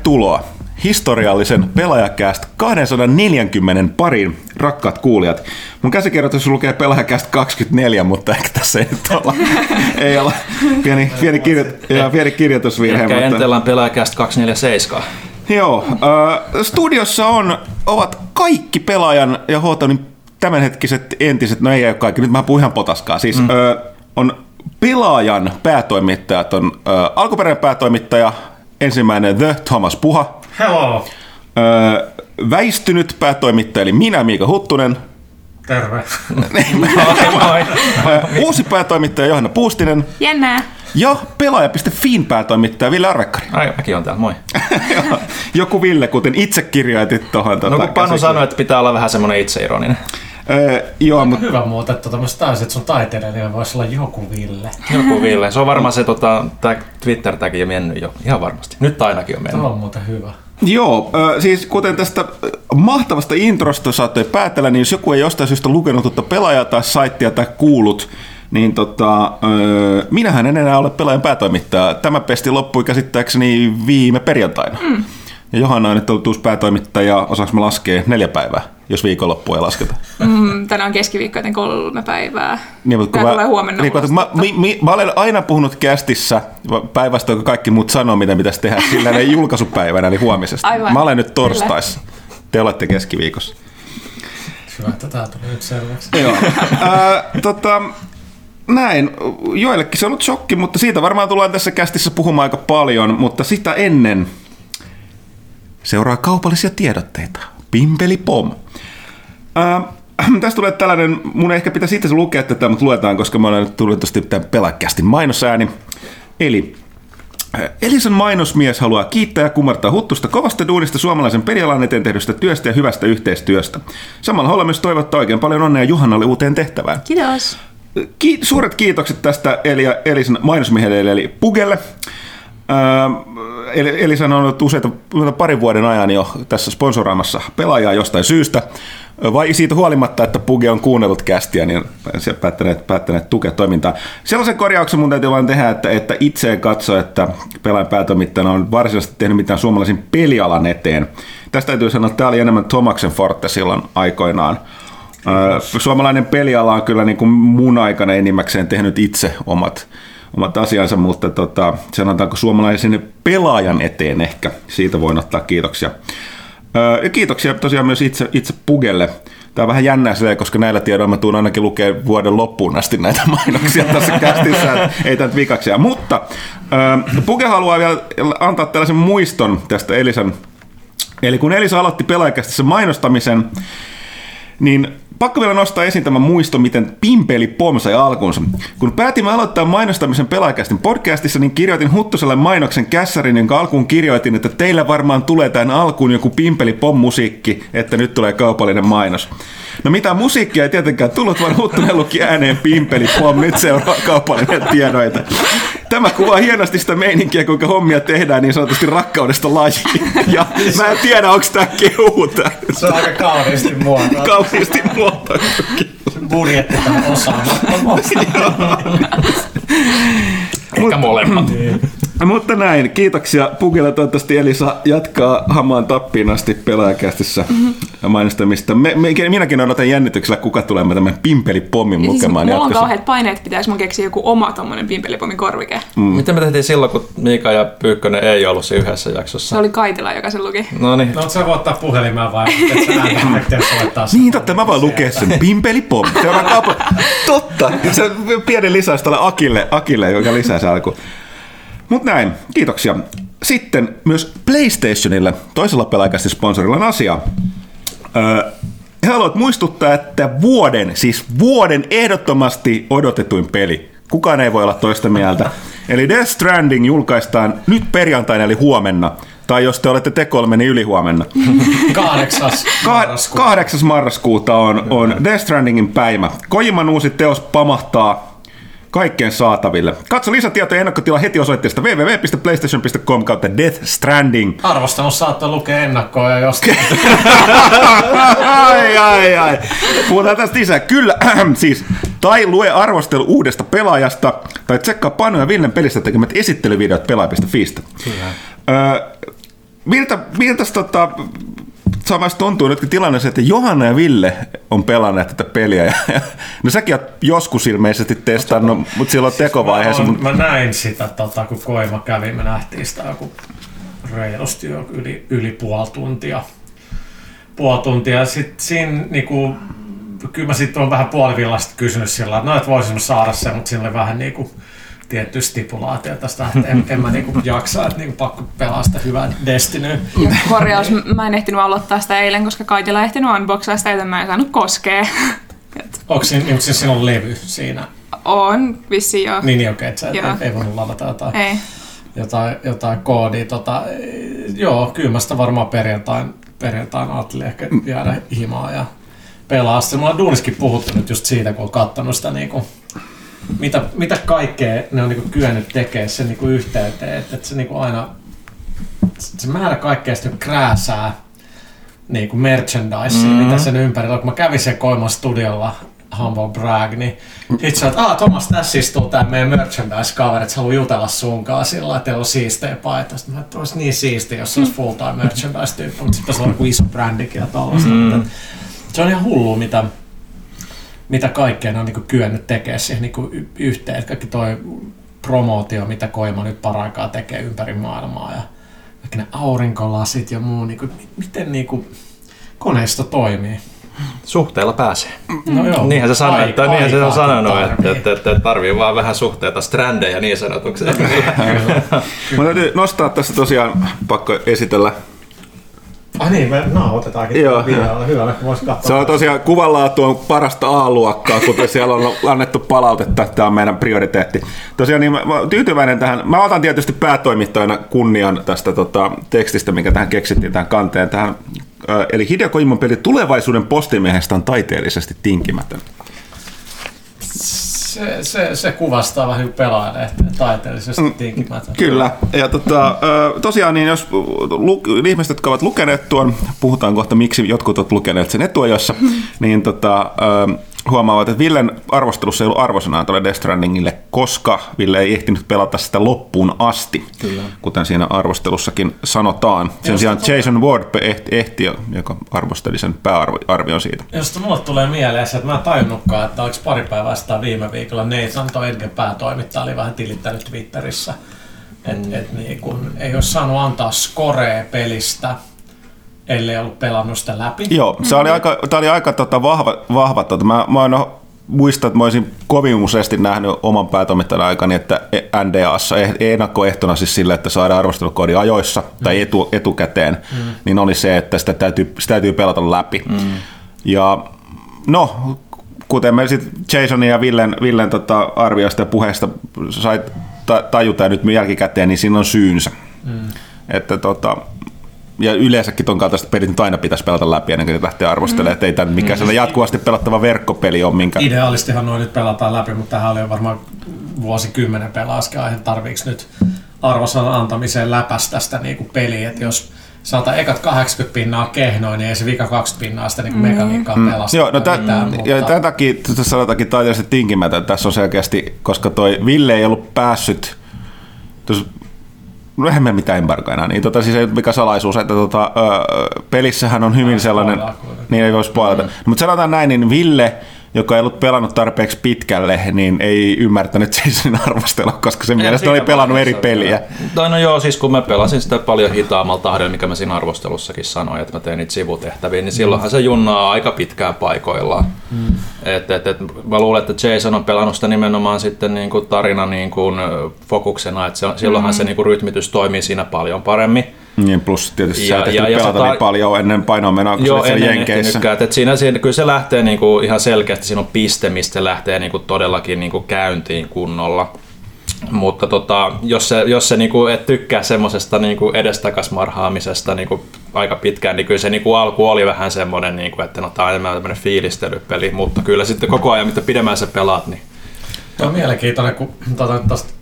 Tervetuloa historiallisen pelaajakäst 240 parin rakkaat kuulijat. Mun käsikirjoitus lukee pelaajakäst 24, mutta ehkä tässä ei nyt olla. ei olla. Pieni, pieni, kirjo, ja pieni kirjoitusvirhe. Ehkä mutta... Entelän pelaajakäst 247. Joo, äh, studiossa on, ovat kaikki pelaajan ja Hotonin tämänhetkiset entiset, no ei ole kaikki, nyt mä puhun ihan potaskaa. Siis mm. äh, on pelaajan päätoimittajat, on äh, alkuperäinen päätoimittaja, ensimmäinen The Thomas Puha, Hello. Öö, väistynyt päätoimittaja, eli minä, Miika Huttunen. Terve. Öö, uusi päätoimittaja Johanna Puustinen. Jännää. Ja pelaaja.fiin päätoimittaja Ville Arvekkari. Ai, mäkin on täällä, moi. Joku Ville, kuten itse kirjoitit tuohon. No kun Panu sanoi, että pitää olla vähän semmoinen itseironinen. Öö, joo, mutta Hyvä muuten, että tämmöistä taas, että sun taiteilija voisi olla joku Ville. Joku Ville. Se on varmaan se tota, tää Twitter-täkin jo mennyt jo. Ihan varmasti. Nyt ainakin on Tämä mennyt. on muuten hyvä. Joo, siis kuten tästä mahtavasta introsta saattoi päätellä, niin jos joku ei jostain syystä lukenut tuota pelaajaa tai saittia tai kuullut, niin tota, minähän en enää ole pelaajan päätoimittaja. Tämä pesti loppui käsittääkseni viime perjantaina. Mm. Ja Johanna on nyt ollut uusi päätoimittaja, osaanko mä laskea neljä päivää, jos viikonloppua ei lasketa. Mm, tänään on keskiviikko, joten kolme päivää. Niin, mutta kun mä, tulee huomenna niin, ulos, mä, mi, mi, mä olen aina puhunut kästissä päivästä, kun kaikki muut sanoo, mitä pitäisi tehdä sillä ei julkaisupäivänä, eli huomisesta. Aivan, Mä olen nyt torstaissa. Te olette keskiviikossa. Hyvä, että tämä tuli nyt selväksi. Joo. Ää, tota, näin. Joillekin se on ollut shokki, mutta siitä varmaan tullaan tässä kästissä puhumaan aika paljon, mutta sitä ennen seuraa kaupallisia tiedotteita. Pimpeli pom. Ää, tästä tulee tällainen, mun ehkä pitäisi itse lukea tätä, mutta luetaan, koska mä olen nyt tullut tämän pelaajakästin mainosääni. Eli Elisan mainosmies haluaa kiittää ja kumartaa huttusta kovasta duunista suomalaisen pelialan eteen tehdystä työstä ja hyvästä yhteistyöstä. Samalla haluaa myös toivottaa oikein paljon onnea Juhannalle uuteen tehtävään. Kiitos. Ki- suuret kiitokset tästä Elia, Elisan mainosmiehelle eli Pugelle. Eli Elisa on ollut useita parin vuoden ajan jo tässä sponsoroimassa pelaajaa jostain syystä. Vai siitä huolimatta, että Puge on kuunnellut kästiä, niin se päättäneet, päättäneet tukea toimintaa. Sellaisen korjauksen mun täytyy vain tehdä, että, että itse en katso, että pelaajan päätoimittajana on varsinaisesti tehnyt mitään suomalaisen pelialan eteen. Tästä täytyy sanoa, että tämä oli enemmän Tomaksen forte silloin aikoinaan. Suomalainen peliala on kyllä niin kuin mun aikana enimmäkseen tehnyt itse omat, omat asiansa, mutta tota, sanotaanko suomalaisen pelaajan eteen ehkä. Siitä voin ottaa kiitoksia. Ja kiitoksia tosiaan myös itse, itse Pugelle. Tämä on vähän jännää silleen, koska näillä tiedoilla mä tuun ainakin lukea vuoden loppuun asti näitä mainoksia tässä kästissä, ei tämä vikaksia. Mutta Puge haluaa vielä antaa tällaisen muiston tästä Elisan Eli kun Elisa aloitti pelaajakästissä mainostamisen, niin pakko vielä nostaa esiin tämä muisto, miten Pimpeli Pom sai alkunsa. Kun päätimme aloittaa mainostamisen pelaajakästin podcastissa, niin kirjoitin Huttuselle mainoksen kässärin, jonka alkuun kirjoitin, että teillä varmaan tulee tämän alkuun joku Pimpeli Pom musiikki, että nyt tulee kaupallinen mainos. No mitä musiikkia ei tietenkään tullut, vaan Huttunen luki ääneen Pimpeli Pom, nyt seuraa kaupallinen tiedoite. Tämä kuvaa hienosti sitä meininkiä, kuinka hommia tehdään niin sanotusti rakkaudesta lajiin. Ja mä en tiedä, onko tämä kehuta. Se on aika kauniisti muotoa. Kauniisti muotoiltu. Budjetti tämän osaamaton. Ehkä molemmat. Mutta näin, kiitoksia Pugille. Toivottavasti Elisa jatkaa hamaan tappiin asti pelaajakästissä mm-hmm. mainostamista. Me, me, minäkin odotan jännityksellä, kuka tulee tämän pimpelipommin Ja siis lukemaan mulla on jatkossa. kauheat paineet, että pitäis mun keksiä joku oma tommonen pimpelipomin korvike. Mm. Miten me tehtiin silloin, kun Miika ja Pyykkönen ei ollut siinä yhdessä Se jaksossa? oli Kaitila, joka sen luki. No niin. No, sä voit ottaa puhelimeen vai? Niin totta, mä voin lukea sen. Pimpelipom. Se on. Totta. Se pieni lisäys tälle Akille, Akille joka lisää se alku. Mutta näin, kiitoksia. Sitten myös PlayStationille, toisella pelaajakästi sponsorilla on asia. Öö, he haluavat muistuttaa, että vuoden, siis vuoden ehdottomasti odotetuin peli. Kukaan ei voi olla toista mieltä. Eli Death Stranding julkaistaan nyt perjantaina eli huomenna. Tai jos te olette te kolme, niin ylihuomenna. Kahdeksas Ka- marraskuuta. 8. marraskuuta on, on Death Strandingin päivä. Kojiman uusi teos pamahtaa kaikkeen saataville. Katso lisätietoja ja ennakkotila heti osoitteesta www.playstation.com kautta Death Stranding. Arvostelus saattoi lukea ennakkoa ja jostain. ai, ai, ai. Puhutaan tästä lisää. Kyllä, siis. Tai lue arvostelu uudesta pelaajasta, tai tsekkaa Panu ja Villen pelistä tekemät esittelyvideot pelaaja.fiistä. Öö, miltä, miltä tota, samassa tuntuu nyt tilanne se, että Johanna ja Ville on pelanneet tätä peliä. Ja, ja, no säkin oot joskus ilmeisesti testannut, mutta silloin tekovaiheessa. Mä, Mutta, mä näin sitä, tota, kun Koima kävi, me nähtiin sitä joku reilusti jo yli, yli puoli tuntia. Puoli tuntia. Ja sit siinä niinku, kyllä mä sitten on vähän puolivillasta kysynyt sillä että no, et voisimme saada sen, mutta siinä oli vähän niinku tietty stipulaatio tästä, että en, en mä niinku jaksa, että niinku pakko pelaa sitä hyvää Destinyä. Ja korjaus, mä en ehtinyt aloittaa sitä eilen, koska Kaitila ei ehtinyt unboxaa sitä, joten mä en saanut koskea. Onko siinä, onko siinä silloin levy siinä? on vissiin jo. Niin, niin okei, että sä et, Joo. ei voinut ladata jotain. Ei. jotain, jotain koodia. Tota, joo, kyllä mä sitä varmaan perjantain, perjantain ajattelin ehkä jäädä himaan ja pelaa. Sitten mulla on duuniskin puhuttu nyt just siitä, kun on kattonut sitä niinku, mitä, mitä kaikkea ne on niinku kyennyt tekemään sen niinku yhteyteen. Että et se niinku aina, se määrä kaikkea sitten krääsää niinku merchandisea, mm-hmm. mitä sen ympärillä on. Kun mä kävin sen Koiman studiolla Humble Brag, niin sit sä aah Thomas, tässä istuu tää meidän merchandise-kaveri, että haluaa jutella sunkaan sillä että teillä on siistejä paita. Sitten mä että olisi niin siisti, jos se olisi full-time merchandise-tyyppi, mutta sitten se on joku iso brändikin ja tollaista. Mm. Se on ihan hullu, mitä, mitä kaikkea ne on niinku kyennyt tekemään siihen niinku y- yhteen. Että Kaikki toi promootio, mitä Koima nyt paraikaa tekee ympäri maailmaa ja kaikki ne aurinkolasit ja muu, niinku, mi- miten niinku koneisto toimii. Suhteella pääsee. No joo, Niinhän se sanoi, että, niinhän se on sanonut, että, tarvii. että, että, että tarvii vaan vähän suhteita, strändejä niin sanotuksi. Mun täytyy nostaa tässä tosiaan, pakko esitellä. Ai niin, me nauhoitetaankin Joo. Videolla. Hyvä, me voisi katsoa. Se on tosiaan kuvanlaatu on parasta A-luokkaa, kuten siellä on annettu palautetta. Tämä on meidän prioriteetti. Tosiaan niin mä, mä tyytyväinen tähän. Mä otan tietysti päätoimittajana kunnian tästä tota, tekstistä, mikä tähän keksittiin tähän kanteen. Tähän, ö, eli Hideo Kojimon peli Tulevaisuuden postimiehestä on taiteellisesti tinkimätön. Se, se, se kuvastaa vähän niin pelaajalehtiä taiteellisesti tinkimätön. Kyllä. Ja tota, tosiaan, niin jos lu, ihmiset, jotka ovat lukeneet tuon, puhutaan kohta miksi jotkut ovat lukeneet sen etuajossa, niin tota, huomaavat, että Villen arvostelussa ei ollut arvosanaa tuolle Death Strandingille, koska Ville ei ehtinyt pelata sitä loppuun asti, Kyllä. kuten siinä arvostelussakin sanotaan. Sen sijaan Jason Ward ehti, ehti joka arvosteli sen pääarvion siitä. Josta mulle tulee mieleen se, että mä en tajunnutkaan, että oliko pari päivää sitä viime viikolla Nathan toi Edgen päätoimittaja oli vähän tilittänyt Twitterissä, että mm. et niin kun, ei olisi saanut antaa scorea pelistä, ellei ollut pelannut sitä läpi. Joo, se oli aika, tämä oli aika tota, vahva. vahva tota. Mä, mä en muista, että mä olisin kovin useasti nähnyt oman päätoimittajan aikani, että NDAssa eh- ennakkoehtona siis sille, että saadaan arvostelukoodi ajoissa mm. tai etu, etukäteen, mm. niin oli se, että sitä täytyy, sitä täytyy pelata läpi. Mm. Ja no, kuten me sitten Jasonin ja Villen, Villen tota arvioista ja puheesta sai ta- tajuta nyt jälkikäteen, niin siinä on syynsä. Mm. Että tota, ja yleensäkin ton kaltaista pelit nyt aina pitäisi pelata läpi ennen kuin niitä lähtee arvostelemaan, mm. että ei tämä mikään mm. jatkuvasti pelattava verkkopeli ole minkä... Ideaalistihan noin nyt pelataan läpi, mutta tähän oli jo varmaan vuosikymmenen pelaaskin aihe, tarviiko nyt arvosanan antamiseen läpästä sitä niinku peliä, että jos sanotaan ekat 80 pinnaa kehnoin, niin ei se vika 20 pinnaa sitä niinku mekaniikkaa mm. pelasta. Joo, no tä, mitään, mutta... ja tätäkin sanotaankin taiteellisesti tinkimätön tässä on selkeästi, koska toi Ville ei ollut päässyt, tuossa no eihän me mitään embargoa enää, niin tota, siis ei mikä salaisuus, että tota, ö, pelissähän on hyvin sellainen, niin ei voi spoilata, mm. mutta sanotaan näin, niin Ville, joka ei ollut pelannut tarpeeksi pitkälle, niin ei ymmärtänyt Jasonin arvostelua, koska se mielestä oli pelannut eri peliä. Tai no joo, siis kun mä pelasin sitä paljon hitaammalla tahdella, mikä mä siinä arvostelussakin sanoin, että mä tein niitä sivutehtäviä, niin silloinhan se junnaa aika pitkään paikoillaan. Mm. Et, et, et, mä luulen, että Jason on pelannut sitä nimenomaan sitten niin kuin tarina niin kuin fokuksena, että se, silloinhan mm. se niin kuin rytmitys toimii siinä paljon paremmin. Niin, plus tietysti Ja- sä ja- ja, ja pelata sata- niin paljon ennen painoa kun Joo, Joo, siellä en, en Jenkeissä. ehtinytkään. Et siinä, siinä, kyllä se lähtee niinku ihan selkeästi, siinä on piste, mistä se lähtee niinku todellakin niinku käyntiin kunnolla. Mutta tota, jos se, jos se niinku, et tykkää semmoisesta niinku edestakas marhaamisesta niinku aika pitkään, niin kyllä se niinku alku oli vähän semmoinen, niinku, että no, tämä on enemmän tämmöinen fiilistelypeli, mutta kyllä sitten koko ajan, mitä pidemmän sä pelaat, niin Tuo on mielenkiintoinen, kun tota, nyt tosta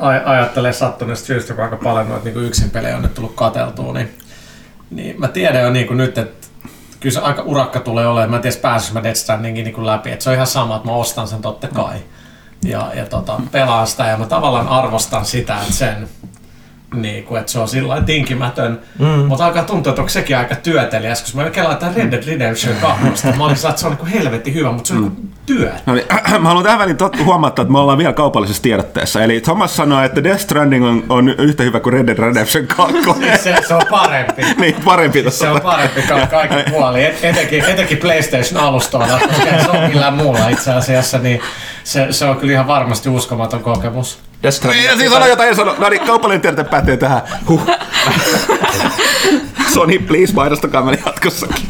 aj- ajattelee sattuneesta syystä, kun aika paljon noita niin yksin pelejä on nyt tullut katseltua, niin, niin mä tiedän jo niin kuin nyt, että kyllä se aika urakka tulee olemaan. Mä en tiedä, pääsis mä Death Strandingin niin läpi. että se on ihan sama, että mä ostan sen totta kai. Ja, ja tota, pelaan sitä ja mä tavallaan arvostan sitä, että sen niin kuin, että se on sillä tinkimätön. Mm. Mutta alkaa tuntua, että onko sekin aika työtelijäs, koska mä kelaan tämän Red Dead Redemption 2. mä olin että se on niin helvetti hyvä, mutta se on mm. Työ. No niin, mä haluan tähän väliin tot, huomata, että me ollaan vielä kaupallisessa tiedotteessa. Eli Thomas sanoi, että Death Stranding on, on yhtä hyvä kuin Red Dead Redemption 2. se, se, on parempi. niin, parempi. Se on parempi ka- kaikki puoli. Et, etenkin, etenkin PlayStation-alustoilla, koska se on millään muulla itse asiassa, niin se, se on kyllä ihan varmasti uskomaton kokemus. Desktop. Ja siis sano jotain, ei sano. No niin, kaupallinen tiedote päättyy tähän. Huh. Sony, please, mainostakaa meille jatkossakin.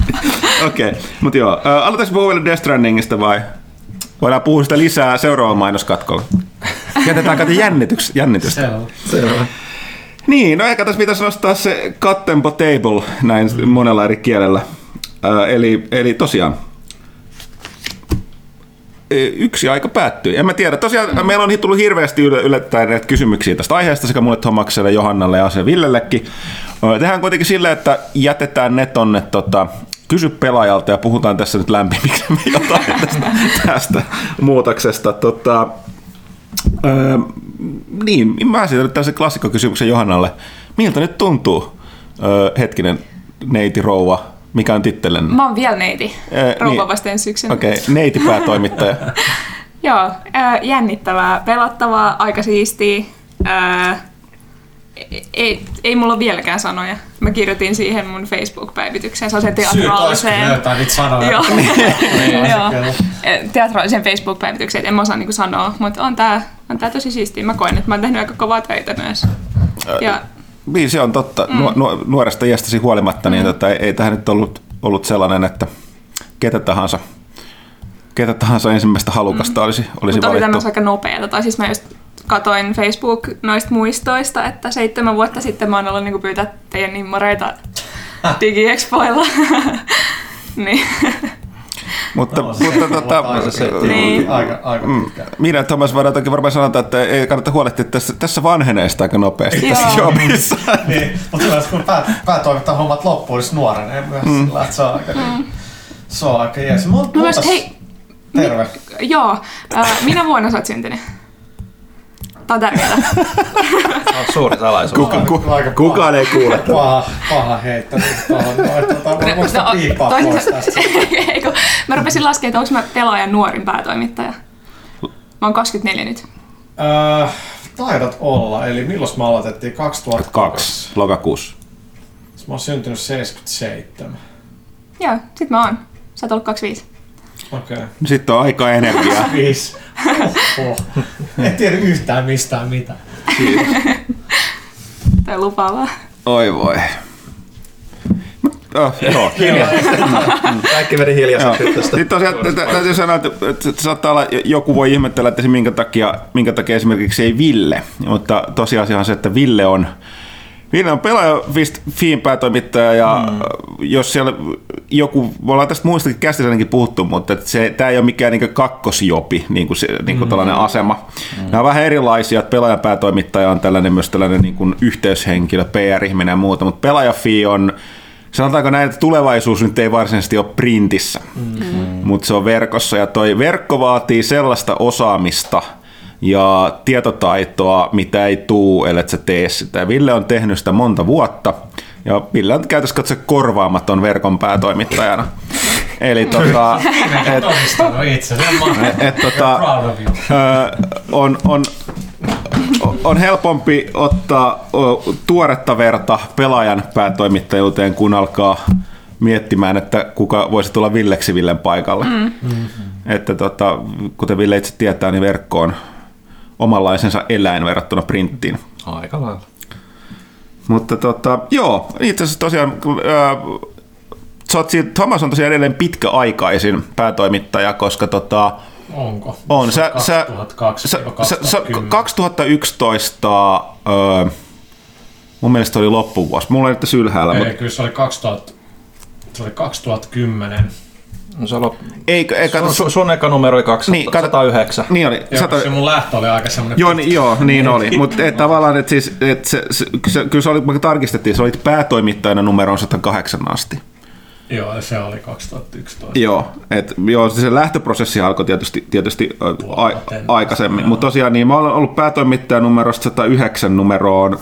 Okei, okay. mutta joo. Uh, aloitaanko puhua vielä Death Strandingista vai? Voidaan puhua sitä lisää seuraavalla mainoskatkolla. Jätetään kato jännityks, jännitystä. Selvä. Selvä. Niin, no ehkä tässä pitäisi nostaa se cut tempo table näin mm. monella eri kielellä. Uh, eli, eli tosiaan, yksi aika päättyi. En mä tiedä. Tosiaan mm. meillä on tullut hirveästi yllättäen näitä kysymyksiä tästä aiheesta sekä mulle Tomakselle, Johannalle ja Ase Villellekin. Tehdään kuitenkin silleen, että jätetään ne tonne tota, kysy pelaajalta ja puhutaan tässä nyt lämpimiksi jotain tästä, tästä muutoksesta. Tota, öö, niin, mä esitän tällaisen klassikkokysymyksen Johannalle. Miltä nyt tuntuu, öö, hetkinen, neiti rouva, mikä on tittelen? Mä oon vielä neiti. Äh, Rouva niin. vasta ensi syksynä. Okei, okay. neiti päätoimittaja. Joo, äh, jännittävää, pelattavaa, aika siistiä. Äh, ei, ei mulla ole vieläkään sanoja. Mä kirjoitin siihen mun Facebook-päivitykseen, se teatraaliseen... Niitä sanoja. Joo. Joo. teatraaliseen Facebook-päivitykseen, en mä osaa niinku sanoa, mutta on tää, on tää tosi siistiä. Mä koen, että mä oon tehnyt aika kovaa töitä myös. Ja niin, se on totta. Mm. Nu- nuoresta iästäsi huolimatta, niin mm. tota, ei, ei tähän nyt ollut, ollut sellainen, että ketä tahansa, ketä tahansa ensimmäistä halukasta mm. olisi, olisi Mutta valittu. oli aika nopeata. Tai siis mä just katoin Facebook noista muistoista, että seitsemän vuotta sitten mä oon ollut niin pyytää teidän nimmareita digiexpoilla. niin. Mutta, no, mutta tota, niin. aika, aika mm. Minä ja Thomas voidaan toki varmaan sanota, että ei kannata huolehtia tässä, tässä vanheneesta aika nopeasti Joo. tässä jobissa. niin, mutta kyllä kun pää, päätoimittaa hommat loppuun, niin nuorenee myös mm. sillä, että se on aika, mm. se on aika jees. Mut, no, mutta, hei, terve. Mi- joo, äh, minä vuonna sä oot syntynyt? Tämä on tärkeää. on suuri salaisuus. Kuka, ku, kukaan ei kuule. Paha, paha heitto. Tuohon, no, voiko no, tästä? mä rupesin laskemaan, että onko mä pelaajan nuorin päätoimittaja. Mä oon 24 nyt. Öö, taidat olla. Eli milloin me aloitettiin? 2002. Lokakuussa. Mä oon syntynyt 77. Joo, sit mä oon. Sä oot ollut 25. Okay. Sitten on aika energiaa. Viisi. Oho. En tiedä yhtään mistään mitä. Tämä lupaavaa. Oi voi. Oh, joo, Kaikki meni hiljaiseksi tästä. Sitten tosiaan täytyy sanoa, että, että saattaa olla, joku voi ihmettellä, että minkä takia, minkä takia esimerkiksi ei Ville, mutta tosiasia on se, että Ville on Ville on pelaaja.fiin päätoimittaja ja mm. jos siellä joku, me ollaan tästä muistakin käsitysenkin puhuttu, mutta se, tämä ei ole mikään niin kakkosjopi, niin kuin, se, niin kuin mm. tällainen asema. Mm. Nämä on vähän erilaisia, että pelaajan päätoimittaja on tällainen myös tällainen niin kuin yhteyshenkilö, PR-ihminen ja muuta, mutta pelaajafi on sanotaanko näin, että tulevaisuus nyt ei varsinaisesti ole printissä, mm-hmm. mutta se on verkossa ja toi verkko vaatii sellaista osaamista – ja tietotaitoa, mitä ei tuu, ellei sä tee sitä. Ville on tehnyt sitä monta vuotta, ja Ville on käytössä katsoa korvaamaton verkon päätoimittajana. Eli tota, et, et, et, tota, on, on, on helpompi ottaa tuoretta verta pelaajan päätoimittajuuteen, kun alkaa miettimään, että kuka voisi tulla Villeksi Villen paikalle. Mm. Mm-hmm. Että tota, kuten Ville itse tietää, niin verkko on omanlaisensa eläin verrattuna printtiin. Aika lailla. Mutta tota, joo, itse asiassa tosiaan äh, Thomas on tosiaan edelleen pitkäaikaisin päätoimittaja, koska tota, Onko? On. Sä, 2002 sä, sä, sä, 2011 äh, mun mielestä oli loppuvuosi. Mulla ei nyt ylhäällä. Ei, mutta... kyllä se oli 2000, se oli 2010 No se on, ei, ei, kato, sun, sun eka numero oli 200, niin, kato, 109. Niin oli. Joo, 100... se mun lähtö oli aika semmoinen... Joo, niin, joo niin oli. Mutta et, tavallaan, että siis, et se, se, se, kyllä se oli, kun tarkistettiin, se oli päätoimittajana numeroon 108 asti. Joo, se oli 2011. Joo, et, joo, se lähtöprosessi alkoi tietysti, tietysti a, a, aikaisemmin, mutta tosiaan niin, mä olen ollut päätoimittaja numerosta 109 numeroon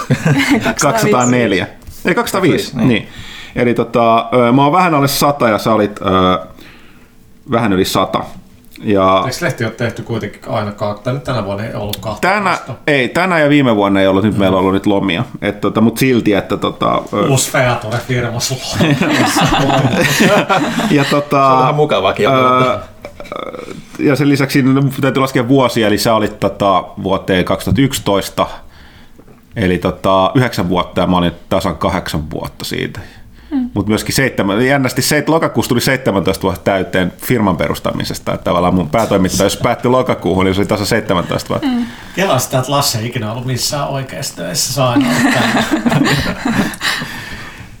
204. Ei, 205, niin. niin. Eli tota, mä oon vähän alle 100 ja sä olit ö, vähän yli 100. Ja Eikö lehti ole tehty kuitenkin aina kautta? Nyt tänä vuonna ei ollut kahta. tänä, ei, tänä ja viime vuonna ei ollut, nyt meillä on ollut nyt lomia. Et, tota, mutta silti, että tota, Uusi Feature firmassa ja Se on tota, vähän mukavaakin. Öö, ja sen lisäksi täytyy laskea vuosia, eli sä olit tota, vuoteen 2011, eli tota, yhdeksän vuotta ja mä olin tasan kahdeksan vuotta siitä. Mm. Mutta myöskin seitsemän, jännästi seit, lokakuussa tuli 17 vuotta täyteen firman perustamisesta, että tavallaan mun päätoimittaja, jos päätti lokakuuhun, niin se oli tasa 17 vuotta. Mm. Kela sitä, että Lasse ei ikinä ollut missään oikeassa töissä. Saa aina olla täällä.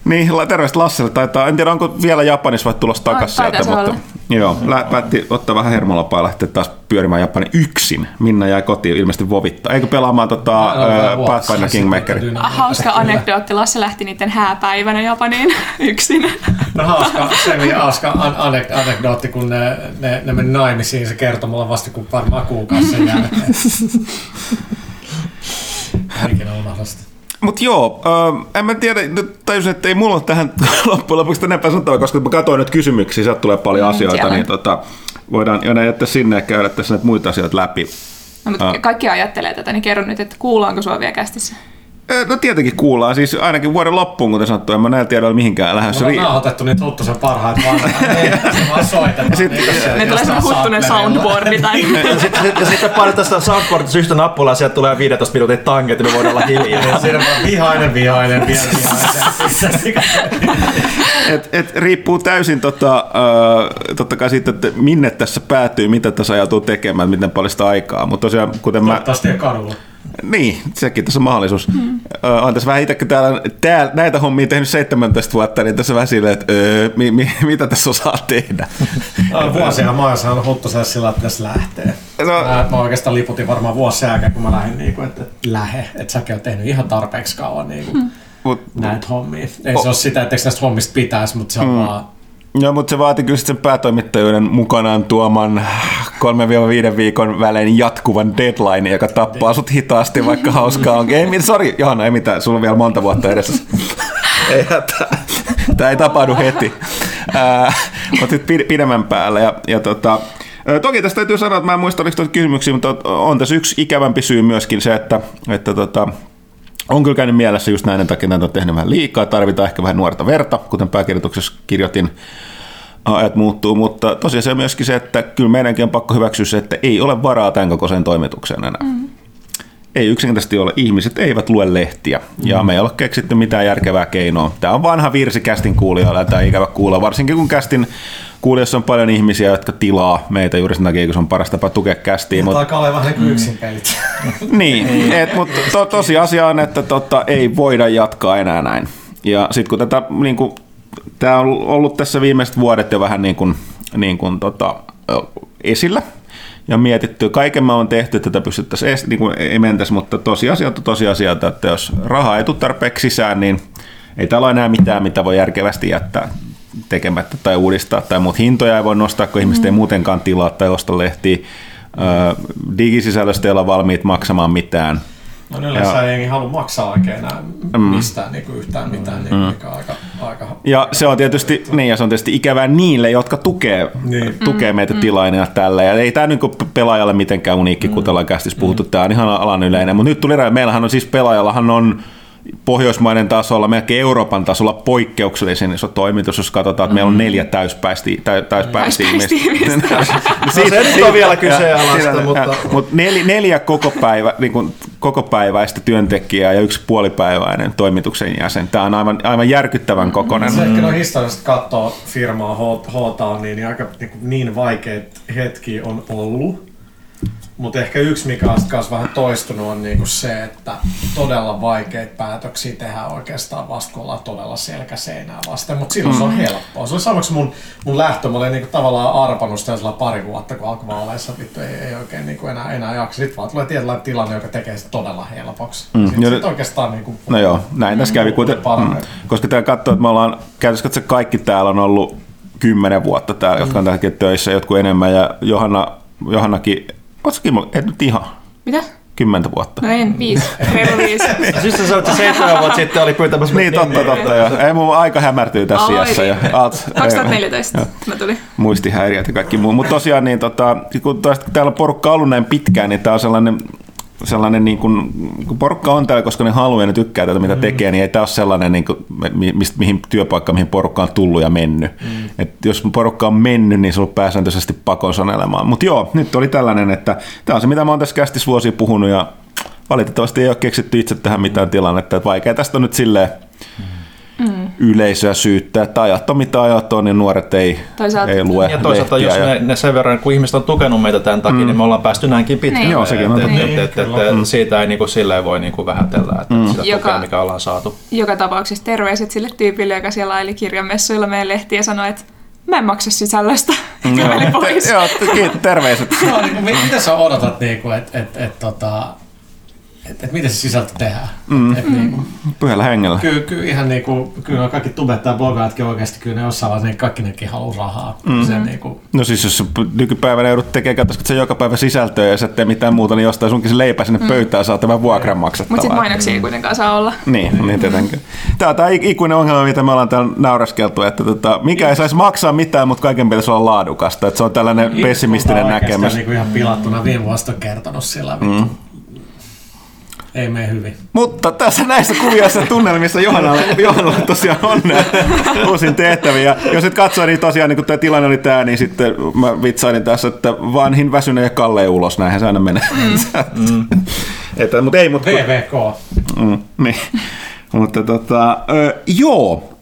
Niin, la- terveistä Lasselle. Taitaa, en tiedä, onko vielä Japanissa vai tulossa takaisin sieltä, mutta olla. joo, lä- päätti ottaa vähän hermolapaa ja lähteä taas pyörimään Japanin yksin. Minna jäi kotiin ilmeisesti vovittaa. Eikö pelaamaan tota, ö, Pathfinder Kingmaker? Hauska anekdootti. Lasse lähti niiden hääpäivänä Japaniin yksin. No hauska, se hauska an- anek- anekdootti, kun ne, ne, ne meni naimisiin, se kertoi mulle vasta kun varmaan kuukausi sen jälkeen. Ikinä unohda sitä. Mutta joo, ö, en mä tiedä, nyt tajusin, että ei mulla ole tähän loppujen lopuksi enempää sanottavaa, koska mä katsoin nyt kysymyksiä, sieltä tulee paljon Mm, asioita, siellä. niin tota, voidaan jotain jättää sinne ja käydä tässä näitä muita asioita läpi. No, mutta kaikki ajattelee tätä, niin kerro nyt, että kuullaanko sua vielä kästissä? No tietenkin kuullaan, siis ainakin vuoden loppuun, kuten sanottu, en mä näillä tiedoilla mihinkään lähdössä. Me ollaan otettu niitä Huttusen parhaita vanhoja. Se vaan soitetaan. sit- niitä siellä Ne tulee semmoinen huttunen soundboardi tai... Ja sitten sit, ja sitten painetaan sitä soundboardista yhtä nappulaa, sieltä tulee 15 minuutin tanget, ja me voidaan olla hiljaa. Ja siinä vaan vihainen, vihainen, vielä vihainen. et, et, riippuu täysin tota, ö, totta kai siitä, että minne tässä päätyy, mitä tässä ajatuu tekemään, miten paljon sitä aikaa. Mutta tosiaan, kuten mä... Toivottavasti ei kadulla. Niin, sekin tässä on mahdollisuus. Mm. Olen tässä vähän itsekin täällä, täällä, näitä hommia tehnyt 17 vuotta, niin tässä vähän silleen, että öö, mi, mi, mitä tässä osaa tehdä. Vuosia mä oon saanut Huttuselle sillä, että tässä lähtee. No- Mä, mä oikeastaan liputin varmaan vuosi sen jälkeen, kun mä lähdin, niin kuin, että lähe. Että säkin oot tehnyt ihan tarpeeksi kauan niin kuin, Mut, näitä hommia. Ei se ole sitä, että näistä hommista pitäisi, mutta se on mm. vaan... Joo, mutta se vaati kyllä sen päätoimittajuuden mukanaan tuoman 3-5 viikon välein jatkuvan deadline, joka tappaa sut hitaasti, vaikka hauskaa onkin. Ei, sori, Johanna, ei mitään, sulla on vielä monta vuotta edessä. ei hätää. Tämä ei tapahdu heti. Mutta nyt pid- pidemmän päällä. Ja, ja tota, toki tästä täytyy sanoa, että mä en muista, oliko kysymyksiä, mutta on tässä yksi ikävämpi syy myöskin se, että, että tota, on kyllä käynyt mielessä just näiden takia, että on tehnyt vähän liikaa, tarvitaan ehkä vähän nuorta verta, kuten pääkirjoituksessa kirjoitin, ajat muuttuu, mutta tosiaan se on myöskin se, että kyllä meidänkin on pakko hyväksyä se, että ei ole varaa tämän kokoiseen toimitukseen enää. Mm. Ei yksinkertaisesti ole. Ihmiset eivät lue lehtiä ja me ei ole keksitty mitään järkevää keinoa. Tämä on vanha virsi kästin kuulijoilla tämä ikävä kuulla, varsinkin kun kästin kuulijoissa on paljon ihmisiä, jotka tilaa meitä juuri sen takia, kun se on paras tapa tukea kästiin. Mutta alkaa olla vähän niin yksin pelit. niin, et, mutta to, tosiasia on, että tota, ei voida jatkaa enää näin. Ja sitten kun tätä, niin kuin, tämä on ollut tässä viimeiset vuodet jo vähän niin kuin, niin kuin, tota, esillä, ja mietitty, kaiken mä on tehty, että tätä pystyttäisiin, niin kuin ei mentäisi, mutta tosiasia on tosiasia, että jos rahaa ei tule tarpeeksi sisään, niin ei täällä ole enää mitään, mitä voi järkevästi jättää tekemättä tai uudistaa, tai muut hintoja ei voi nostaa, kun ihmiset ei muutenkaan tilaa tai osta lehtiä. Ö, digisisällöstä ei olla valmiit maksamaan mitään. No niin, yleensä ei halua maksaa oikein enää mistään niin kuin yhtään mitään, niin mikä on aika, aika... Ja se on tietysti, niin, ja se on tietysti ikävää niille, jotka tukee, Niin. tukee meitä tilaajina tällä. Ja ei tämä niin pelaajalle mitenkään uniikki, kun ollaan kästissä puhuttu. Tämä on ihan alan yleinen. Mutta nyt tuli. Meillähän on siis pelaajallahan on Pohjoismaiden tasolla, melkein Euroopan tasolla poikkeuksellisen iso toimitus, jos katsotaan, että meillä on neljä täyspäistä, tä, täyspäistä Täyspäistä ihmistä. No se nyt on vielä kyseenalaista, mutta... Mutta neljä, neljä koko, päivä, niin kuin koko päiväistä työntekijää ja yksi puolipäiväinen toimituksen jäsen. Tämä on aivan, aivan järkyttävän kokonen. Se ehkä no historiallisesti katsoo firmaa H- Htaan, niin aika niin, niin vaikeat hetki on ollut. Mutta ehkä yksi, mikä on myös vähän toistunut, on niinku se, että todella vaikeita päätöksiä tehdään oikeastaan vasta, kun ollaan todella selkäseinää vasten. Mutta silloin mm. se on helppoa. Se oli samaksi mun, mun lähtö. Mä olin niinku tavallaan arpannut sitä pari vuotta, kun alkoi vaaleissa. Vittu, ei, ei oikein niinku enää, enää jaksa. Sitten vaan tulee tietynlainen tilanne, joka tekee sitä todella helpoksi. Mm. Sitten sit oikeastaan niinku, No joo, näin tässä kävi. Kuten, mm, koska tämä katsoo, että me ollaan, käytössä kaikki täällä on ollut kymmenen vuotta täällä, mm. jotka on tällä töissä, jotkut enemmän. Ja Johanna, Johannakin Oletko et nyt ihan? Mitä? Kymmentä vuotta. No en, viisi. Reilu viisi. Siis sä sanoit, että seitsemän vuotta sitten oli pyytämässä Niin, totta, totta. Jo. Ei mun aika hämärtyy tässä Oi, iässä. Ja, alt, 2014 ei, mä tulin. Muistihäiriöt ja kaikki muu. Mutta tosiaan, niin, tota, kun, kun täällä on porukka ollut näin pitkään, niin tää on sellainen sellainen, niin kuin, kun porukka on täällä, koska ne haluaa ja ne tykkää tätä, mitä mm. tekee, niin ei tämä ole sellainen, niin kuin, mistä, mihin työpaikka, mihin porukka on tullut ja mennyt. Mm. Et jos porukka on mennyt, niin se on pääsääntöisesti pakon sanelemaan. Mutta joo, nyt oli tällainen, että tämä on se, mitä mä oon tässä kästissä vuosia puhunut, ja valitettavasti ei ole keksitty itse tähän mitään tilannetta, että vaikea tästä on nyt silleen mm mm. yleisöä syyttää, että ajat on mitä ajat on, niin nuoret ei, toisaalta, ei lue Ja toisaalta jos ja... ne, ne, sen verran, kun ihmiset on tukenut meitä tämän takia, mm. niin me ollaan päästy näinkin pitkälle. Niin. Joo, sekin on. Et, et, et, et, et, siitä ei niinku silleen voi niinku vähätellä, että mm. sitä joka, tukea, mikä ollaan saatu. Joka tapauksessa terveiset sille tyypille, joka siellä aili kirjamessuilla meidän lehtiä ja sanoi, että mä en maksa sisällöstä. Käveli pois. Joo, terveiset. no, niin, mitä sä odotat, niin että et, et, tota, että et miten se sisältö tehdään. Mm. Et, niin kuin, Pyhällä hengellä. Kyllä, kyllä ihan niin kuin, kyllä kaikki tubettaa blogaatkin oikeasti, kyllä ne osaa, niin kaikki nekin haluaa rahaa. Mm. Se, niin kuin... No siis jos nykypäivänä joudut tekemään, katsotaan se joka päivä sisältöä ja sä tee mitään muuta, niin jostain sunkin se leipä sinne mm. pöytään saa tämän vuokran maksettavaa. Mutta sitten mainoksia ei kuitenkaan saa olla. Niin, niin, niin tietenkin. Tämä on tämä ikuinen ongelma, mitä me ollaan täällä nauraskeltu, että tota, mikä ei saisi maksaa mitään, mutta kaiken pitäisi olla laadukasta. Että se on tällainen pessimistinen näkemys. Niin kuin ihan pilattuna viime vuosta kertonut sillä mm ei mene hyvin. Mutta tässä näissä kuvioissa tunnelmissa Johannalla, Johannalla tosiaan on uusin tehtäviä. Jos et katsoa, niin tosiaan niin kun tämä tilanne oli tämä, niin sitten mä vitsailin tässä, että vanhin väsyne ja kalleen ulos, näinhän se aina menee. Mm. mm. että, mutta ei, mutta... VVK. Mm, niin. Mutta tota, ö, joo,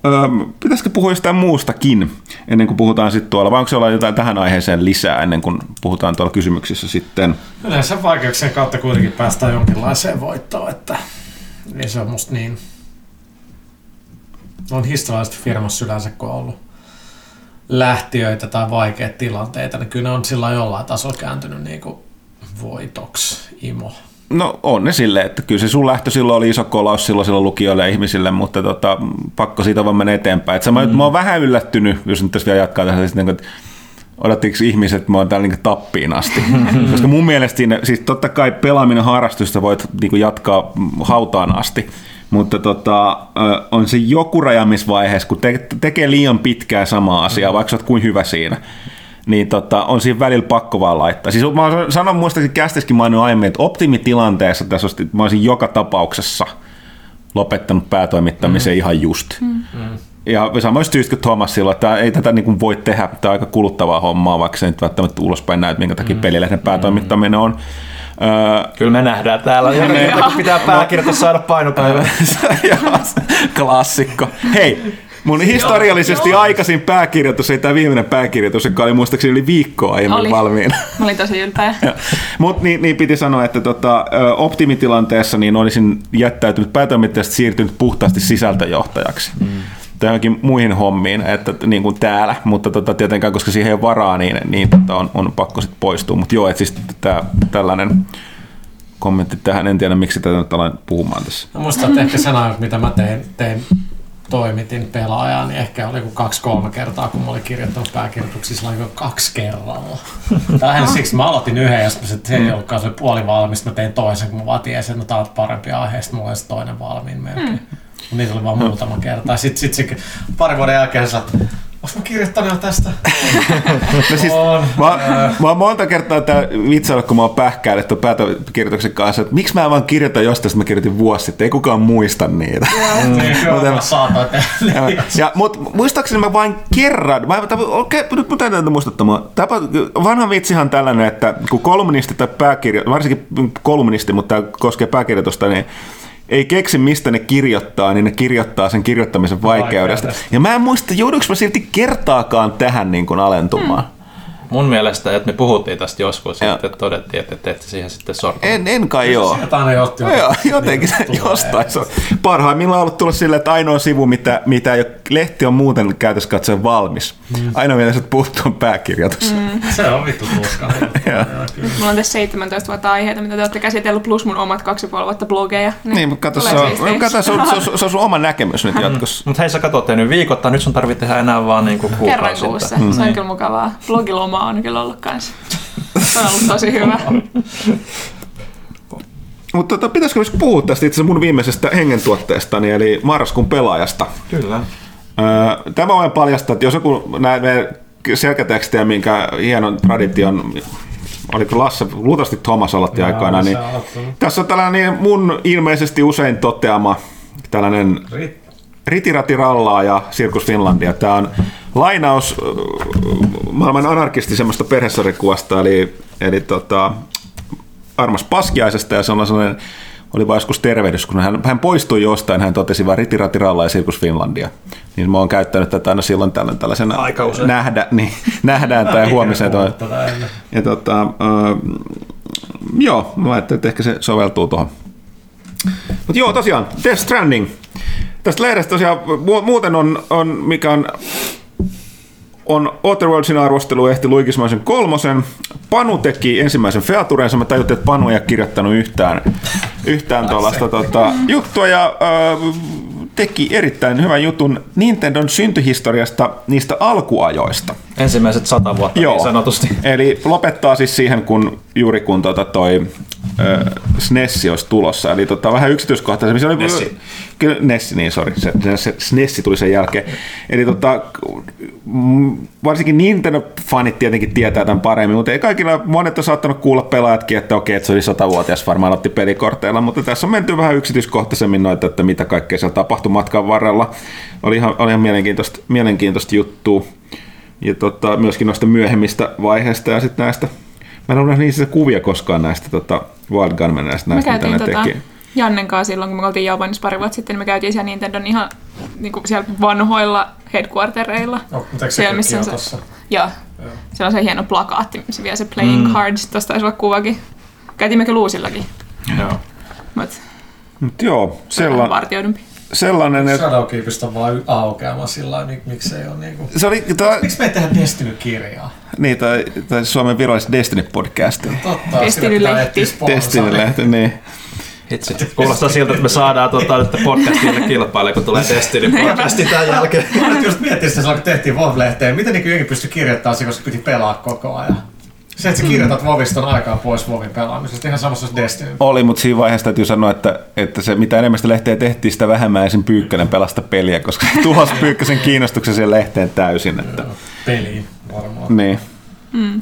pitäisikö puhua jostain muustakin ennen kuin puhutaan sitten tuolla, vai onko olla jotain tähän aiheeseen lisää ennen kuin puhutaan tuolla kysymyksissä sitten? Yleensä vaikeuksien kautta kuitenkin päästään jonkinlaiseen voittoon, että niin se on musta niin... On historiallisesti firmassa yleensä, kun on ollut lähtiöitä tai vaikeita tilanteita, niin kyllä ne on sillä jollain tasolla kääntynyt niin kuin voitoksi, imo. No on ne silleen, että kyllä se sun lähtö silloin oli iso kolaus silloin, silloin lukijoille ja ihmisille, mutta tota, pakko siitä vaan mennä eteenpäin. Et mä, mm. mä oon vähän yllättynyt, jos nyt tässä vielä jatkaa tässä, sitten, että odottiko ihmiset, että mä oon täällä niin tappiin asti. Koska mun mielestä siinä, siis totta kai pelaaminen harrastusta voit niin jatkaa hautaan asti, mutta tota, on se joku rajamisvaiheessa, kun te- tekee liian pitkää samaa asiaa, mm. vaikka sä oot kuin hyvä siinä niin tota, on siinä välillä pakko vaan laittaa. Siis mä sanon muistaakseni kästiskin maininnut aiemmin, että optimitilanteessa tässä olisi, mä olisin joka tapauksessa lopettanut päätoimittamisen mm. ihan just. Mm. Ja samoin syystä kuin Thomas silloin, että ei tätä niin kuin voi tehdä, tämä on aika kuluttavaa hommaa, vaikka se nyt välttämättä ulospäin näet, minkä takia mm. pelilehden päätoimittaminen on. Öö, Kyllä me nähdään täällä. Joka pitää pääkirjoitus saada painopäivä. Klassikko. Hei, Mun historiallisesti joo, aikaisin pääkirjoitus, ei tämä viimeinen pääkirjoitus, joka oli muistaakseni yli viikkoa aiemmin oli. valmiina. Mä olin tosi ylpeä. Mutta niin, niin, piti sanoa, että tota, optimitilanteessa niin olisin jättäytynyt päätoimittajasta siirtynyt puhtaasti sisältöjohtajaksi. Mm johonkin muihin hommiin, että niin kuin täällä, mutta tota, tietenkään, koska siihen ei ole varaa, niin, niin tota, on, on pakko sitten poistua. Mutta joo, että siis tää, tällainen kommentti tähän, en tiedä miksi tätä nyt aloin puhumaan tässä. No musta ehkä sanoa, mitä mä tein, tein toimitin pelaajaa, niin ehkä oli kuin kaksi-kolme kertaa, kun mä olin kirjoittanut pääkirjoituksissa, oli kaksi kerralla. Tähän siksi mä aloitin yhden, ja se ei ollutkaan se puoli valmis, mä tein toisen, kun mä vaan tiesin, että no, tää on parempi aihe, sitten mulla oli toinen valmiin melkein. Mm. Niitä oli vaan muutama kerta. Sitten sit se pari vuoden jälkeen sä Onko mä kirjoittanut tästä? no siis, on. Mä, mä oon monta kertaa tää vitsailla, kun mä oon pähkäillyt tuon päätökirjoituksen kanssa, että miksi mä vaan kirjoitan jostain, mä kirjoitin vuosi sitten, ei kukaan muista niitä. Mm, niin, saatoin ja, Mutta muistaakseni mä vain kerran, mä, okay, nyt mä täytyy muistuttamaan, tapa, vanha vitsihan tällainen, että kun kolumnisti tai pääkirjo, varsinkin kolumnisti, mutta tämä koskee pääkirjoitusta, niin ei keksi, mistä ne kirjoittaa, niin ne kirjoittaa sen kirjoittamisen vaikeudesta. Ja mä en muista, joudunko mä silti kertaakaan tähän niin kuin alentumaan. Hmm. Mun mielestä, että me puhuttiin tästä joskus, Joo. sitten todettiin, että te ette siihen sitten sortu. En, en kai joo. Sieltä aina jotti. Joo, jotenkin se Tulee. jostain. Se on parhaimmillaan on ollut tullut silleen, että ainoa sivu, mitä, mitä ole, lehti on muuten käytössä katsoen valmis. Ainoa mitä se puuttuu on pääkirjoitus. Mm. Se on vittu kyllä. Mulla on tässä 17 vuotta aiheita, mitä te olette käsitellyt, plus mun omat kaksi ja puoli vuotta blogeja. Niin, mutta kato, se on, siistiä. kato, se, on, se, on, se on sun oma näkemys nyt jatkossa. Mutta hei, sä katsot tehnyt viikoittain, nyt sun tarvitsee tehdä enää vaan niinku Kerran kuukausittain. kuussa. Se on kyllä mukavaa. Blogiloma on kyllä ollut kanssa. Se on ollut tosi hyvä. Mutta tota, pitäisikö myös puhua tästä itse mun viimeisestä hengentuotteestani, eli marraskuun pelaajasta. Kyllä. Öö, Tämä voin paljastaa, että jos joku näe selkätekstiä, minkä hienon tradition, oliko Lasse, luultavasti Thomas aloitti se niin tässä on tällainen mun ilmeisesti usein toteama tällainen Rit- Ritirati rallaa ja Sirkus Finlandia. Tämä on lainaus äh, maailman anarkistisemmasta perhesarikuvasta, eli, eli tota, Armas Paskiaisesta, ja se on sellainen, oli vaan joskus tervehdys, kun hän, hän poistui jostain, hän totesi vaan Ritirati rallaa ja Sirkus Finlandia. Niin mä oon käyttänyt tätä aina silloin tällöin tällaisena Aika usein. nähdä, niin, nähdään tai huomiseen. Ennen. Ja tota, äh, joo, mä ajattelin, että ehkä se soveltuu tuohon. Mutta joo, tosiaan, Death Stranding. Tästä lehdestä tosiaan mu- muuten on, on mikä on on Otherworldsin arvostelu ehti Luikismaisen kolmosen. Panu teki ensimmäisen featurensa. Mä tajuttiin, että Panu ei ole kirjoittanut yhtään, yhtään tuollaista tota, juttua. Ja äh, teki erittäin hyvän jutun Nintendon syntyhistoriasta niistä alkuajoista. Ensimmäiset sata vuotta Joo. niin sanotusti. Eli lopettaa siis siihen, kun juuri kun tota toi SNES olisi tulossa. Eli tota, vähän yksityiskohtaisemmin. Se oli, Nessi. Kyllä, Nessi, niin sori. Se, se, se SNES tuli sen jälkeen. Eli tota, varsinkin Nintendo-fanit tietenkin tietää tämän paremmin, mutta ei kaikilla, monet on saattanut kuulla pelaajatkin, että okei, että se oli satavuotias, varmaan otti pelikorteilla, mutta tässä on menty vähän yksityiskohtaisemmin noita, että mitä kaikkea siellä tapahtui matkan varrella. Oli ihan, oli ihan mielenkiintoista, mielenkiintoista juttua ja tota, myöskin noista myöhemmistä vaiheista ja sitten näistä, mä en ole nähnyt niissä kuvia koskaan näistä tota, Wild Gunman näistä, näistä mitä ne tota, teki. Jannen kanssa silloin, kun me oltiin Japanissa pari vuotta sitten, niin me käytiin siellä Nintendon ihan niin kuin siellä vanhoilla headquartereilla. No, Siellä, se missä on se, Kiotossa? joo, siellä on se hieno plakaatti, missä vielä se playing mm. cards, tosta taisi olla kuvakin. Käytiin kyllä uusillakin, Joo. mutta Mut joo, se on vähän sella, vartioidumpi. Sellainen, että Shadowkeepista on vaan aukeama sillä lailla, mik- miksei ole niinku... se oli, ta, Miksi me ei tehdä Destiny-kirjaa? niin, tai, tai Suomen viralliset Destiny-podcast. Totta, Destiny-lehti. Destiny-lehti, niin. Hitsi. Kuulostaa siltä, että me saadaan tota, nyt podcastille kilpailla, kun tulee Destiny podcasti tämän jälkeen. Mä just mietin sitä, kun tehtiin WoW-lehteen, miten niin jengi pystyi kirjoittamaan se, koska piti pelaa koko ajan. Se, että sä kirjoitat WoWista on aikaa pois WoWin pelaamisesta, ihan samassa kuin Destiny. Oli, mutta siinä vaiheessa täytyy sanoa, että, että se, mitä enemmän sitä lehteä tehtiin, sitä vähemmän esim. Pyykkönen pelasta peliä, koska se tuhosi Pyykkösen kiinnostuksen siihen lehteen täysin. Että, Peliin varmaan. niin. Mm.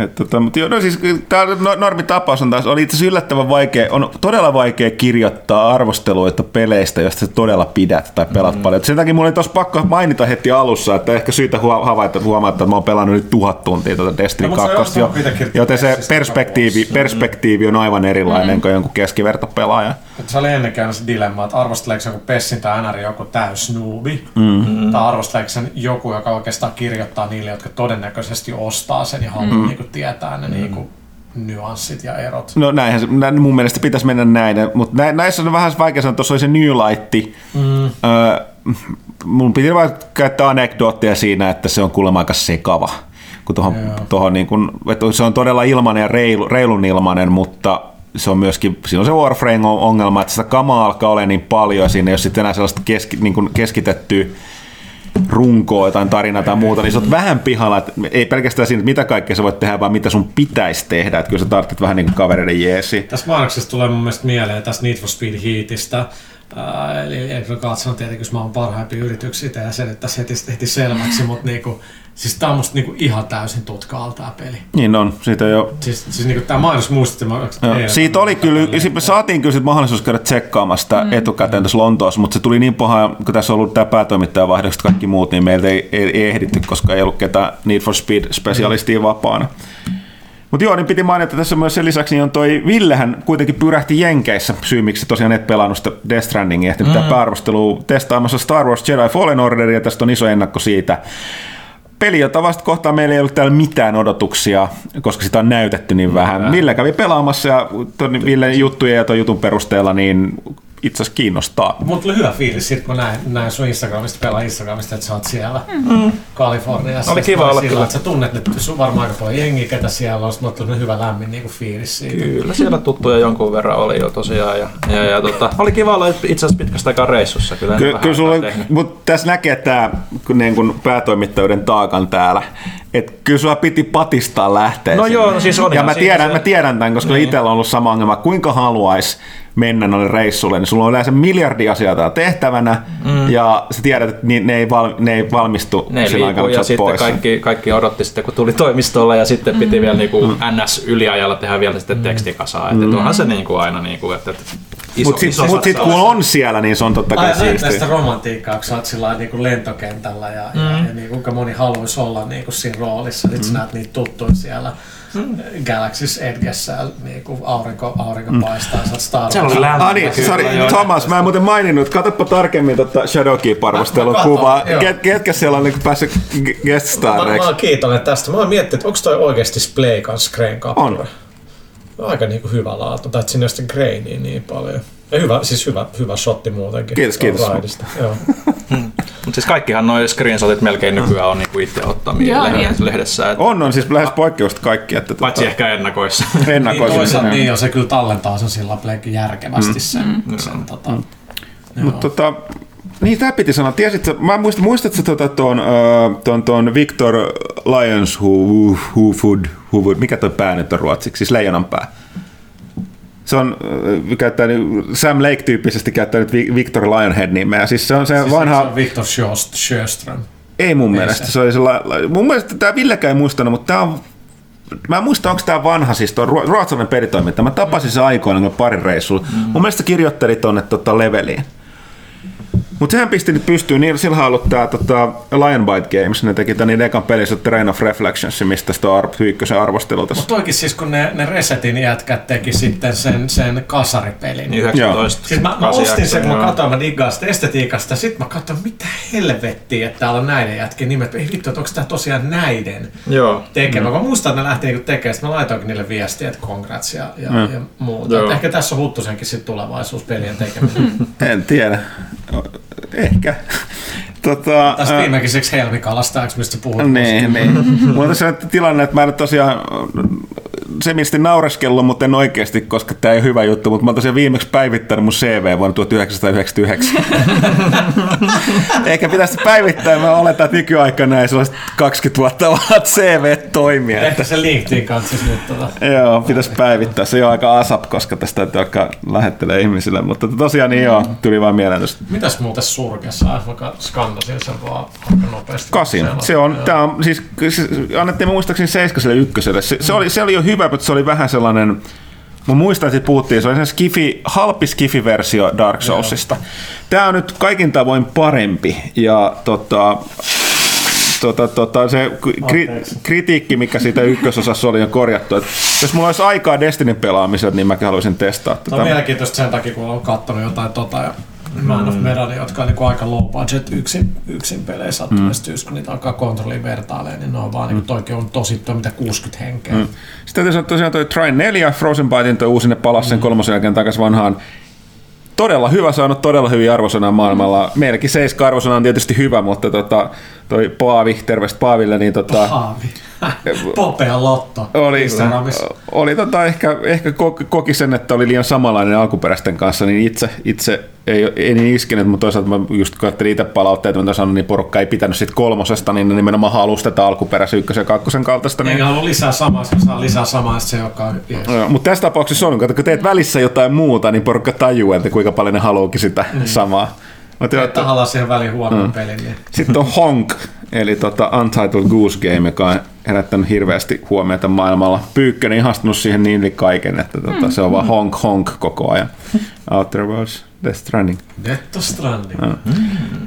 Et, tota, mutta joo, no siis tämä normitapaus on taas, oli itse asiassa yllättävän vaikea, on todella vaikea kirjoittaa arvosteluita peleistä, joista sä todella pidät tai pelat mm. paljon. Et sen takia mulla oli tuossa pakko mainita heti alussa, että ehkä syytä havaita, huomata, että mä oon pelannut nyt tuhat tuntia tuota Destiny No, mutta se on 2, jo, joten se perspektiivi, vuodessa. perspektiivi on aivan erilainen mm. kuin jonkun keskivertopelaaja. Se oli ennen käynyt se dilemma, että arvosteleeko joku Pessin tai NR joku täys noobi, mm. tai arvosteleeko sen joku, joka oikeastaan kirjoittaa niille, jotka todennäköisesti ostaa sen ja haluaa mm. niinku tietää ne mm. niinku nyanssit ja erot. No näinhän se, nä, mun mielestä pitäisi mennä näin, mutta nä, näissä on vähän vaikea sanoa, tuossa oli se New Light. Mm. Öö, mun piti vaan käyttää anekdoottia siinä, että se on kuulemma aika sekava. Kun tohon, tohon niin kun, että se on todella ilmanen ja reilu, reilun ilmanen, mutta se on myöskin, siinä on se Warframe-ongelma, että sitä kamaa alkaa olla niin paljon, ja siinä ei ole sitten enää sellaista keski, niin kuin keskitettyä runkoa, jotain tarinaa tai muuta, niin sä oot vähän pihalla, että ei pelkästään siinä, että mitä kaikkea sä voit tehdä, vaan mitä sun pitäisi tehdä, että kyllä sä tarvitset vähän niin kuin kavereiden jeesi. Tässä mainoksessa tulee mun mielestä mieleen tästä Need for Speed Heatistä. Ää, eli Electronic Arts on tietenkin yksi maailman parhaimpia yrityksiä ja se nyt tässä heti, heti selväksi, mutta niinku, siis tää on musta niinku ihan täysin tutkaalta tää peli. Niin on, siitä jo Siis, siis niinku tää mainos muistutti, mä Joo, siitä oli kyllä, sit me saatiin kyllä sit mahdollisuus käydä tsekkaamassa sitä mm. etukäteen tässä Lontoossa, mutta se tuli niin paha, kun tässä on ollut tämä päätoimittajavaihdos ja kaikki muut, niin meiltä ei, ei, ei ehditty, koska ei ollut ketään Need for Speed-spesialistia vapaana. Mutta joo, niin piti mainita tässä myös sen lisäksi, niin on toi Villehän kuitenkin pyrähti Jenkeissä, syy miksi tosiaan et pelannut sitä Death Strandingia, ehti pitää mm. pääarvostelua testaamassa Star Wars Jedi Fallen Orderia, tästä on iso ennakko siitä. Peli, jota vasta kohtaan meillä ei ollut täällä mitään odotuksia, koska sitä on näytetty niin vähän. Ville kävi pelaamassa ja Ville juttuja ja ton jutun perusteella niin itse asiassa kiinnostaa. Mulla tuli hyvä fiilis sit, kun näin, näin sun Instagramista, pelaa Instagramista, että sä oot siellä mm. Kaliforniassa. Oli kiva olla sillä, kyllä. Että sä tunnet nyt sun varmaan aika paljon jengiä, ketä siellä on. Sitten mulla tuli hyvä lämmin niin kuin fiilis siitä. Kyllä, siellä tuttuja jonkun verran oli jo tosiaan. Ja, ja, ja tota, oli kiva olla itse asiassa pitkästä aikaa reissussa. Kyllä, Ky- kyllä sulla, mutta tässä näkee tämä niin kun päätoimittajuuden taakan täällä. Et kyllä sulla piti patistaa lähteä. No sinne. joo, no siis Ja olihan mä tiedän, se- mä tiedän tämän, koska niin. itsellä on ollut sama ongelma. Kuinka haluaisi mennä noille reissulle, niin sulla on yleensä miljardi asiaa tehtävänä, mm. ja sä tiedät, että ni- ne ei, val, ne ei valmistu Ne sillä aikana, liikkuu kun ja sitten pois. kaikki, kaikki odotti sitten, kun tuli toimistolle ja sitten piti vielä niinku NS-yliajalla tehdä vielä sitten tekstikasaa. Mm. Että onhan se niinku aina, niinku, että, että iso, Mutta iso sitten mut sit, kun on siellä, niin se on totta kai Ai, näet siistiä. tästä romantiikkaa, kun sä oot sillä lailla niin kuin lentokentällä ja, mm. ja, ja niin kuinka moni haluaisi olla niin kuin siinä roolissa. Nyt sä näet niitä tuttuja siellä mm. Galaxy's Edgessä, niin kuin aurinko, aurinko paistaa, sä oot Star Siellä oli Wars. lämmin. Ah niin, Kyllä, sorry, joo. Thomas, mä en muuten maininnut, katsoppa tarkemmin tota Shadowkeep-arvostelun Mä- mä kuvaa. Ket, ketkä siellä on niinku päässyt g- guest Mä, mä starreiksi? oon kiitollinen tästä. Mä oon miettinyt, että onko toi oikeasti Splay kanssa kappale. On. Aika niinku hyvä laatu, tai että siinä on sitten Grainia niin paljon. Ja hyvä, siis hyvä, hyvä shotti muutenkin. Kiitos, kiitos. Raidista. Joo. Mutta siis kaikkihan noin screenshotit melkein nykyään on niinku itse ottamia Joo, niin. lehdessä. Et, On, on siis lähes poikkeusta kaikki. Että paitsi ehkä ennakoissa. Niin, ennakoisin. toisaalta sen. niin, jo, se kyllä tallentaa sen sillä pleikin järkevästi sen, sen tota, Mutta tota, niin tää piti sanoa. Tiesit, sä- mä muistan, muistatko tota ton, ö, ton, ton Victor Lions who, who, who, food, who would, mikä toi pää nyt on ruotsiksi, siis leijonan pää. Se on äh, käyttänyt, Sam Lake-tyyppisesti käyttänyt Vi- Victor Lionhead-nimeä. Siis se on se siis vanha... se on Sjöst- Sjöström. Ei mun Ei mielestä. se. Se oli sella, mun mielestä tämä Villekään ei muistanut, mutta tämä on Mä en muista, onko tämä vanha, siis tuo ruo- ruotsalainen peritoimittaja. Mä tapasin se aikoina parin reissulla. Mm. Mun mielestä kirjoitteli tuonne tota, leveliin. Mutta sehän pisti nyt pystyyn, niin sillä on ollut tämä tota, Lionbite Games, ne teki tämän niiden ekan pelissä Terrain of Reflections, mistä sitä on ar- ykkösen arvostelu tässä. Mutta toikin siis, kun ne, ne Resetin jätkät teki sitten sen, sen kasaripelin. Niin 19. Siis mä, mä ostin sen, kun mä katsoin, mä diggaan sitä estetiikasta, sit mä katsoin, mitä helvettiä, että täällä on näiden jätkien nimet. Ei vittu, että onko tää tosiaan näiden Joo. tekemä. Mm. Mä muistan, että ne lähti niinku tekemään, sit mä laitoinkin niille viestiä, että congrats ja, ja, mm. ja muuta. Ehkä tässä on Huttusenkin sit tulevaisuuspelien tekeminen. En tiedä. Ehkä. Tota, Tästä viimekiseksi helmikalastajaksi, mistä puhut. Niin, niin. Mulla on tässä tilanne, että mä en tosiaan semisti naureskellut, mutta en oikeasti, koska tämä ei ole hyvä juttu, mutta mä oon tosiaan viimeksi päivittänyt mun CV vuonna 1999. Ehkä pitäisi päivittää, mä oletan, että nykyaikana ei sellaiset 20 vuotta vanhat CV toimia. Ehkä se LinkedIn kanssa siis nyt tota. Joo, pitäisi päivittää. Se on aika asap, koska tästä täytyy alkaa lähettelee ihmisille, mutta tosiaan niin joo, tuli vaan mieleen tästä. Mitäs muuten surkessa? Mä skandasin sen vaan aika nopeasti. Kasin. Se on, tää on siis, siis annettiin muistaakseni seiskaselle ykköselle. Se, se, oli, se oli jo hyvä, mutta se oli vähän sellainen, Mä muistan, että puhuttiin, se oli se skifi, halpi skifi-versio Dark Soulsista. Tämä on nyt kaikin tavoin parempi ja tota, tota, tota, se kri, kritiikki, mikä siitä ykkösosassa oli, on korjattu. Et jos mulla olisi aikaa Destinin pelaamiseen, niin mäkin haluaisin testaa No tätä. on mielenkiintoista sen takia, kun on katsonut jotain tota ja Man of Medan, jotka on niinku aika low budget yksin, yksin pelejä sattuneesti, mm. kun niitä alkaa kontrolliin vertailemaan, niin ne on vaan mm. niinku toikin on tosi toi mitä 60 henkeä. Mm. Sitten täytyy sanoa tosiaan toi Trine 4, Frozen Bytein toi uusinne palasi sen kolmosen jälkeen takaisin vanhaan. Todella hyvä, saanut todella hyviä arvosanaa maailmalla. Meilläkin 7 arvosana on tietysti hyvä, mutta tota, toi Paavi, terveistä Paaville, niin tota, Haavi. Popea Lotto. oli, oli tota, ehkä, ehkä ko- koki sen, että oli liian samanlainen alkuperäisten kanssa, niin itse, itse ei, ei niin iskenyt, mutta toisaalta mä just katselin itse palautteita, mitä sanoin, niin porukka ei pitänyt sit kolmosesta, niin nimenomaan halusi tätä alkuperäisen ykkösen ja kakkosen kaltaista. Niin, Eikä halua lisää samaa, se saa lisää samaa, se joka on. Joo, mutta tässä tapauksessa on, kun teet välissä jotain muuta, niin porukka tajuu, että kuinka paljon ne haluukin sitä mm. samaa. Mut joo, Että siihen väliin huonon mm. pelin. Niin. Sitten on Honk, eli tota Untitled Goose Game, joka on herättänyt hirveästi huomiota maailmalla. Pyykkönen ihastunut siihen niin yli kaiken, että tota, mm. se on vaan honk honk koko ajan. Outer Worlds, Death Stranding. Death Stranding.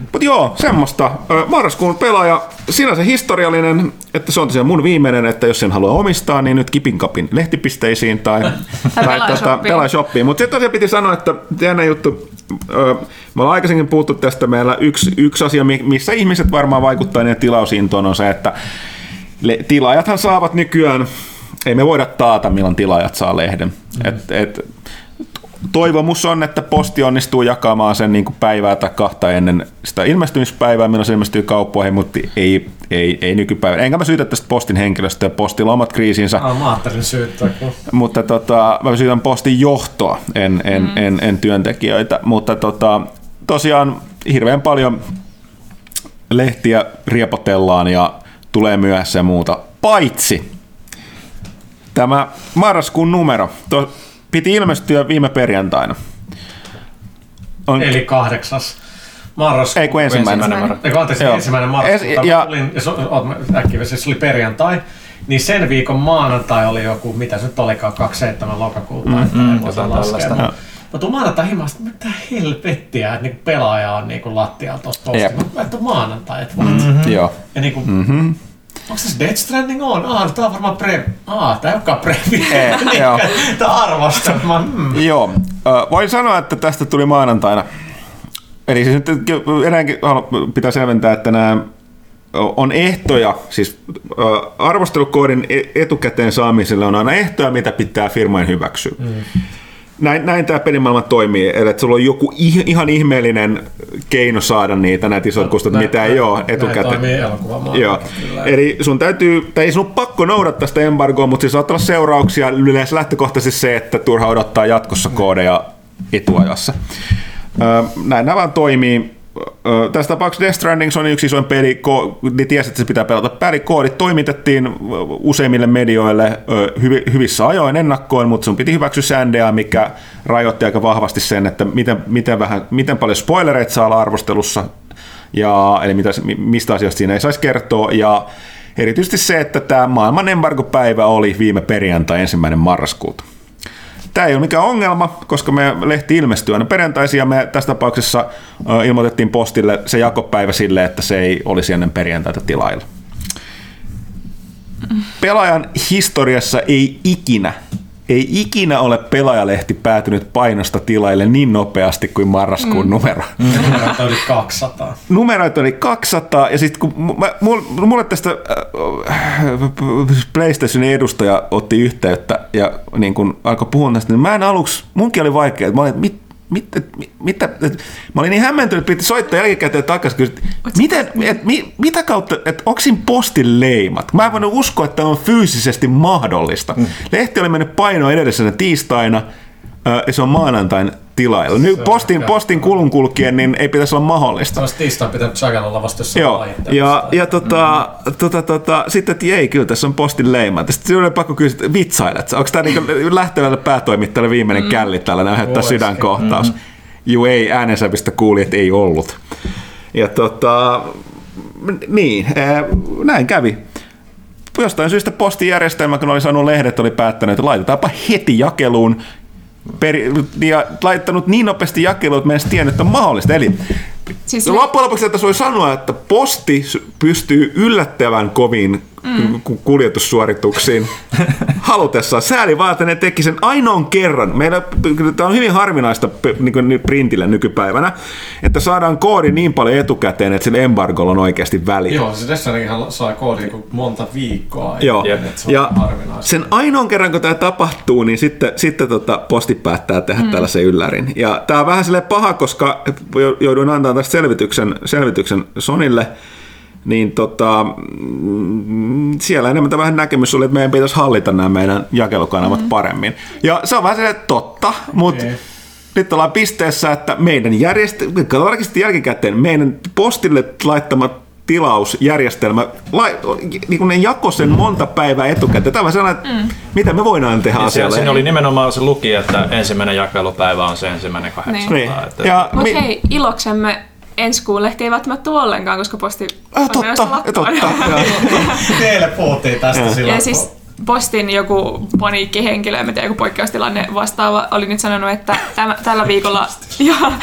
Mutta joo, semmoista. Marraskuun pelaaja, sinänsä historiallinen, että se on tosiaan mun viimeinen, että jos sen haluaa omistaa, niin nyt kipin kapin lehtipisteisiin tai, tai Pelaajashoppiin. pelaajashoppiin. Mutta sitten tosiaan piti sanoa, että jännä juttu, me ollaan aikaisemmin puhuttu tästä, meillä yksi, yksi asia, mi- missä ihmiset varmaan vaikuttaa niiden tilausintoon, on se, että le- tilaajathan saavat nykyään, ei me voida taata, milloin tilaajat saa lehden. Mm. Et, et, toivomus on, että posti onnistuu jakamaan sen niin kuin päivää tai kahta ennen sitä ilmestymispäivää, milloin se ilmestyy kauppoihin, mutta ei, ei, ei nykypäivänä. Enkä mä syytä tästä postin henkilöstöä, postilla on omat kriisinsä, Ah, mä ajattelin syyttää, mutta tota, mä syytän postin johtoa, en, en, mm. en, en työntekijöitä, mutta tota, tosiaan hirveän paljon lehtiä riepotellaan ja tulee myöhässä ja muuta, paitsi tämä marraskuun numero, to, piti ilmestyä viime perjantaina. On, Eli kahdeksas marraskuuta. ei kun ensimmäinen. Ensimmäinen Eikö anteeksi, Joo. ensimmäinen marraskuuta. Es- Ja, tulin, äkkiä, se oli perjantai. Niin sen viikon maanantai oli joku, mitä se nyt olikaan, 27 lokakuuta. Mm, että en jotain tällaista. Tuun maanantai himasta, mitä helvettiä, että niinku pelaaja on niinku lattialla tuossa Jep. postilla. Mä et oo maanantai, että what? Mm. Joo. Ja niinku, mm-hmm. onko tässä Death Stranding on? Ah, tää on varmaan pre... Ah, tää ei olekaan previ. Ei, joo. Tää arvostaa. Mä, mm. Joo, Ö, voin sanoa, että tästä tuli maanantaina. Eli siis nyt enääkin halu- pitää selventää, että nämä on ehtoja, siis arvostelukoodin e- etukäteen saamiselle on aina ehtoja, mitä pitää firmojen hyväksyä. Mm. Näin, näin tämä pelimaailma toimii, eli että sulla on joku ih- ihan ihmeellinen keino saada niitä näitä isoja kustannuksia, mitä ei ole Näin etukäteen. Joo. Eli sun täytyy, tai ei sun ole pakko noudattaa sitä embargoa, mutta siis saattaa olla seurauksia yleensä lähtökohtaisesti se, että turha odottaa jatkossa koodeja etuajassa. Näin nämä vaan toimii. Tässä tapauksessa Death Stranding on yksi isoin peli, ko- ne tiesi, että se pitää pelata pääli. Koodit toimitettiin useimmille medioille ö, hyvi- hyvissä ajoin ennakkoon, mutta sun piti hyväksyä se mikä rajoitti aika vahvasti sen, että miten, miten, vähän, miten paljon spoilereita saa olla arvostelussa, ja, eli mitä, mi- mistä asioista siinä ei saisi kertoa, ja erityisesti se, että tämä maailman embargo-päivä oli viime perjantai ensimmäinen marraskuuta. Tämä ei ole mikään ongelma, koska me lehti ilmestyy aina perjantaisin ja me tässä tapauksessa ilmoitettiin postille se jakopäivä sille, että se ei olisi ennen perjantaita tilailla. Pelaajan historiassa ei ikinä, ei ikinä ole pelaajalehti päätynyt painosta tilaille niin nopeasti kuin marraskuun mm. numero. Numeroita yli 200. Numeroita oli 200 ja sitten kun mä, mul- mulle tästä äh, PlayStationin edustaja otti yhteyttä ja niin kun alkoi puhua tästä, niin mä en aluksi, munkin oli vaikea, että mä olin, että mit, mit, et, mit, mitä, et, mä olin niin hämmentynyt, että piti soittaa jälkikäteen takaisin, kysyä, että miten, et, mi, mitä kautta, että onko siinä postin leimat? Mä en voinut uskoa, että tämä on fyysisesti mahdollista. Mm. Lehti oli mennyt painoa edellisenä tiistaina, ja se on maanantain tilailla. Nyt postin, postin kulun kulkien, niin ei pitäisi olla mahdollista. Se tiistain pitänyt Chagalla vasta jossain Joo, ja, ja tota, tota, tota, sitten, että ei, kyllä tässä on postin leima. Sitten oli pakko kysyä, että vitsailet. Onko tämä niinku lähtevälle päätoimittajalle viimeinen mm. källi tällä näyttää Voisikin. sydänkohtaus? Mm. Juu, ei, äänensävistä kuuli, että ei ollut. Ja tota, niin, näin kävi. Jostain syystä postijärjestelmä, kun oli saanut lehdet, oli päättänyt, että laitetaanpa heti jakeluun peri- ja laittanut niin nopeasti jakeluun, että me en edes tiennyt, että on mahdollista. Eli Siis loppujen lopuksi että voi sanoa, että posti pystyy yllättävän koviin mm. kuljetussuorituksiin halutessaan. Sääli vaan, että ne teki sen ainoan kerran. Meillä tämä on hyvin harvinaista niin printillä nykypäivänä, että saadaan koodi niin paljon etukäteen, että sillä embargolla on oikeasti väliä. Joo, se sai koodin kuin monta viikkoa. Joo, se ja sen ainoan kerran kun tämä tapahtuu, niin sitten, sitten tota, posti päättää tehdä mm. tällaisen yllärin. Ja tämä on vähän sille paha, koska jouduin antamaan tästä selvityksen, selvityksen Sonille, niin tota, mm, siellä enemmän tai vähän näkemys oli, että meidän pitäisi hallita nämä meidän jakelukanavat mm. paremmin. Ja se on vähän että totta, mutta Okei. nyt ollaan pisteessä, että meidän järjestelmä, jälkikäteen, meidän postille laittamat tilausjärjestelmä, lai, niin kuin ne jako sen monta päivää etukäteen. Tämä on sellainen, että mitä me voidaan tehdä Niin siellä, asialle. siinä oli nimenomaan se luki, että ensimmäinen jakelupäivä on se ensimmäinen kahdeksatta. Niin. Että, Ja Mutta mi- hei, iloksemme ensi kuun lehti ei välttämättä tule ollenkaan, koska posti on menossa totta, lakkoon. totta. joo. Teille puhuttiin tästä silloin. Ja siis postin joku paniikkihenkilö, en mä tiedä, joku poikkeustilanne vastaava, oli nyt sanonut, että täm, tällä viikolla, joo,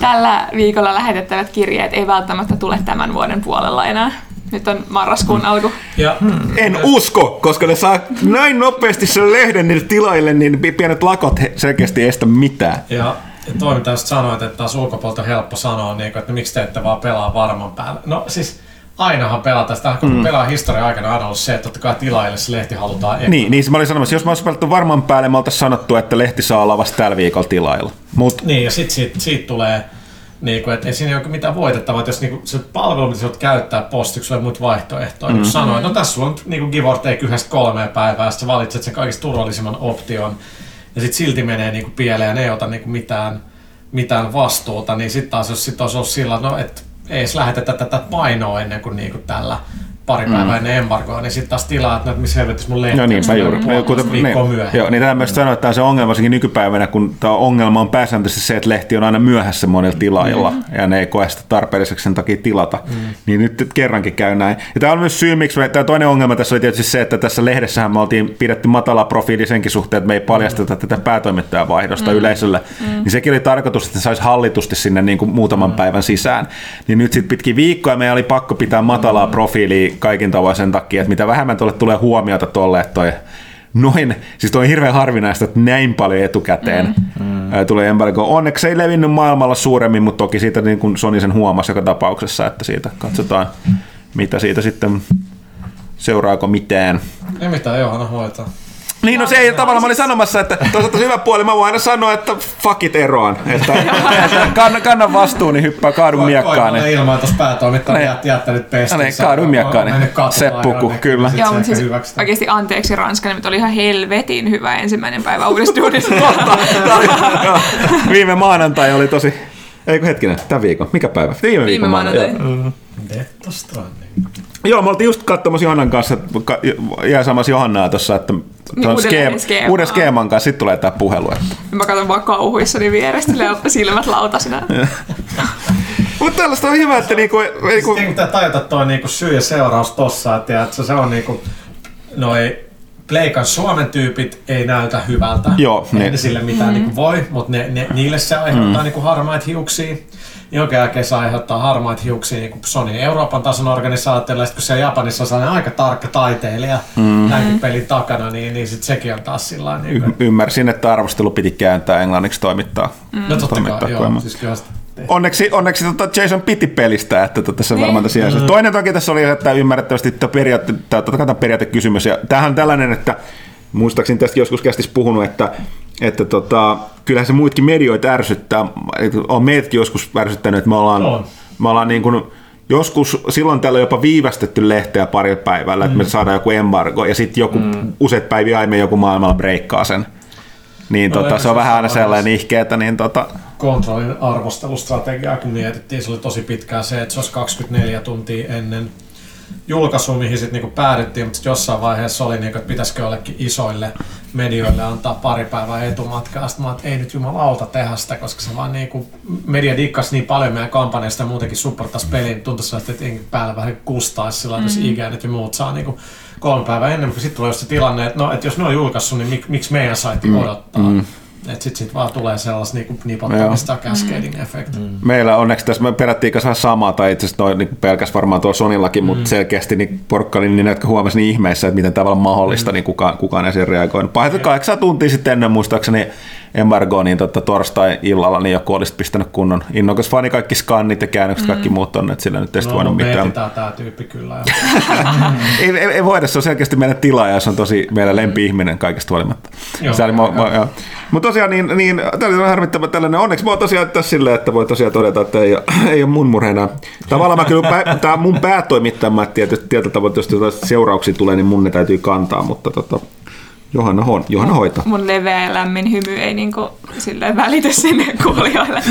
tällä viikolla lähetettävät kirjeet ei välttämättä tule tämän vuoden puolella enää. Nyt on marraskuun alku. Ja En usko, koska ne saa näin nopeasti sen lehden niille tilaille, niin pienet lakot selkeästi ei estä mitään. Ja, ja toi, mitä just sanoit, että taas ulkopuolelta on helppo sanoa, niin kuin, että miksi te ette vaan pelaa varman päälle. No siis ainahan pelata sitä, kun mm. pelaa historian aikana aina ollut se, että totta kai tilaajille se lehti halutaan ekana. Niin, niin se mä olin sanomassa, jos mä olisin pelattu varman päälle, me oltaisiin sanottu, että lehti saa olla vasta tällä viikolla tilailla. Mut Niin, ja sitten siitä, siitä tulee, niin kuin, että ei siinä ole mitään voitettavaa, että jos niin kuin, se palvelu, mitä käyttää postiksi, ei muita vaihtoehtoja. Mm. Kun sanoit, no tässä sulla on niin kuin give or take yhdestä kolmeen päivää, sä valitset sen kaikista turvallisimman option, ja sitten silti menee niin kuin pieleen ei ota niin kuin mitään, mitään vastuuta, niin sitten taas jos sit olisi ollut sillä, no että ei edes lähetetä tätä painoa ennen kuin, niin kuin tällä pari päivää ennen embargoa, niin sitten taas tilaa, että no, että missä helvetissä mun lehti No on, niinpä juuri. on Kuten, myöhemmin. Joo, niin tämä myös sanoa, että tämä on se ongelma varsinkin nykypäivänä, kun tämä ongelma on pääsääntöisesti se, että lehti on aina myöhässä monilla tilaajilla mm. ja ne ei koe sitä tarpeelliseksi sen takia tilata. Mm. Niin nyt kerrankin käy näin. Ja tämä on myös syy, miksi me, tämä toinen ongelma tässä oli tietysti se, että tässä lehdessähän me oltiin pidetty matala profiili senkin suhteen, että me ei paljasteta mm. tätä päätoimittajavaihdosta mm. yleisölle. Mm. Niin sekin oli tarkoitus, että se saisi hallitusti sinne niin kuin muutaman mm. päivän sisään. Niin nyt sitten pitkin viikkoja meidän oli pakko pitää matalaa profiilia kaikin tavoin sen takia, että mitä vähemmän tuolle tulee huomiota tuolle, että toi noin, siis toi on hirveän harvinaista, että näin paljon etukäteen mm. Mm. tulee embargo. Onneksi se ei levinnyt maailmalla suuremmin, mutta toki siitä niin kuin Sony sen huomasi joka tapauksessa, että siitä katsotaan, mitä siitä sitten seuraako mitään. Ei mitään, Johanna hoitaa. Niin, no se ei tavallaan, mä olin sanomassa, että toisaalta hyvä puoli, mä voin aina sanoa, että fuck it eroan. Että, että kanna, kanna vastuun, niin hyppää kaadun miekkaan. Niin. Niin. ilmoitus päätoimittaja jät, jättänyt pestin. Niin, kaadun miekkaan, niin seppuku, kyllä. Joo, mutta siis oikeasti anteeksi Ranska, niin oli ihan helvetin hyvä ensimmäinen päivä uudessa. Viime maanantai oli tosi... Eikö hetkinen, tämän viikon. Mikä päivä? Viime, viikon maanantai. Stranding. Joo, me oltiin just katsomassa Johannan kanssa, ka- jää samassa Johannaa tuossa, että tuon uudelleen skeem- skeemaa. uuden skeeman kanssa sitten tulee tämä puhelu. Että. Mä katson vaan kauhuissani vierestä, silmät lautasina. Mutta tällaista on hyvä, että niinku, niinku, Sitten pitää tajuta toi niinku syy ja seuraus tossa, että se on niinku noi Pleikan Suomen tyypit ei näytä hyvältä. Joo, ei ne- ne sille mitään niinku voi, mutta ne, ne, niille se aiheuttaa mm. niinku harmaita hiuksia. Jonka jälkeen se aiheuttaa harmaita hiuksia niin Sony Euroopan tason organisaatiolle. Sitten kun se Japanissa on sellainen aika tarkka taiteilija mm. tämänkin pelin takana, niin, niin sit sekin on taas sillä niin y- ymmärsin, että arvostelu piti kääntää englanniksi toimittaa. No totta toimittaa kai, joo. Siis kyllä sitä Onneksi, onneksi tota Jason piti pelistä, että tota se Niin. varmaan tässä mm. Toinen toki tässä oli, että ymmärrettävästi tämä periaate, tämä, totta kai tämä periaatekysymys, ja tämähän on tällainen, että muistaakseni tästä joskus kästis puhunut, että, että tota, kyllähän se muitkin medioita ärsyttää, on meidätkin joskus ärsyttänyt, että me ollaan, On. me ollaan niin kuin, joskus silloin täällä jopa viivästetty lehteä pari päivällä, että me saadaan joku embargo, ja sitten joku mm. useat päiviä aiemmin joku maailmalla breikkaa sen. Niin No, tota, se on vähän aina sellainen ihke, että niin tota, kontrollin arvostelustrategiaa, kun mietittiin, se oli tosi pitkään se, että se olisi 24 tuntia ennen julkaisua, mihin sitten niinku päädyttiin, mutta sit jossain vaiheessa oli, niinku, että pitäisikö jollekin isoille medioille antaa pari päivää etumatkaa. Sitten mä että ei nyt jumalauta tehdä sitä, koska se vaan niinku, media dikkasi niin paljon meidän kampanjasta ja muutenkin supporttaisi pelin. Tuntuisi, että tietenkin päällä vähän kustaisi sillä, että jos IGN ja muut saa niinku kolme päivää ennen, mutta sitten tulee just se tilanne, että, no, että jos ne on julkaissut, niin mik, miksi meidän saitti odottaa? Mm. Että sitten sit vaan tulee sellaista niinku nipottamista cascading effect. Mm. Meillä onneksi tässä me perättiin kanssa samaa, tai itse asiassa noin niin pelkäs varmaan tuolla Sonillakin, mm. mutta selkeästi niin porukka oli niin, ne, jotka huomasi niin ihmeessä, että miten tavallaan mahdollista, mm. niin kukaan, kukaan ei siihen reagoinut. Pahit kahdeksan tuntia sitten ennen muistaakseni embargo, niin totta, torstai-illalla niin joku olisi pistänyt kunnon innokas fani kaikki skannit ja käännökset, kaikki muut on, että sillä nyt ei no, voinut me mitään. tää tyyppi kyllä. Ei, ei, ei, voida, se on selkeästi meidän tilaaja, ja se on tosi meidän lempi-ihminen kaikesta huolimatta. Joo. Mutta tosiaan, niin, niin tämä oli harmittava tällainen. Onneksi mä oon tosiaan tässä silleen, että voi tosiaan todeta, että ei, ole- ei ole mun murheena. Tavallaan mä kyllä, tämä mun päätoimittaja, mä tietysti tietyllä tavalla, jos seurauksia tulee, niin mun ne täytyy kantaa, mutta tota, Johanna, hon, Johanna hoitaa. Mun leveä ja lämmin hymy ei niinku silleen välity sinne kuulijoille.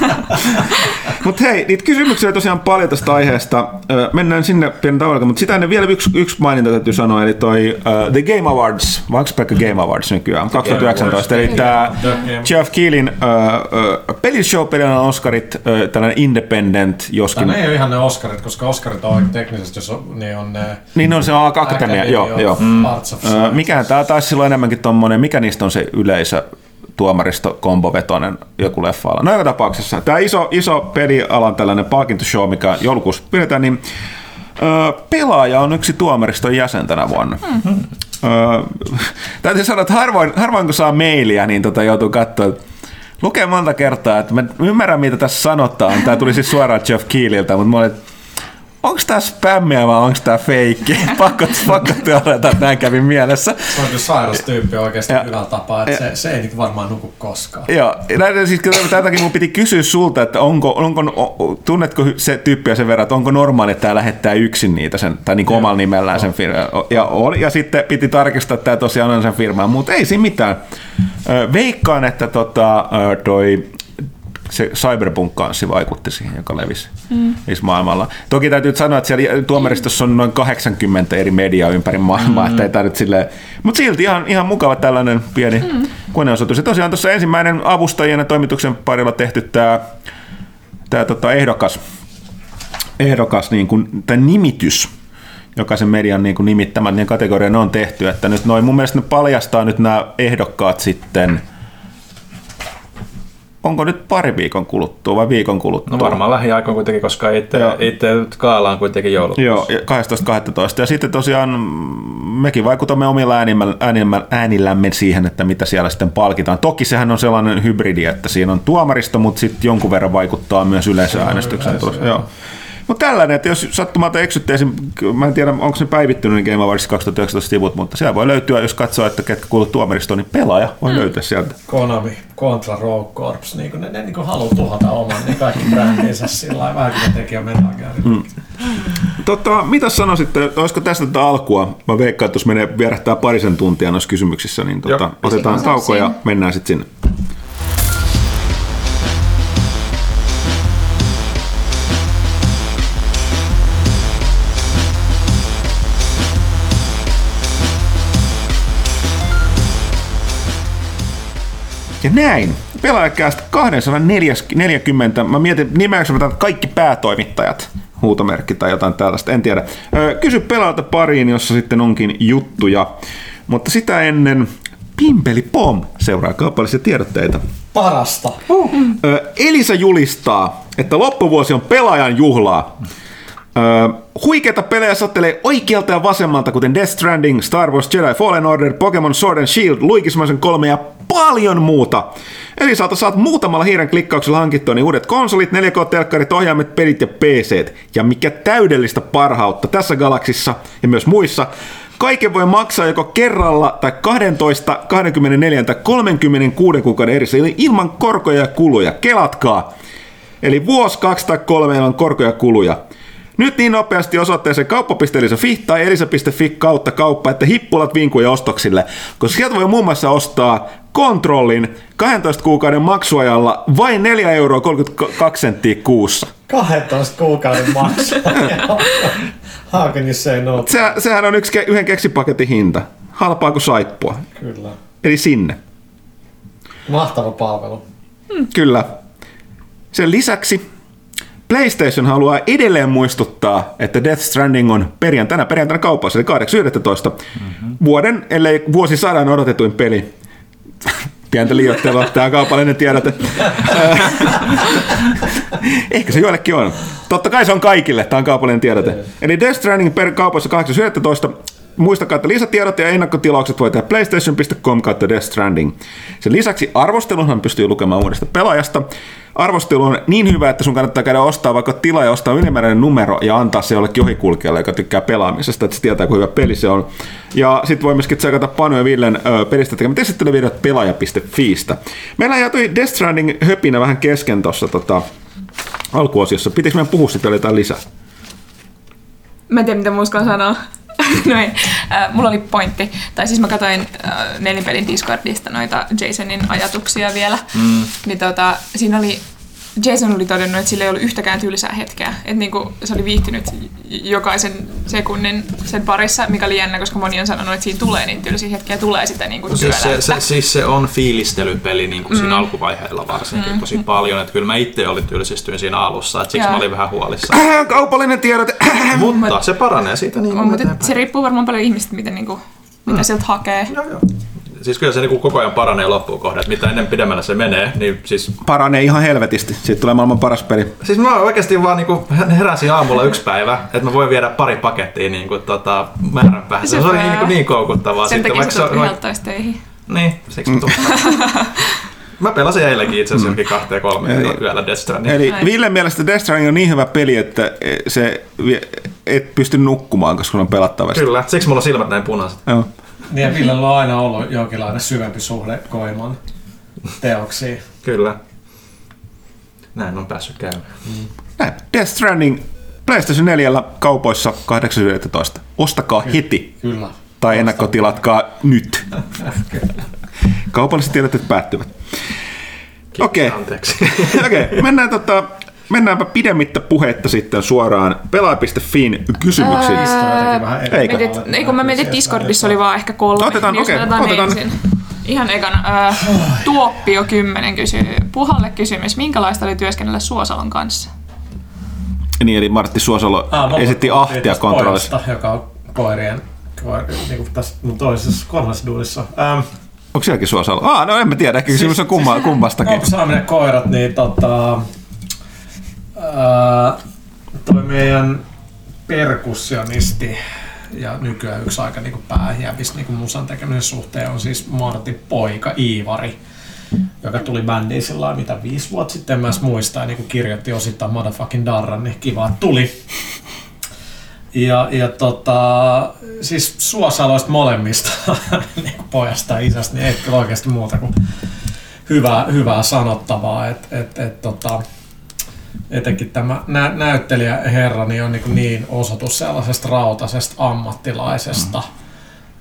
Mutta hei, niitä kysymyksiä tosiaan paljon tästä aiheesta. Mennään sinne pienen tavalla, mutta sitä ennen vielä yksi, yksi maininta täytyy sanoa, eli toi uh, The Game Awards, vai onko pelkkä Game Awards nykyään, 2019, eli tämä Jeff Keelin uh, uh, pelishow pelin Oscarit, uh, tällainen independent, joskin... Ne ei ole ihan ne Oscarit, koska Oscarit on teknisesti, jos on, niin on ne... Niin on se on akatemia, joo, joo. Mm. Arts of Ö, Science. Mikä tämä taisi silloin enemmänkin tommonen, mikä niistä on se yleisö tuomaristo kombovetonen joku leffa No joka tapauksessa. Tämä iso, iso pelialan tällainen palkintoshow, mikä joulukuussa pidetään, niin ö, pelaaja on yksi tuomariston jäsen tänä vuonna. Mm-hmm. Ö, täytyy sanoa, että harvoin, harvoin kun saa mailia, niin tota joutuu katsoa, lukee monta kertaa, että mä ymmärrän mitä tässä sanotaan. Tämä tuli siis suoraan Jeff Keeliltä, mutta mä olin, onko tämä spämmiä vai onko tämä feikki? pakko, pakko että näin kävi mielessä. Se on kyllä sairas tyyppi oikeasti Ja- hyvällä tapaa, että se, se ei varmaan nuku koskaan. Joo, näin, siis tätäkin mun piti kysyä sulta, että onko, onko, tunnetko se tyyppiä sen verran, että onko normaali, että tämä lähettää yksin niitä, sen, tai niin omalla nimellään sen firman. Ja, oli, ja sitten piti tarkistaa, että tämä tosiaan on sen firma, mutta ei siinä mitään. Ö, Veikkaan, että tota, ö, toi se cyberpunk-kanssi vaikutti siihen, joka levisi mm. maailmalla. Toki täytyy sanoa, että siellä tuomaristossa on noin 80 eri mediaa ympäri maailmaa, mm. että ei tämä nyt silleen, mutta silti ihan, ihan mukava tällainen pieni mm. koneosoitus. Ja tosiaan tuossa ensimmäinen avustajien ja toimituksen parilla tehty tämä, tämä tota ehdokas, ehdokas niin kuin, tai nimitys, jokaisen median niin kuin nimittämät niin kategorian on tehty, että nyt noin mun mielestä ne paljastaa nyt nämä ehdokkaat sitten onko nyt pari viikon kuluttua vai viikon kuluttua? No varmaan lähiaikoin kuitenkin, koska itse, itse kaala on kuitenkin joulukuussa. Joo, ja 12.12. Ja sitten tosiaan mekin vaikutamme omilla äänillämme siihen, että mitä siellä sitten palkitaan. Toki sehän on sellainen hybridi, että siinä on tuomaristo, mutta sitten jonkun verran vaikuttaa myös yleisöäänestyksen yleisö, tulossa. joo. Mutta tällainen, että jos sattumalta eksytte mä en tiedä, onko se päivittynyt ne Game Awards 2019 sivut, mutta siellä voi löytyä, jos katsoo, että ketkä kuuluvat tuomaristoon, niin pelaaja voi löytyä sieltä. Konami kontra Rogue Corps, niin ne, ne niin haluaa tuhota oman niin kaikki brändinsä sillä lailla, vähän kuin ne teki jo Metal Gearin. Mm. Tota, mitä sanoisitte, olisiko tästä tätä alkua? Mä veikkaan, että jos menee vierähtää parisen tuntia noissa kysymyksissä, niin tota, Joo. otetaan tauko ja mennään sitten sinne. Ja näin. Pelaajakästä 240. Mä mietin, nimeäkö mä kaikki päätoimittajat huutomerkki tai jotain tällaista, en tiedä. Kysy pelaajalta pariin, jossa sitten onkin juttuja. Mutta sitä ennen Pimpeli Pom seuraa kaupallisia tiedotteita. Parasta. Ö, Elisa julistaa, että loppuvuosi on pelaajan juhlaa. Ö, huikeita pelejä sattelee oikealta ja vasemmalta, kuten Death Stranding, Star Wars Jedi Fallen Order, Pokemon Sword and Shield, Luigismaisen 3 ja paljon muuta. Elisalta saat muutamalla hiiren klikkauksella hankittua niin uudet konsolit, 4K-telkkarit, ohjaimet, pelit ja PC. Ja mikä täydellistä parhautta tässä galaksissa ja myös muissa, Kaiken voi maksaa joko kerralla tai 12, 24 tai 36 kuukauden erissä eli ilman korkoja ja kuluja. Kelatkaa! Eli vuosi, kaksi tai kolme on korkoja ja kuluja. Nyt niin nopeasti osoitteeseen kauppa.elisa.fi tai elisa.fi kautta kauppa, että hippulat vinkuja ostoksille, koska sieltä voi muun muassa ostaa kontrollin 12 kuukauden maksuajalla vain 4 euroa 32 senttiä kuussa. 12 kuukauden maksu. How can you say no? Se, sehän on yksi, yhden keksipaketin hinta. Halpaa kuin saippua. Kyllä. Eli sinne. Mahtava palvelu. Kyllä. Sen lisäksi PlayStation haluaa edelleen muistuttaa, että Death Stranding on perjantaina, perjantaina kaupassa, eli 8.11. Mm-hmm. Vuoden, ellei vuosisadan odotetuin peli. Pientä liioittelua, tämä on kaupallinen tiedote. Ehkä se joillekin on. Totta kai se on kaikille, tämä on kaupallinen tiedote. Eli Death Stranding per kaupassa 8.11. Muistakaa, että lisätiedot ja ennakkotilaukset voi tehdä playstation.com kautta Death Stranding. Sen lisäksi arvostelunhan pystyy lukemaan uudesta pelaajasta. Arvostelu on niin hyvä, että sun kannattaa käydä ostaa vaikka tila ja ostaa ylimääräinen numero ja antaa se jollekin ohikulkijalle, joka tykkää pelaamisesta, että se tietää, kuinka hyvä peli se on. Ja sitten voi myöskin tsekata Panu ja Villen pelistä tekemät esittelyvideot pelaaja.fiistä. Meillä jäi toi Death Stranding höpinä vähän kesken tuossa tota, alkuosiossa. Pitikö meidän puhua sitten jotain lisää? Mä en tiedä, mitä mä uskallan sanoa. no ei. Äh, mulla oli pointti. Tai siis mä katsoin äh, nelinpelin Discordista noita Jasonin ajatuksia vielä. Mm. Niin tota, siinä oli Jason oli todennut, että sillä ei ollut yhtäkään tylsää hetkeä. Että niinku, se oli viihtynyt jokaisen sekunnin sen parissa, mikä oli jännä, koska moni on sanonut, että siinä tulee niin tylsiä hetkiä, tulee sitä niinku Siis se, se, siis se on fiilistelypeli niin kuin siinä alkuvaiheilla varsinkin Mm. tosi paljon. Että kyllä mä itse olin tylsistyin siinä alussa, että siksi Joo. mä olin vähän huolissani. Äh, Kaupallinen tiedote. Mutta se paranee siitä niin On, kuin mutta se riippuu varmaan paljon ihmistä, miten niinku, mitä sieltä hakee. Joo, joo. Siis kyllä se niin kuin koko ajan paranee loppuun kohden, että mitä ennen pidemmälle se menee, niin siis Paranee ihan helvetisti. Siitä tulee maailman paras peli. Siis mä oikeasti vaan niinku heräsin aamulla yksi päivä, että mä voin viedä pari pakettia niinku tota määränpäähän. Se, se oli niin, niin koukuttavaa. Sen takia sä töihin. Niin, siksi mä tulin. Mä pelasin eilenkin itse asiassa mm. kahteen kolme Eli- yöllä Death Stranding. Eli. Ville mielestä Death Stranding on niin hyvä peli, että se vie- et pysty nukkumaan, koska on pelattavasti. Kyllä, siksi mulla on silmät näin punaiset. Joo. Niin ja Villellä on aina ollut jonkinlainen syvempi suhde Koiman teoksiin. Kyllä. Näin on päässyt käymään. Näin. Death Stranding PlayStation 4 kaupoissa 8.11. Ostakaa heti Kyllä. tai ennakkotilatkaa nyt. Kaupalliset tiedot päättyvät. Okei. Anteeksi. Okei, mennään tota, mennäänpä pidemmittä puhetta sitten suoraan pelaaja.fiin kysymyksiin. Eri Eikö? Mietit, ei kun mä mietin, että Discordissa oli vaan ehkä kolme. Otetaan, niin okei, otetaan ne otetaan. ensin. Ihan ekana. Äh, Tuoppio 10 kysyy. Puhalle kysymys. Minkälaista oli työskennellä Suosalon kanssa? Niin, eli Martti Suosalo Ah, esitti ahtia kontrollissa. pojasta, joka on koirien, koir, niin kuin tässä mun toisessa kolmessa duunissa. Ähm, Onko sielläkin Suosalo? Ah, no en mä tiedä, ehkä kysymys on kumma, kummastakin. Onko saaminen koirat, niin tota, ää, toi meidän perkussionisti ja nykyään yksi aika niin pääjävis niin musan tekemisen suhteen on siis Martin poika Iivari, joka tuli bändiin sillä mitä viisi vuotta sitten, en mä edes muista, ja niin kirjoitti osittain Motherfucking Darran, niin kiva, tuli. Ja, ja tota, siis Suosaloista molemmista, niin pojasta ja isästä, niin ei kyllä oikeasti muuta kuin hyvää, hyvää sanottavaa. Et, et, et, tota, etenkin tämä nä- näyttelijä herra niin on niin, niin osoitus sellaisesta rautasesta ammattilaisesta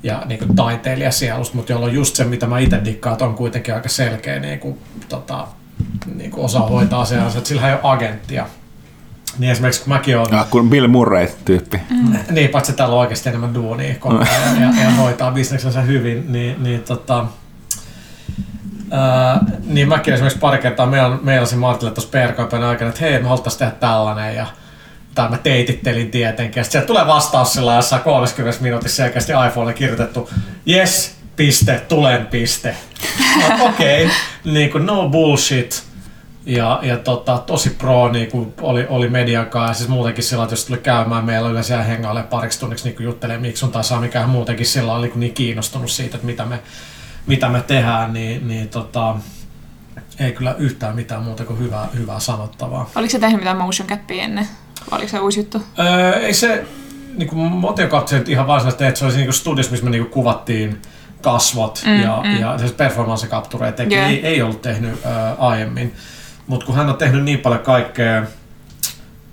ja niin kuin taiteilijasielusta, mutta jolla on just se, mitä mä itse dikkaan, on kuitenkin aika selkeä niin kuin, tota, niin kuin osaa hoitaa asiansa, että sillä ei ole agenttia. Niin esimerkiksi kun mäkin olen Ah, kun Bill Murray-tyyppi. niin, paitsi täällä on oikeasti enemmän duunia koko ajan ja, ja hoitaa bisneksensä hyvin, niin, niin tota, ää, niin mäkin esimerkiksi pari kertaa meillä, meillä Martille tuossa PR-kampanjan aikana, että hei, me haluttaisiin tehdä tällainen ja tai mä teitittelin tietenkin. Sitten tulee vastaus sillä jossain 30 minuutissa selkeästi iPhonelle kirjoitettu, yes, piste, tulen piste. Okei, okay. niin kuin no bullshit. Ja, ja tota, tosi pro niin kuin oli, oli median kanssa. Ja siis muutenkin sillä, että jos tuli käymään, meillä yleensä hengaille pariksi tunniksi niin juttelee Miksun tai saa mikään muutenkin sillä oli niin kiinnostunut siitä, että mitä me, mitä me tehdään, niin, niin tota, ei kyllä yhtään mitään muuta kuin hyvää, hyvää sanottavaa. Oliko se tehnyt mitään motion capia ennen? Vai oliko se uusi juttu? Öö, ei se niin kuin motiokapseli ihan varsinaisesti, että se oli niin studios, missä me niin kuvattiin kasvot mm, ja, mm. ja siis performance capture Joo. ei, ei ollut tehnyt ö, aiemmin. Mutta kun hän on tehnyt niin paljon kaikkea,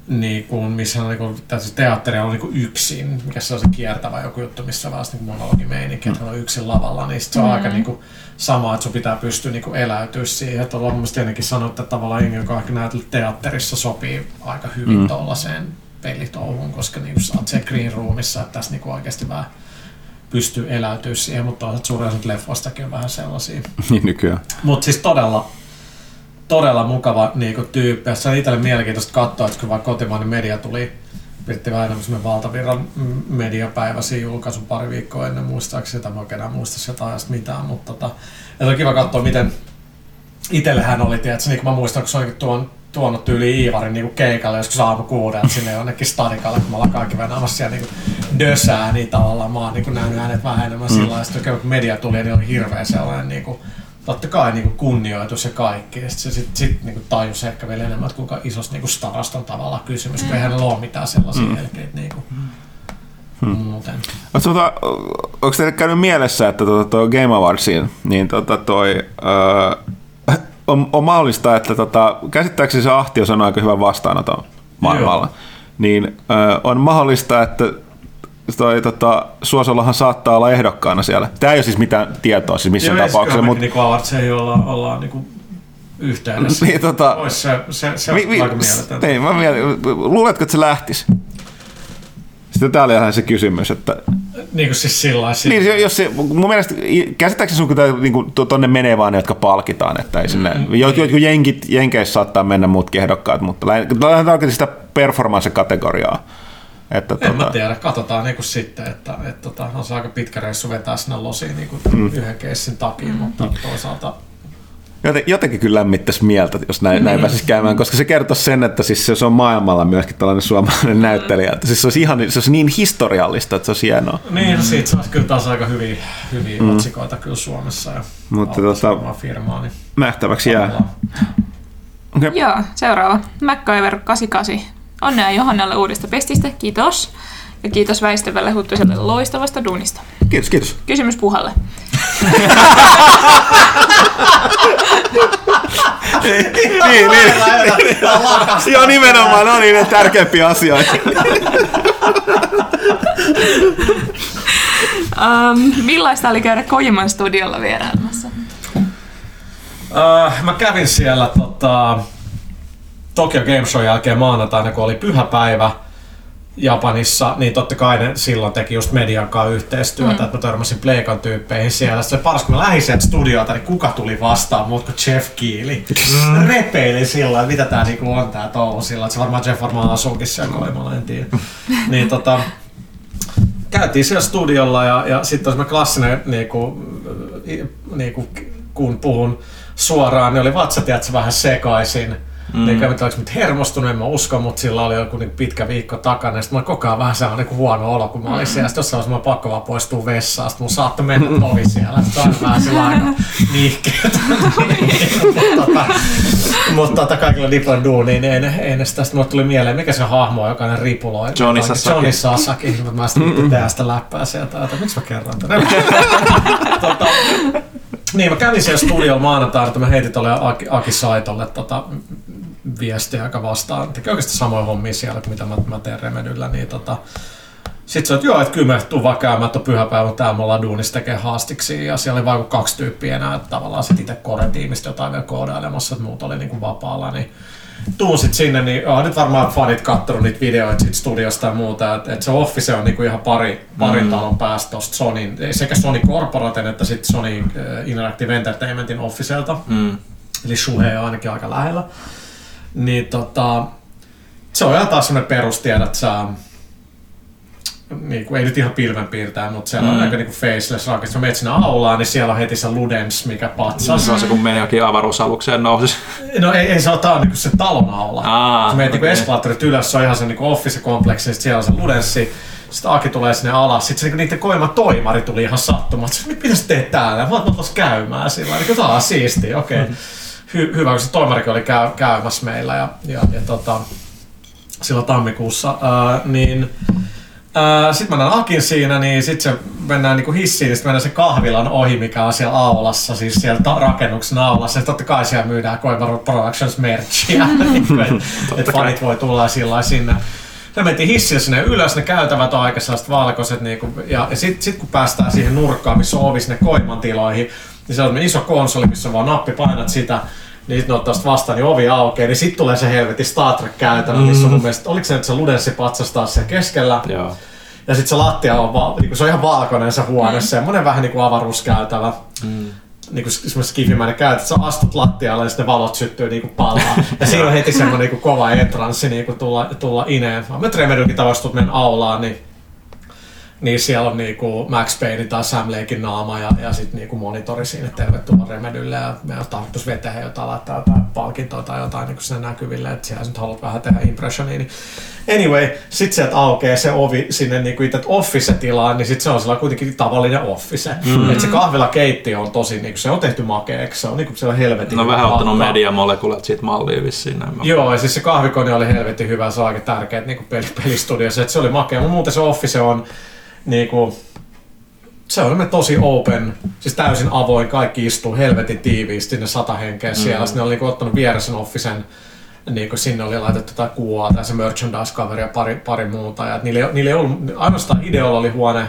niin kuin, missä on niin kuin, siis teatteri on niin kuin yksin, mikä se on se kiertävä joku juttu, missä on vaan niin monologimeininki, että hän on yksin lavalla, niin sit se on aika niin kuin, sama, että sun pitää pystyä niin kuin eläytyä siihen. Että ollaan mun mielestä ennenkin sanonut, että tavallaan jengi, joka on ehkä näytellyt teatterissa, sopii aika hyvin mm. tuollaiseen pelitouhuun, koska niin sä oot siellä green roomissa, että tässä niin oikeasti vähän pystyy eläytyä siihen, mutta toisaalta suurin osa leffoistakin on vähän sellaisia. Niin nykyään. Mutta siis todella, todella mukava niinku, tyyppi. Ja se on itselle mielenkiintoista katsoa, että kun vaan kotimainen media tuli, enemmän semmoinen valtavirran mediapäivä siinä julkaisun pari viikkoa ennen muistaakseni, sitä mä oikein muista sieltä ajasta mitään, mutta tota, se on kiva katsoa, miten itsellähän oli, tiedätkö, niin kuin mä muistan, kun se olikin tuon, tuonut tyyli Iivarin niin keikalle joskus aamu kuudelta sinne jonnekin stadikalle, kun me ollaan kaikki venaamassa siellä niin dösää, niin tavallaan mä oon niin nähnyt hänet vähän enemmän mm. sillä lailla, kun media tuli, niin oli hirveä sellainen niin kuin, totta kai niin kuin kunnioitus ja kaikki. Ja sitten se sit, sit, niin kuin tajus ehkä vielä enemmän, että kuinka isosta niin kuin starasta on tavallaan kysymys, kun ei hänellä ole mitään sellaisia mm. jälkeitä niin kuin, muuten. Tota, onko teille käynyt mielessä, että tuo, tuo Game Awardsiin, niin tota toi, öö, on, on, mahdollista, että tota, käsittääkseni se Ahti on aika hyvän vastaanoton maailmalla. Niin öö, on mahdollista, että toi, tota, Suosollahan saattaa olla ehdokkaana siellä. Tämä ei ole siis mitään tietoa siis missään Joo, tapauksessa, mutta... Niin kuin että se ei olla, ollaan niin kuin yhteydessä. niin, tota, Ois se, se, se mi, mi, niin, mä mietin, luuletko, että se lähtisi? Sitten täällä ihan se kysymys, että Niin kuin siis sillä lailla. niin, jos se, mun mielestä käsittääkseni sun pitää niin tuonne menee vaan ne, jotka palkitaan, että ei sinne, mm, jotkut jenkit, jenkeissä saattaa mennä muutkin ehdokkaat, mutta lähdetään sitä performance-kategoriaa. Että, En mä tota, tiedä, katsotaan niin kuin sitten, että, että tota, on se aika pitkä reissu vetää sinne losiin niin kuin mm. yhden keissin takia, mutta toisaalta Joten, jotenkin kyllä lämmittäisi mieltä, jos näin, näin pääsisi käymään, koska se kertoo sen, että siis se on maailmalla myöskin tällainen suomalainen näyttelijä. Että siis se olisi, ihan, se olisi niin historiallista, että se olisi hienoa. Niin, no siitä saisi kyllä taas aika hyviä, hyviä mm. otsikoita kyllä Suomessa ja Mutta tota- varmaan firmaa. Niin Nähtäväksi jää. Okay. Joo, seuraava. MacGyver 88. Onnea Johannelle uudesta pestistä, kiitos. Ja kiitos väistävälle Huttuselle loistavasta duunista. Kiitos, kiitos. Kysymys Puhalle. niin, niin. Joo, nimenomaan, no niin, ne tärkeimpiä asioita. Um, millaista oli käydä Kojiman studiolla vierailemassa? Uh, mä kävin siellä tota, Tokyo Game Show jälkeen maanantaina, kun oli pyhäpäivä Japanissa, niin totta kai ne silloin teki just median kanssa yhteistyötä, mm. että mä törmäsin Pleikan tyyppeihin siellä. Sitten se paras, kun mä lähdin sieltä studiota, niin kuka tuli vastaan muut kuin Jeff Keely. Mm. Repeili silloin, että mitä tää niinku on tää touhu sillä, että se varmaan Jeff varmaan asuukin siellä koimalla, en tiedä. niin tota, käytiin siellä studiolla ja, ja sitten olisi klassinen, niinku, niinku, kun puhun suoraan, niin oli vatsa, tiedätkö, vähän sekaisin. Mm. Niin kävin, oliko nyt hermostunut, en mä usko, mutta sillä oli joku niin pitkä viikko takana. Sitten mä olin koko ajan vähän sellainen niin huono olo, kun mä olin siellä. Sitten jossain vaiheessa mä pakko vaan poistua vessaan. Sitten mun saattoi mennä ovi siellä. Sitten on vähän sillä aika niihkeetä. mutta tota, mutta tota, kaikilla Diplan duuniin, niin ei, ne- ei ne sitä. Sitten mulle tuli mieleen, mikä se hahmo on, joka ne ripuloi. Johnny Sasaki. Johnny Sasaki. Mutta mä sitten tehdä sitä läppää sieltä. Että miksi mä kerron tänne? tota, niin, mä kävin siellä studiolla maanantaina, että mä heitin tuolle Aki, Aki Saitolle tota, viestiä, joka vastaa. Teki oikeasti samoja hommia siellä kuin mitä mä, mä teen Remedyllä. Niin, tota, sitten se, että joo, että kyllä me tuu vaan käymään, että on pyhäpäivä, täällä me ollaan duunissa tekee haastiksi. Ja siellä oli vain kaksi tyyppiä enää, että tavallaan sit itse Core-tiimistä jotain vielä koodailemassa, että muut oli niinku vapaalla. Niin tuun sit sinne, niin oh, nyt varmaan fanit kattonut niitä videoita siitä studiosta ja muuta, että et se Office on niinku ihan pari, parin talon päästä tosta Sonyn, sekä Sony Corporaten että sitten Sony äh, Interactive Entertainmentin Officelta. Mm. Eli Shuhei on ainakin aika lähellä. Niin tota, se on ihan taas semmonen perustiedät, sä niin kuin, ei nyt ihan pilven piirtää, mutta siellä on Mm. aika niin kuin faceless rakennus. Mä menet sinne aulaan, niin siellä on heti se Ludens, mikä patsas. Se on se, kun meni jokin avaruusalukseen nousi. No ei, ei se ole, tää on niinku se talon aula. Aa, Sä menet niinku okei. eskalaattorit ylös, se on ihan se niinku office-kompleksi, sit siellä on se ludenssi. Sitten Aki tulee sinne alas, sitten se niinku niiden koima toimari tuli ihan sattumalta. Mitä sä teet täällä? Mä oon tuossa käymään sillä niin tää on siistiä, okei. Okay. Hy- hyvä, kun se toimarikin oli käy- käymässä meillä ja, ja, ja tota, silloin tammikuussa. Ää, niin sitten mä näen Akin siinä, niin sitten se mennään niinku hissiin, niin sitten mennään se kahvilan ohi, mikä on siellä aulassa, siis siellä ta- rakennuksen aulassa. Ja totta kai siellä myydään Koivaru Productions merchia, niin että et fanit voi tulla sillä sinne. Me mentiin hissillä sinne ylös, ne käytävät on aika sellaiset valkoiset, niinku, ja, ja sitten sit kun päästään siihen nurkkaan, missä on ovi sinne Koiman tiloihin, niin se on iso konsoli, missä on vaan nappi, painat sitä, niin sitten ottaa sitä vastaan, niin ovi aukeaa, niin sitten tulee se helvetin Star Trek käytävä, missä on mun mielestä, oliko se nyt se Ludenssi patsas taas siellä keskellä, Joo. ja sitten se lattia on, va- niinku, se on ihan valkoinen se huone, mm. semmoinen vähän niinku avaruuskäytävä. Mm. Niinku semmoinen skifimäinen käytä, että sä astut lattialle ja sitten ne valot syttyy niinku palaa. ja siinä on heti semmoinen niinku kova entranssi niinku tulla, tulla ineen. Mä Tremedykin tavastut mennä aulaan, niin niin siellä on niinku Max Payne tai Sam Lakein naama ja, ja sitten niinku monitori siinä, että tervetuloa Remedylle ja me on tarkoitus vetää jotain, laittaa jotain palkintoa tai jotain niinku sinne näkyville, että siellä nyt haluat vähän tehdä impressionia. Niin anyway, sitten sieltä aukeaa se ovi sinne niinku itse office-tilaan, niin sitten se on sellainen kuitenkin tavallinen office. Mm. Että se kahvilakeittiö on tosi, niinku, se on tehty makeeksi, se on niinku siellä helvetin No vähän ottanut mediamolekulat siitä malliin vissiin. näin Joo, ja siis se kahvikone oli helvetin hyvä, se on aika tärkeä niin peli, pelistudiossa, että se oli makea. Mutta muuten se Office on niinku, se on me tosi open, siis täysin avoin, kaikki istuu helvetin tiiviisti, ne sata henkeä siellä. Mm. Sitten ne oli niinku ottanut vieressä sen Officen niin kuin sinne oli laitettu tätä kuvaa tai se merchandise-kaveri ja pari, pari muuta. Ja niillä, niillä ei ollut, ainoastaan Ideolla oli huone,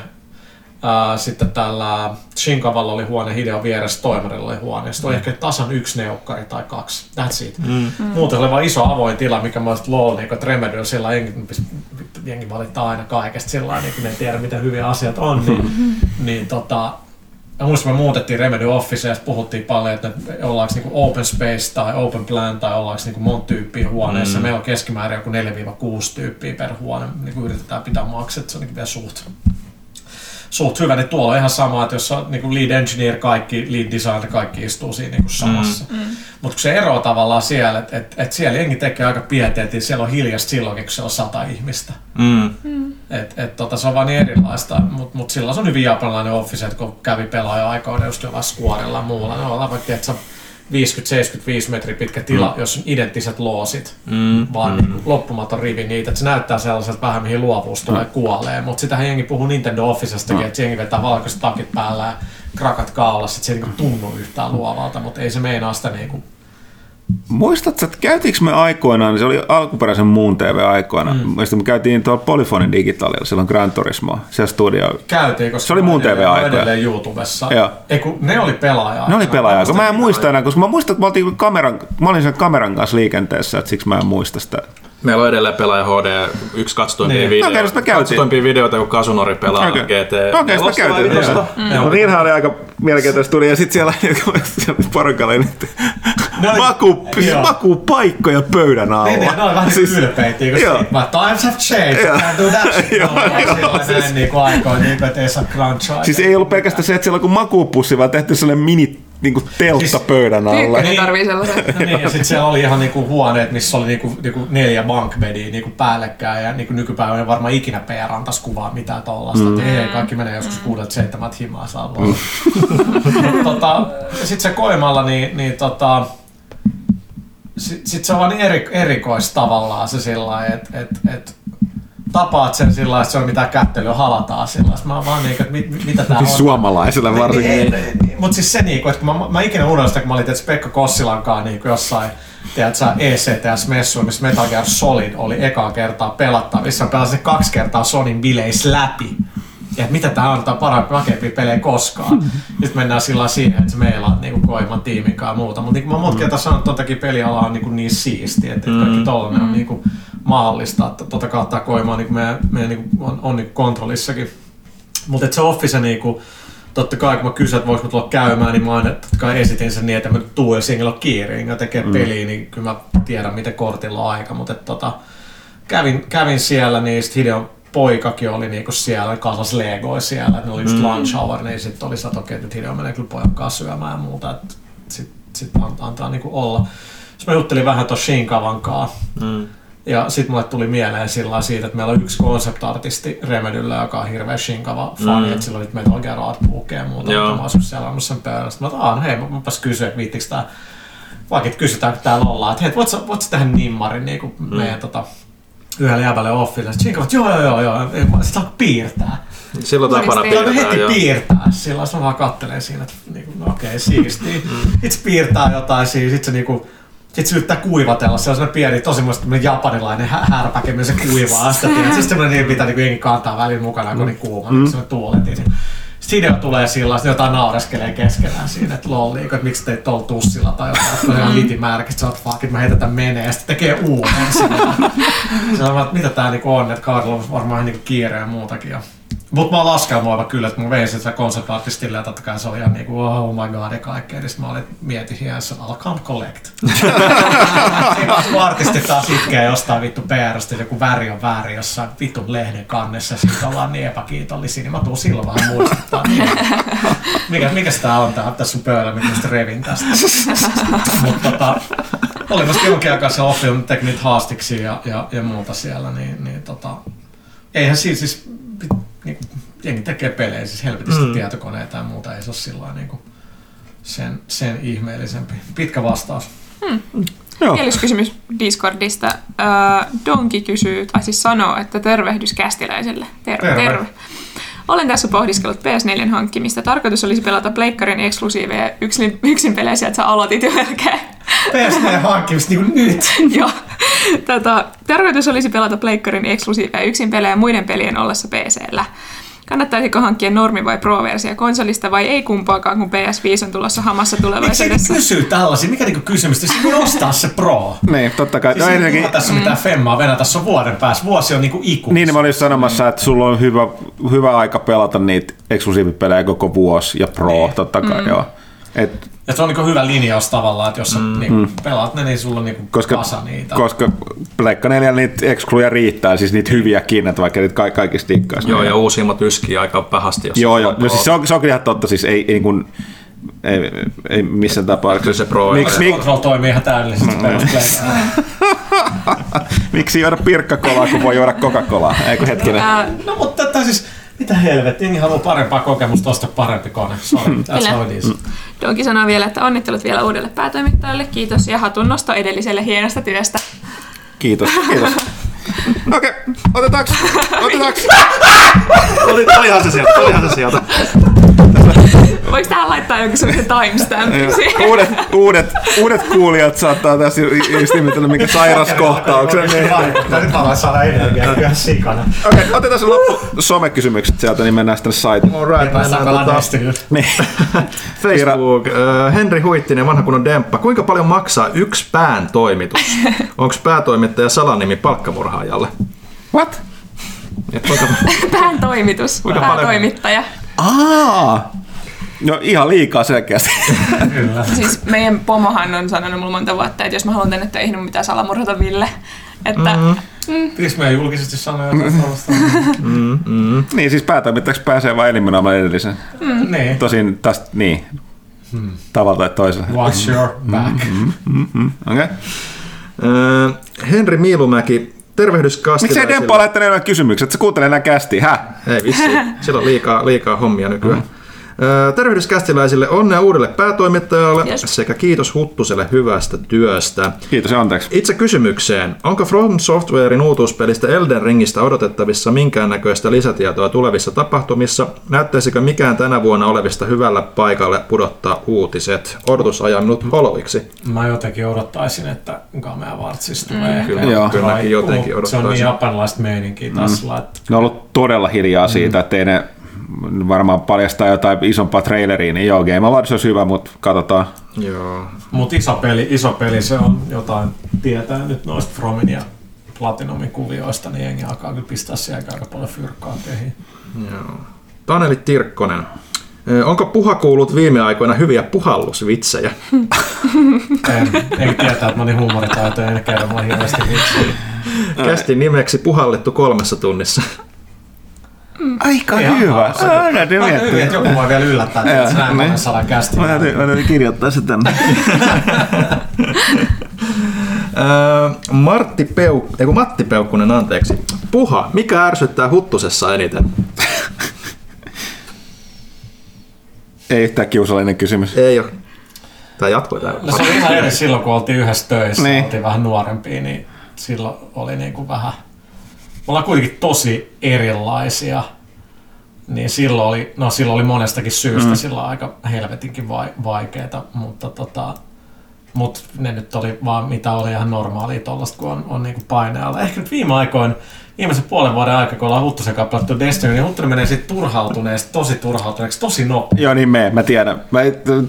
ää, sitten tällä Shinkavalla oli huone, Hideon vieressä Toimarilla oli huone. Sitten oli ehkä tasan yksi neukkari tai kaksi. That's it. Mm. Muuten oli vaan iso avoin tila, mikä mä olisin lol, niin että Remedy on sillä jengi, jengi valittaa aina kaikesta sillä lailla, niin kun ei tiedä, miten hyviä asiat on. Niin, niin tota, Mä muistan, me muutettiin Remedy Office ja puhuttiin paljon, että ollaanko niinku open space tai open plan tai ollaanko niinku monta tyyppiä huoneessa. Mm. Meillä on keskimäärin joku 4-6 tyyppiä per huone, niin kuin yritetään pitää makset, se on niinku vielä suht, suht hyvä. Niin tuolla on ihan sama, että jos on niinku lead engineer, kaikki, lead designer, kaikki istuu siinä niinku samassa. Mm. Mutta kun se ero tavallaan siellä, että et, et siellä jengi tekee aika pieteetin, siellä on hiljasta silloinkin, kun siellä on sata ihmistä. Mm. Et, et, tota, se on vaan niin erilaista, mutta mut sillä se on hyvin japanilainen office, että kun kävi pelaaja aikoina just jollain squadilla ja muulla, ne on vaikka, että 50-75 metriä pitkä tila, mm. jos on identtiset loosit, Mm. vaan mm. loppumaton rivi niitä, että se näyttää sellaiselta vähän mihin luovuus tulee mm. kuolee, mutta sitähän jengi puhuu Nintendo Officestakin, mm. että jengi vetää valkoiset takit päällä ja krakat kaulassa, että se ei niinku tunnu yhtään luovalta, mutta ei se meinaa sitä niinku Muistatko, että käytiinkö me aikoinaan, niin se oli alkuperäisen muun TV-aikoina, mm. Muistan, me käytiin tuolla Polyfonin digitaalilla silloin Gran Turismo, siellä studio. käytiin, koska Se oli muun mä edelleen YouTubessa. Joo. Ei, kun ne oli pelaaja Ne oli pelaaja, kun mä en muista enää, koska mä muistan, että mä, oltiin kameran, mä olin sen kameran kanssa liikenteessä, että siksi mä en muista sitä. Meillä on edelleen pelaaja HD, yksi katsotuimpia Niin. videoita. Okei, no katsotuimpia videoita, kun Kasunori pelaa Okei. GT. Okei, sitä käytiin. Joo. No niinhän oli aika mielenkiintoista tuli, ja sitten siellä, siellä porukalla nyt Ne oli- maku, siis joo. makupaikkoja pöydän alla. Niin, niin, ne oli vähän siis, ylpeitä, kun joo. mä, times have changed, Joo. can't do that shit. Joo, no, joo, joo, siis- näin niin kuin aikoin, niin kuin, että ei saa crunchaa. Siis ei ollut pelkästään se, että siellä on kuin makupussi, vaan tehty sellainen mini niinku teltta Siis- pöydän alla. Pyykkönen Niin. tarvii sellaisen. No niin, ja sitten siellä oli ihan niinku huoneet, missä oli niinku, niinku neljä bankbedia niinku päällekkäin, ja niinku nykypäivänä ei varmaan ikinä PR antaisi kuvaa mitään tollasta. Mm. Ei, kaikki menee joskus kuudelta seitsemät himaa saa mm. tota, Sitten se koimalla, niin, niin tota, sitten sit se on vaan eri, erikoista tavallaan se sillä lailla, että et, et, tapaat sen sillä että se on mitään kättelyä, halataan sillä. Mä vaan niinku, että mit, mit, mitä tää on. Suomalaisille varsinkin. Niin, niin, mutta siis se niinku, että kun mä, mä ikinä unohdin sitä, kun mä olin tietysti Pekka Kossilankaan niinku jossain tiedätkö, ECTS-messuilla, missä Metal Gear Solid oli ekaa kertaa pelattavissa. Mä pelasin kaksi kertaa Sonin bileissä läpi. Ja että mitä tää on, tää on parempi, makeimpia pelejä koskaan. Sitten mennään sillä siihen, että meillä on niinku Koiman tiimin kanssa ja muuta. Mutta niin kuin mä monta kertaa sanonut, että peliala on niinku niin siistiä, että mm. kaikki tollanen on niinku mahdollista. Että tota kautta Koima on, niinku meidän, meidän niinku, on, on niinku kontrollissakin. Mutta se Office niinku, totta kai kun mä kysyin, että voisiko tulla käymään, niin mä aina totta kai esitin sen niin, että mä tuun, on kiire, ja tekee mm. peliä, niin kyllä mä tiedän, miten kortilla on aika. Mutta tota, kävin, kävin siellä, niin sit Hideon poikakin oli niinku siellä, kasas Legoi siellä, ne oli just mm. lunch hour, niin sitten oli sitä, okei, että Hideo menee kyllä pojan kanssa syömään ja muuta, että sitten sit antaa, antaa niinku olla. Sitten mä juttelin vähän tuossa Shinkavan kanssa, Mm. Ja sitten mulle tuli mieleen sillä siitä, että meillä on yksi konceptartisti Remedyllä, joka on hirveä shinkava fani, Mm. että sillä oli Metal Gear Artbookia ja muuta, Joo. mutta mä olisin siellä sen pöydällä. Sitten mä oon, hei, mä, mäpäs kysyä, että viittikö tää, vaikka kysytään, kun täällä ollaan, että hei, voit sä, voit sä tehdä nimmarin niin kuin mm. meidän tota, yhdelle jäbälle offille. Sitten Shinkavat, joo, joo, joo, joo, sitten alkoi piirtää. Silloin tapana piirtää, heti joo. piirtää. Silloin se vaan kattelee siinä, että niinku, no okei, okay, siistiä. Sitten se piirtää jotain siinä, sitten se niinku, sitten se yrittää kuivatella. Se on semmoinen pieni, tosi tämmöinen japanilainen hä- härpäke, millä se kuivaa sitä. tiedät. Sitten semmoinen, niin, mitä niinku jengi kantaa välillä mukana, kun on niin kuuma, mm. semmoinen tuuletin. Niin. Sitten Hideo tulee sillä sitten jotain naureskelee keskenään siinä, että lol, niin, että miksi teit tuolla tussilla tai jotain, että on ihan että sä oot fuck, että mä heitän tän menee, ja sitten tekee uuden sillä. Se on, että mitä tää niinku on, että kaudella on varmaan niinku kiire ja muutakin. Ja mutta mä oon laskelmoiva kyllä, että mä vein sitä konservaatistille ja totta kai se oli ihan niinku oh my god ja kaikkea. Sit mä olin, mietin hieno, I'll come collect. Kun artisti taas itkee jostain vittu PRstä, joku väri on väärin jossain vitun lehden kannessa ja siitä ollaan niin epäkiitollisia, niin mä tuun silloin vaan muistuttaa. Niin. Mikä, mikä tää on tää tässä sun pöydällä, mitä sitten revin tästä. Mutta tota, oli vasta jonkin aikaa se teki niitä haastiksi ja, ja, ja muuta siellä, niin, niin tota, eihän siinä siis, niin kuin, jengi tekee pelejä, siis helvetisti mm. tietokoneita ja muuta, ei se ole sillä niin kuin sen, sen ihmeellisempi. Pitkä vastaus. Joo. Kieliskysymys Discordista. Äh, Donki kysyy, tai siis sanoo, että tervehdys kästiläiselle. Terve, Terve. terve. Olen tässä pohdiskellut PS4 hankkimista. Tarkoitus olisi pelata Pleikkarin eksklusiiveja yksin, yksin pelejä, sieltä sä aloitit jo melkein. PS4 hankkimista niin nyt. Joo. Tota, tarkoitus olisi pelata Pleikkarin eksklusiivia yksin pelejä muiden pelien ollessa PCllä. Kannattaisiko hankkia normi- vai pro-versio konsolista vai ei kumpaakaan, kun PS5 on tulossa hamassa Miksi tulevaisuudessa? kysyy tällaisia? Mikä niinku kysymys? Siis voi ostaa se pro. Niin, totta kai. Siis No, ei ensinnäkin, tässä mitään femmaa venä, tässä on vuoden päässä. Vuosi on niinku ikuisuus. niin mä olin sanomassa, että sulla on hyvä, hyvä aika pelata niitä eksklusiivipelejä koko vuosi ja pro, Niin. totta kai, joo. Et, Ja se on niinku hyvä linjaus tavallaan, että jos sä niinku pelaat ne, niin sulla on niinku koska, kasa niitä. koska Pleikka 4 niitä ekskluja riittää, siis niitä hyviäkin, että vaikka niitä ka- kaikista tikkaisi. Joo, ja uusimmat yskii aika vähästi. Jos Joo, joo. No siis se on, se on kyllä ihan totta, siis ei, ei, kun, ei, ei missään tapauksessa. Kyllä se pro Miksi, on. mik, Control toimii ihan täydellisesti peruspelejä. miksi juoda pirkkakolaa, kun voi juoda Coca-Colaa? Eikö hetkinen? Ää, No mutta tätä siis, mitä helvettiä, jengi haluaa parempaa kokemusta, osta parempi kone. Sorry, that's Kyllä. how it is. Donki sanoo vielä, että onnittelut vielä uudelle päätoimittajalle, kiitos ja hatunnosto edelliselle hienosta työstä. Kiitos, kiitos. Okei, okay, otetaanko? Otetaanko? Oli, olihan se sieltä, olihan se sieltä. Voiko tähän laittaa jonkun sellaisen timestampin uudet, uudet, uudet kuulijat saattaa tässä just ihmetellä, mikä sairaskohtauksen. Niin. Nyt haluan saada energiaa ihan sikana. Okei, okay, otetaan se loppu somekysymykset sieltä, niin mennään sitten saitille. Alright, Päästään mennään tota. Niin. Facebook. Äh, Henri Huittinen, vanha kunnon demppa. Kuinka paljon maksaa yksi pään toimitus? Onko päätoimittaja salanimi palkkamurhaajalle? What? Kuinka, Pään toimitus, Kuinka paljon? päätoimittaja. Aa! No ihan liikaa selkeästi. Kyllä. Siis meidän pomohan on sanonut mulle monta vuotta, että jos mä haluan tänne töihin, mun pitää salamurhata Ville. Että mm. Pitäisikö meidän julkisesti sanoa jotain sellaista? niin siis päätoimittajaksi pääsee vain eliminoimaan edellisen. Niin. Tosin tästä, niin, tavalla tai toisella. Watch your back. Okei. Okay. Äh, Henri Miilumäki, tervehdys Miksei kastilaisille. Demppa laittanut enemmän kysymyksiä? Et sä kuuntelee enää kästiä, häh? Ei vissi, sillä on liikaa, liikaa hommia nykyään. Ö, Tervehdys kästiläisille, onnea uudelle päätoimittajalle Yes. sekä kiitos Huttuselle hyvästä työstä. Kiitos ja anteeksi. Itse kysymykseen, onko From Softwarein uutuuspelistä Elden Ringistä odotettavissa minkäännäköistä lisätietoa tulevissa tapahtumissa? Näyttäisikö mikään tänä vuonna olevista hyvällä paikalle pudottaa uutiset? Odotus ajanut holoviksi. Mä jotenkin odottaisin, että Gamea Vartsis tulee ehkä. Kyllä, Joo. kyllä mäkin jotenkin Se on odottaisin. niin japanilaista meininkiä taas. Mm. Ne on ollut todella hiljaa siitä, että ei ne varmaan paljastaa jotain isompaa traileria, niin joo, Game Awards olisi hyvä, mutta katsotaan. Joo. Mutta iso peli, iso peli, se on jotain tietää nyt noista Fromin ja Platinumin kuvioista, niin jengi alkaa kyllä pistää siellä aika paljon fyrkkaa kehiin. Joo. Taneli Tirkkonen. Ö, Onko puha kuullut viime aikoina hyviä puhallusvitsejä? En, en tietää, että mä olin huumoritaitoja, en kerro mulle hirveästi vitsiä. Kästi nimeksi puhallettu kolmessa tunnissa. Aika Ihan hyvä. hyvin, miettiä. että joku voi vielä yllättää, että se näin Niin. sadan kästi. Mä täytyy, mä täytyy kirjoittaa se tänne. Martti Peuk- ei kun Matti Peukkunen, anteeksi. Puha, mikä ärsyttää Huttusessa eniten? Ei yhtään kiusallinen kysymys. Ei ole. Tai jatkoi tää. No se oli ihan eri silloin, kun oltiin yhdessä töissä, Niin. niin. oltiin vähän nuorempia, niin silloin oli niinku vähän... Me ollaan kuitenkin tosi erilaisia. Niin silloin oli, no silloin oli monestakin syystä mm. silloin aika helvetinkin vai, vaikeeta, mutta tota, mut ne nyt oli vaan mitä oli ihan normaalia tollasta, kun on, on niinku painealla. Ehkä nyt viime aikoina, viimeisen puolen vuoden aikaa, kun ollaan Huttusen kanssa pelattu Destiny, niin Huttunen menee siitä turhautuneesta, tosi turhautuneeksi, tosi nopeasti. Joo, niin me, mä tiedän. Mä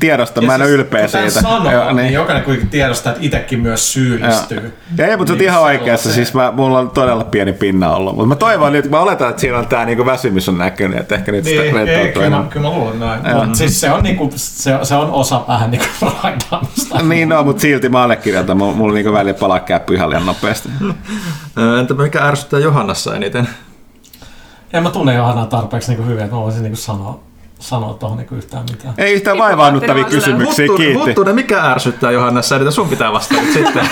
tiedostan, mä en ole ylpeä siitä. Sanoo, Joo, niin. jokainen kuitenkin tiedostaa, että itsekin myös syyllistyy. Ja ei, mutta Niin ihan oikeassa. Siis mä, mulla on todella pieni pinna ollut. Mutta mä toivon nyt, mä oletan, että siinä on tää niinku väsymys on näkynyt, että ehkä nyt sitä Niin, rentoutuu kyllä, enemmän. kyllä mä luulen näin. Mutta siis se on, niinku, se, se on osa vähän niinku raidaamista. Niin no, mutta silti mä allekirjoitan. Mulla, mulla niinku välillä palaa käppy ihan liian nopeasti. Entä mikä ärsyttää Johannassa eniten? En mä tunne Johannaa tarpeeksi niinku hyvin, että mä voisin niinku sanoa, sanoa tuohon niinku yhtään mitään. Ei yhtään vaivaannuttavia kysymyksiä, Huttunen, kiitti. Huttunen, mikä ärsyttää Johannassa eniten? Sun pitää vastata nyt sitten.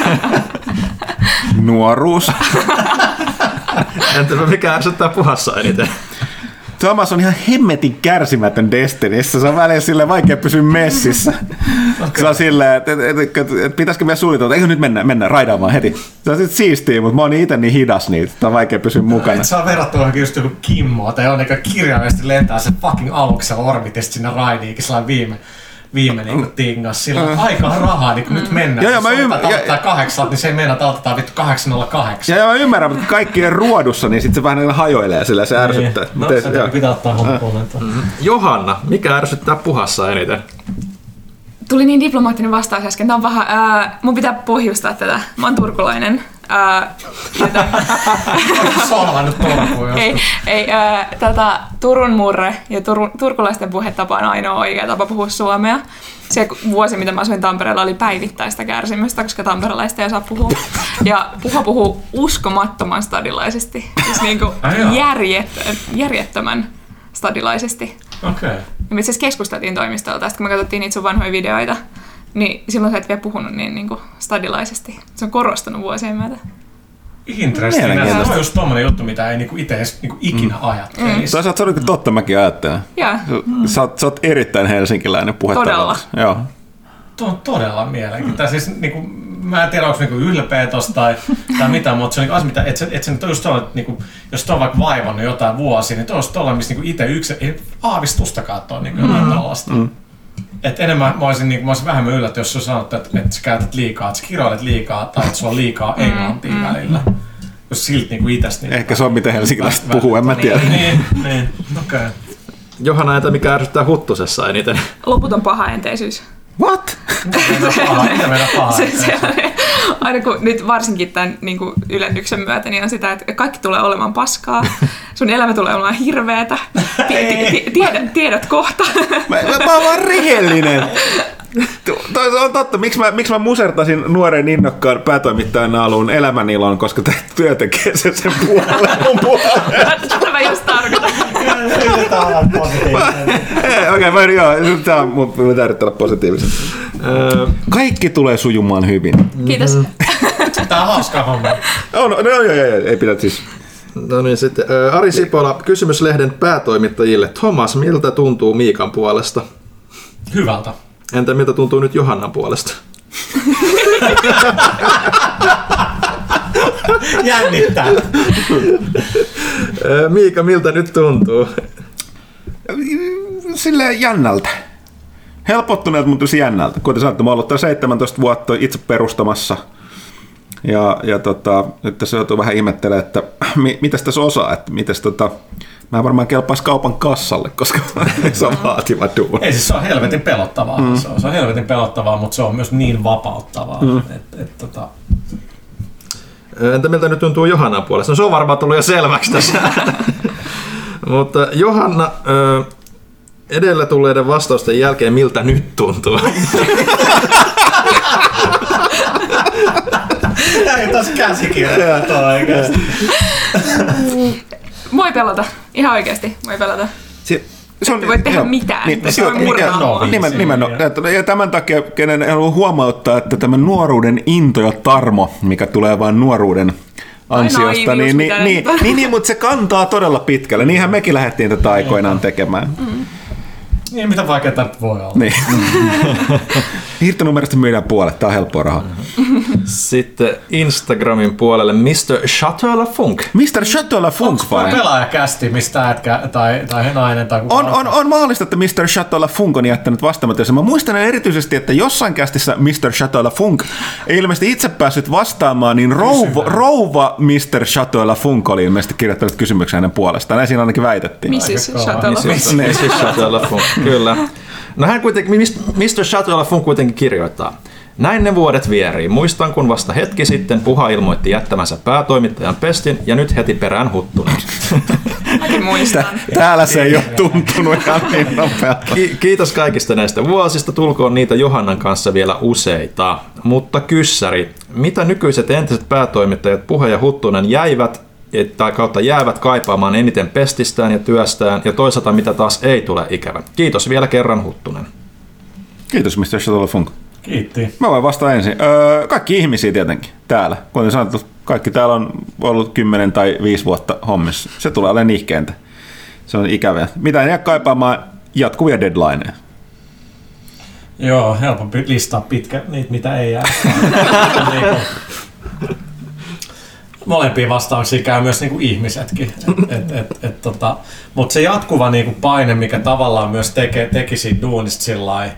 Nuoruus. Entä mikä ärsyttää puhassa eniten? Thomas on ihan hemmetin kärsimätön Destinissä. Se on välillä sille vaikea pysyä messissä. Se on silleen, että et, et, et, et, pitäisikö meidän suunnitella, eikö nyt mennä, mennä raidaamaan heti. Se on sitten siistiä, mutta mä oon itse niin hidas niitä, että on vaikea pysyä mukana. Et saa verrattuna just joku Kimmoa, tai on niinku kirjaimellisesti lentää se fucking aluksella orbitin sinne raidiinkin sellainen viime, viime niinku tingas sillä mm. aikaa rahaa, niin kun nyt mennään. Joo, joo, mä Jos ymmär- aloitetaan ja- kahdeksan, niin se ei mennä, että aloitetaan vittu 808. Ja, ja mä ymmärrän, mutta kaikkien ruodussa, niin sitten se vähän niin hajoilee sillä se ärsyttää. No, Miten- se pitää ottaa hompuun. Johanna, mikä ärsyttää puhassa eniten? Tuli niin diplomaattinen vastaus äsken. Tämä on paha. Ää, mun pitää pohjustaa tätä. Mä oon turkulainen. Ää, joten, Solvannut Turkuun ei, ei ää, tätä Turun murre ja Turun, turkulaisten puhetapa on ainoa oikea tapa puhua suomea. Se vuosi, mitä mä asuin Tampereella, oli päivittäistä kärsimystä, koska tamperelaista ei osaa puhua. Ja puha puhuu uskomattoman stadilaisesti. Siis niinku Ai joo. järjet, järjettömän stadilaisesti. Okei. Ja me asiassa keskusteltiin toimistolla tästä, kun me katsottiin niitä sun vanhoja videoita. Niin silloin sä et vielä puhunut niin, niin kuin stadilaisesti. Se on korostunut vuosien myötä. Interesting. Se on just tommonen juttu, mitä ei niinku itse edes niinku ikinä ajattelisi. Toisaalta se on kyllä totta, mäkin ajattelen. Joo. Sä, oot, sä oot erittäin helsinkiläinen puhetavalla. Todella. Joo. Tuo on todella mielenkiintoista. Siis, niinku, mä en tiedä, onko niinku ylpeä tosta tai, tai mitä, mutta se on niinku asia, mitä, et se, et se nyt on just tuolla, että niinku, jos tuo on vaikka vaivannut jotain vuosia, niin tuo on just tuolla, missä niinku itse yksin, ei aavistustakaan tuo niinku jotain tällaista. Mm. Et enemmän mä olisin, niinku, mä olisin vähemmän yllätty, jos sä sanot, että, että sä käytät liikaa, että sä kiroilet liikaa tai että sulla on liikaa englantia välillä. Jos silti niinku itästä niin Ehkä se on miten helsinkiläiset puhuu, en mä tiedä. Niin, niin, okei. Okay. Johanna, entä mikä ärsyttää huttusessa eniten? Loputon pahaenteisyys. What? Mitä meidän paha? Se, se, aina kun nyt varsinkin tämän niin kuin ylennyksen myötä, niin on sitä, että kaikki tulee olemaan paskaa. Sun elämä tulee olemaan hirveetä. Ti- ti- ti- tiedät, tiedät kohta. Mä, mä, mä oon vaan rehellinen. Toi on totta. Miksi mä, miksi mä musertasin nuoren innokkaan päätoimittajan naaluun elämänilon, koska tämä työ tekee sen sen puolelle. Tätä mä just tarkoitan. Yritetään olla Okei, okay, mä joo, tää on mun mun täytyy olla positiivisen. Öö, Kaikki tulee sujumaan hyvin. Kiitos. Tää on hauska homma. On, no, joo, joo, joo, ei pidä siis. no niin, sitten öö, Ari Sipola, kysymys lehden päätoimittajille. Thomas, miltä tuntuu Miikan puolesta? Hyvältä. Entä miltä tuntuu nyt Johannan puolesta? Jännittää. Miika, miltä nyt tuntuu? Silleen jännältä. Helpottuneet, mutta tosi jännältä. Kuten sanoit, mä oon ollut täällä 17 vuotta itse perustamassa. Ja, ja tota, nyt tässä joutuu vähän ihmettelemään, että mi, mitäs tässä osaa, että mitäs tota, mä varmaan kelpaisi kaupan kassalle, koska se on vaativa duuni. Ei siis se on helvetin pelottavaa. Mm. Se, on, se on helvetin pelottavaa, mutta se on myös niin vapauttavaa. Mm. Et, et, tota, Entä miltä nyt tuntuu Johannan puolesta? No se on varmaan tullut jo selväksi tässä. Mutta Johanna, edellä tulleiden vastausten jälkeen miltä nyt tuntuu? Ei taas käsikirjoittaa oikeasti. Voi pelata. Ihan oikeasti. Voi pelata. Se, se on, voi tehdä mitään, että se on murhaa mua. Nimen, nimen, ja tämän takia, kenen haluan huomauttaa, että tämä nuoruuden into ja tarmo, mikä tulee vain nuoruuden ansiosta, naiivius, niin, niin, mitä niin, nyt- niin, niin, mutta se kantaa todella pitkälle. Niinhän mekin lähdettiin tätä aikoinaan tekemään. Niin, mitä vaikeaa voi olla. Niin. Hirttonumerosta myydään puolet, tää on helppoa rahaa. Sitten Instagramin puolelle Mr. Chateau Funk. Mr. Chateau Funk vai? pelaajakästi, mistä ätkä tai, tai nainen tai kuka On, on, on mahdollista, että Mr. Chateau Funk on jättänyt vastaamatta. Ja Mä muistan erityisesti, että jossain kästissä Mr. Chateau Funk ei ilmeisesti itse päässyt vastaamaan, niin rouva, rouva Mr. Chateau Funk oli ilmeisesti kirjoittanut kysymyksen hänen puolestaan. Näin siinä ainakin väitettiin. Mrs. Mrs. Mrs. Chateau Funk, kyllä. No hän kuitenkin, Mr. Chateau Funk kuitenkin kirjoittaa. Näin ne vuodet vierii. Muistan, kun vasta hetki sitten Puha ilmoitti jättämänsä päätoimittajan pestin ja nyt heti perään huttunut. Mäkin muistan. Täällä se ei ole tuntunut ihan niin nopealta. Ki- kiitos kaikista näistä vuosista, tulkoon niitä Johannan kanssa vielä useita. Mutta kyssäri, mitä nykyiset entiset päätoimittajat Puhe ja Huttunen jäivät tai kautta jäävät kaipaamaan eniten pestistään ja työstään ja toisaalta mitä taas ei tule ikävä. Kiitos vielä kerran Huttunen. Kiitos Mr. Chateau Funk. Kiitti. Mä voin vastata ensin. Öö, kaikki ihmisiä tietenkin täällä. Kuten sanottu, kaikki täällä on ollut 10 tai 5 vuotta hommissa. Se tulee olemaan nihkeintä. Se on ikävää. Mitä ei jää kaipaamaan jatkuvia deadlineja. Joo, helpompi listaa pitkä niitä, mitä ei jää. Molempia vastauksia käy myös niinku ihmisetkin. Et, et, et, et, tota, Mutta se jatkuva niinku paine, mikä tavallaan myös teke, teki siitä duunista sillä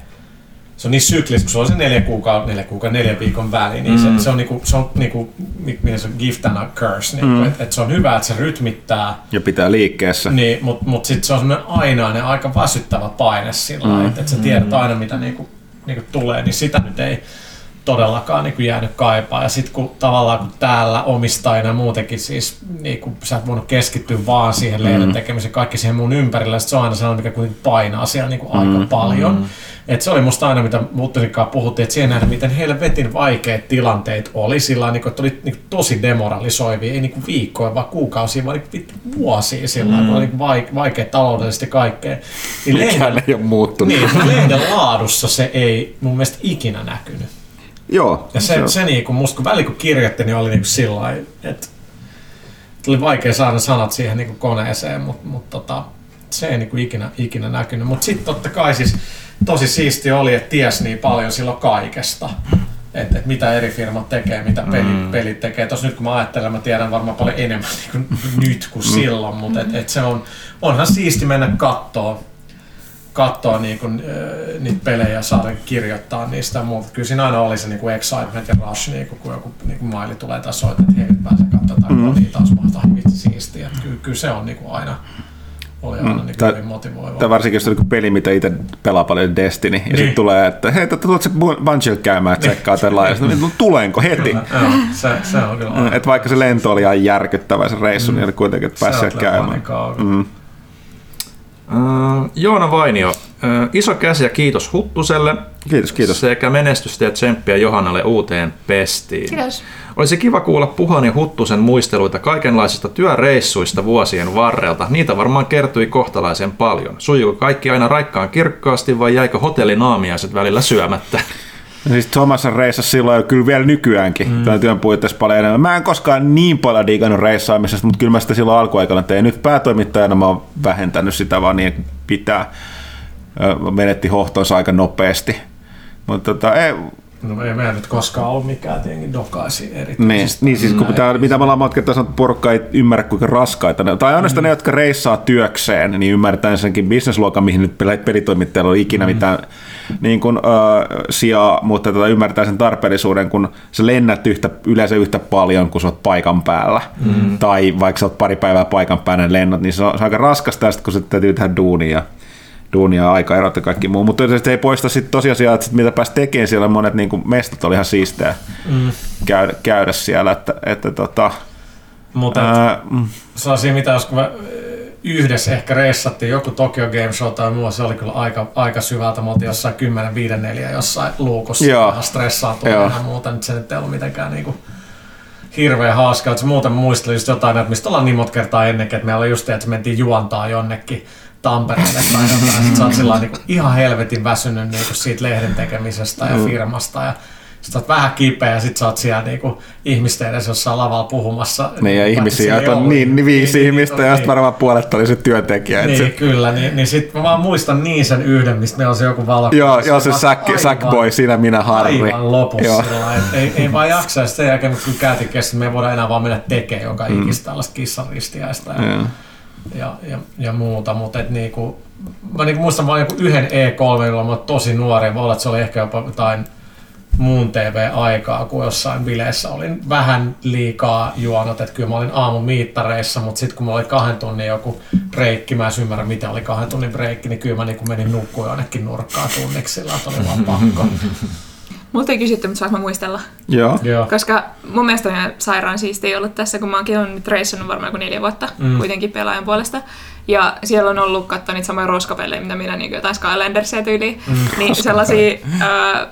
se on niin syklis, kun se on se neljä kuukautta, neljä kuukautta, neljä viikon väli, niin mm. se, se, on niinku, se on niinku, mi- miten se on gift and a curse, niinku, mm. että et se on hyvä, että se rytmittää, Ja pitää liikkeessä. niin, mutta mut sitten se on semmoinen ainainen, aika väsyttävä paine sillä mm. että et sä tiedät aina, mitä niinku, niinku tulee, niin sitä nyt ei todellakaan niinku jäänyt kaipaa. Ja sitten kun tavallaan kun täällä omistajana muutenkin siis, niinku, sä et voinut keskittyä vaan siihen lehden tekemiseen, kaikki siihen mun ympärillä, sit se on aina sellainen, mikä kuitenkin painaa siellä niinku aika paljon. Et se oli musta aina, mitä Muttisinkaan puhuttiin, että siihen nähdä, miten helvetin vaikeat tilanteet oli sillä niin että oli niin tosi demoralisoivia, ei niin viikkoja, vaan kuukausia, vaan niin vittu vuosia sillä mm. oli niin vaike- vaikea taloudellisesti kaikkea. Niin Mikään ei ole muuttunut. niin, lehden laadussa se ei mun mielestä ikinä näkynyt. Joo. Ja se, se niinku, musta kun väli kun kirjoitti, niin oli niinku sillä lailla, että oli vaikea saada sanat siihen niinku koneeseen, mutta mut tota, se ei niinku ikinä, ikinä näkynyt. Mutta sitten totta kai siis tosi siisti oli, että ties niin paljon silloin kaikesta. Että et mitä eri firmat tekee, mitä pelit, mm. pelit tekee. Tuossa nyt kun mä ajattelen, mä tiedän varmaan paljon enemmän niin kuin nyt kuin silloin, mutta et, et se on, onhan siisti mennä kattoo katsoa niin kuin, äh, niitä pelejä ja saada kirjoittaa niistä ja muuta. Kyllä siinä aina oli se niin kuin excitement ja rush, niin kuin, kun joku niin kuin maili tulee tai soittaa, että hei nyt pääsee katsomaan mm. kotiin taas mahtaa vitsi siistiä. Että Kyllä, kyllä, se on niin kuin aina, oli aina niin kuin hyvin motivoivaa. Tai varsinkin jos on joku peli, mitä itse pelaa paljon Destiny, ja Niin. sitten tulee, että hei, tulet se Bungie käymään, että tsekkaa tämän laajasta. No, tulenko heti? Joo, se, se on kyllä aina. Et vaikka se lento oli ihan järkyttävä se reissu, niin oli kuitenkin, että pääsi käymään. Mm. Äh, Joona Vainio, äh, iso käsi ja kiitos Huttuselle. Kiitos, kiitos. Sekä menestystä ja tsemppiä Johannalle uuteen pestiin. Kiitos. Olisi kiva kuulla Puhan ja Huttusen muisteluita kaikenlaisista työreissuista vuosien varrelta. Niitä varmaan kertyi kohtalaisen paljon. Sujuuko kaikki aina raikkaan kirkkaasti vai jäikö hotellinaamiaiset välillä syömättä? Ja Siis Thomasen reissasi silloin kyllä vielä nykyäänkin mm. tämän työn puitteissa paljon enemmän. Mä en koskaan niin paljon digannut reissaamisesta, mutta kyllä mä sitä silloin alkuaikana tein. Nyt päätoimittajana mä oon vähentänyt sitä vaan niin pitää. Menetti hohtonsa aika nopeasti. Mutta tota, ei, No ei meidän nyt koskaan ollut mikään tietenkin dokaisi niin, erityisesti. niin siis kun pitää, mitä me ollaan sanottu, että porukka ei ymmärrä kuinka raskaita ne. Tai ainoastaan ne, jotka reissaa työkseen, niin ymmärtää ensinnäkin bisnesluokan, mihin nyt pel- pelitoimittajalla on ikinä mitään niin kuin, ö, sijaa, mutta tota, ymmärtää sen tarpeellisuuden, kun sä lennät yhtä, yleensä yhtä paljon, kun sä oot paikan päällä. Mm. Tai vaikka sä oot pari päivää paikan päällä ne lennot, niin se on, se on aika raskasta, kun sä täytyy tehdä duunia duunia, aikaerot ja kaikki muu. Mutta se ei poista sitten tosiasiaa, että sit mitä pääsi tekemään siellä, monet niin kuin mestat oli ihan siistejä mm. käydä, käydä, siellä. Että, että tota, Mutta ää, mm, sellaisia, mitä jos kun me yhdessä ehkä reissattiin joku Tokyo Game Show tai muu, se oli kyllä aika, aika syvältä. Me oltiin jossain 10 5 4 jossain luukussa Joo. vähän stressaantunut Joo. ja muuta. Nyt se nyt ei ollut mitenkään niinku hirveän hauskaa. Että muuten muisteli just jotain, että mistä ollaan niin monta kertaa ennenkin, että meillä oli just, että mentiin juontaa jonnekin Tampereelle tai jotain. Sitten sä oot sillä niinku ihan helvetin väsynyt niinku siitä lehden tekemisestä ja firmasta. Ja sä oot vähän kipeä ja sit sä oot siellä niinku ihmisten edessä jossain lavalla puhumassa. niin, ja ihmisiä, että on niin, niin viisi Niin, ihmistä, niin, ja sitten niin. varmaan puolet oli se työntekijä. Niin, se, kyllä. Niin, niin sit mä vaan muistan niin sen yhden, mistä meillä on se joku valo. joo, joo, se Sack, Sackboy, siinä minä Harri. Aivan lopussa. Joo. Sillä, et ei, ei, vaan jaksa. Ja sen jälkeen, kun kyllä käytiin kesken, me ei voida enää vaan mennä tekemään joka mm. ikistä tällaista kissan ristiäistä ja, Joo. ja, ja, ja, muuta. Mutta et niinku, mä niinku muistan vain joku yhden E3, jolloin mä tosi nuori. Voi olla, että se oli ehkä jopa jotain muun TV-aikaa, kun jossain bileissä olin vähän liikaa juonut, että kyllä mä olin aamun miittareissa, mutta sitten kun mä oli kahden tunnin joku breikki, mä en edes ymmärrä mitä oli kahden tunnin breikki, niin kyllä mä niin menin nukkuun jonnekin nurkkaan tunniksi, sillä että oli vaan pakko. Multa ei kysytty, mutta saanko mä muistella? Joo. Joo. Koska mun mielestä on ihan sairaan siistiä ollut tässä, kun mä oonkin on nyt reissannut varmaan kuin neljä vuotta mm. kuitenkin pelaajan puolesta. Ja siellä on ollut katsoa niitä samoja roskapelejä, mitä minä niin jotain Skylandersia tyyliin. Mm. Niin sellaisia äh,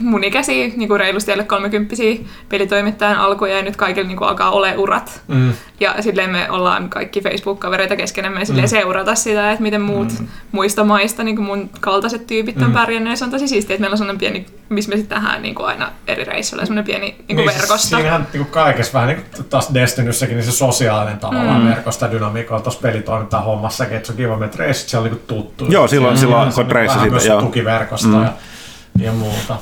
mun ikäisiä, niin kuin reilusti alle kolmekymppisiä pelitoimittajan alkuja ja nyt kaikilla niin kuin alkaa ole urat. Mm. Ja silleen me ollaan kaikki Facebook-kavereita keskenämme ja silleen seurata sitä, että miten muut mm. muista maista, niin kuin mun kaltaiset tyypit on mm. pärjännyt. Ja se on tosi siistiä, että meillä on sellainen pieni, missä me sitten tehdään niin kuin aina eri reissuilla, sellainen pieni niin kuin Niin, verkosto. Siinähän niin kuin kaikessa vähän niin kuin taas Destinyssäkin, niin se sosiaalinen tavallaan Mm. verkosto ja dynamiikka on tuossa pelitoimintaa hommassakin, että se on kiva mennä reissit, se on niin tuttu. Joo, silloin- on kun vähän myös se joo. tukiverkosto ja, ja muuta.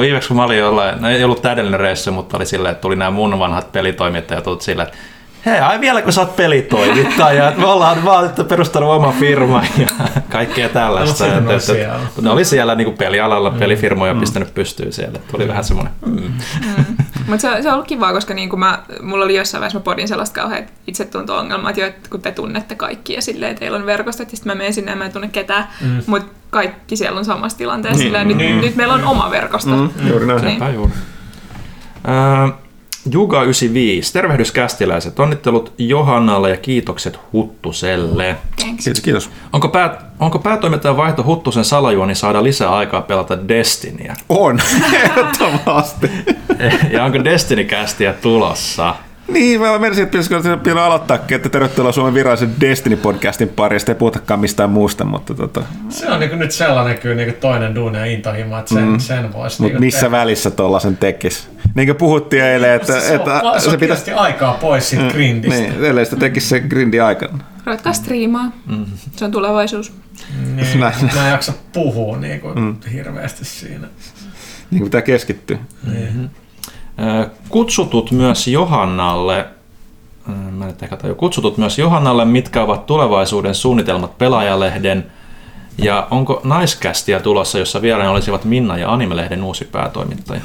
Viimeksi kun mä olin jollain, no ei ollut täydellinen reissu, mutta oli silleen, että tuli nämä mun vanhat pelitoimittajat, tullut silleen, että hei, ai vielä kun sä oot pelitoimittaja, että me ollaan vaan että perustanut oma firma ja kaikkea tällaista. No, mutta Et- sitten et- ne oli siellä niin pelialalla, pelifirmoja pistänyt pystyyn siellä. Tuli vähän semmoinen, mm. Mutta se, se on ollut kivaa, koska niin kuin mä, mulla oli jossain vaiheessa, mä podin sellaista kauhean itsetunto-ongelmaa, että jo, että kun te tunnette kaikki ja silleen, teillä on verkostot, ja sitten mä menen sinne ja mä en tunne ketään, mm. mutta kaikki siellä on samassa tilanteessa. Niin. Silleen, nyt, Niin. nyt meillä on oma verkosto. Mm, juuri näin. Niin. sepä juuri. Öö, Juga95, tervehdys kästiläiset, onnittelut Johannalle ja kiitokset Huttuselle. Thanks. Kiitos, kiitos. Onko, pää, onko päätoimittajan vaihto Huttusen salajuoni saada lisää aikaa pelata Destinyä? On, ehdottomasti. ja onko Destiny-kästiä tulossa? Niin, mä menisin, että pitäisikö pian aloittaa, että tervetuloa Suomen virallisen Destiny-podcastin pariin, sitten ei puhutakaan mistään muusta, mutta tota, Se on niinku nyt sellainen kyllä niinku toinen duuni ja intohimo, että sen, mm. sen voisi mut niinku missä tehdä. välissä tuollaisen tekis? Niin kuin puhuttiin eilen, että, se, että on, se, se pitäisi... pitäisi aikaa pois siitä grindistä. Niin, ellei sitä tekisi se grindi aikana. Ruvetkaa striimaa. Se on tulevaisuus. Niin, Näin. mä en jaksa puhua niinku mm. hirveästi siinä. Niin kuin pitää keskittyä. Niin. Kutsutut myös Johannalle, mä nyt ehkä tajua, kutsutut myös Johannalle, mitkä ovat tulevaisuuden suunnitelmat pelaajalehden ja onko naiskästiä tulossa, jossa vieraina olisivat Minna ja Animelehden uusi päätoimittaja?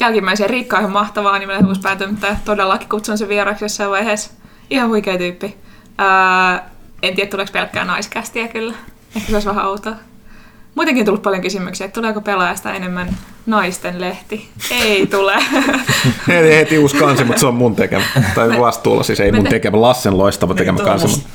Jälkimmäisen Riikka on ihan mahtavaa nimellä uusi päätoimittaja. Todellakin kutsun sen vieraksi jossain vaiheessa. Ihan huikea tyyppi. Ää, en tiedä, tuleeko pelkkää naiskästiä kyllä. Ehkä se olisi vähän outoa. Muutenkin on tullut paljon kysymyksiä, että tuleeko pelaajasta enemmän naisten lehti. Ei tule. Heti, heti uusi kansi, mutta se on mun tekemä. Tai vastuulla, siis ei mun tekemä. Lassen loistava tekemä Niin, toi on kansi. musta-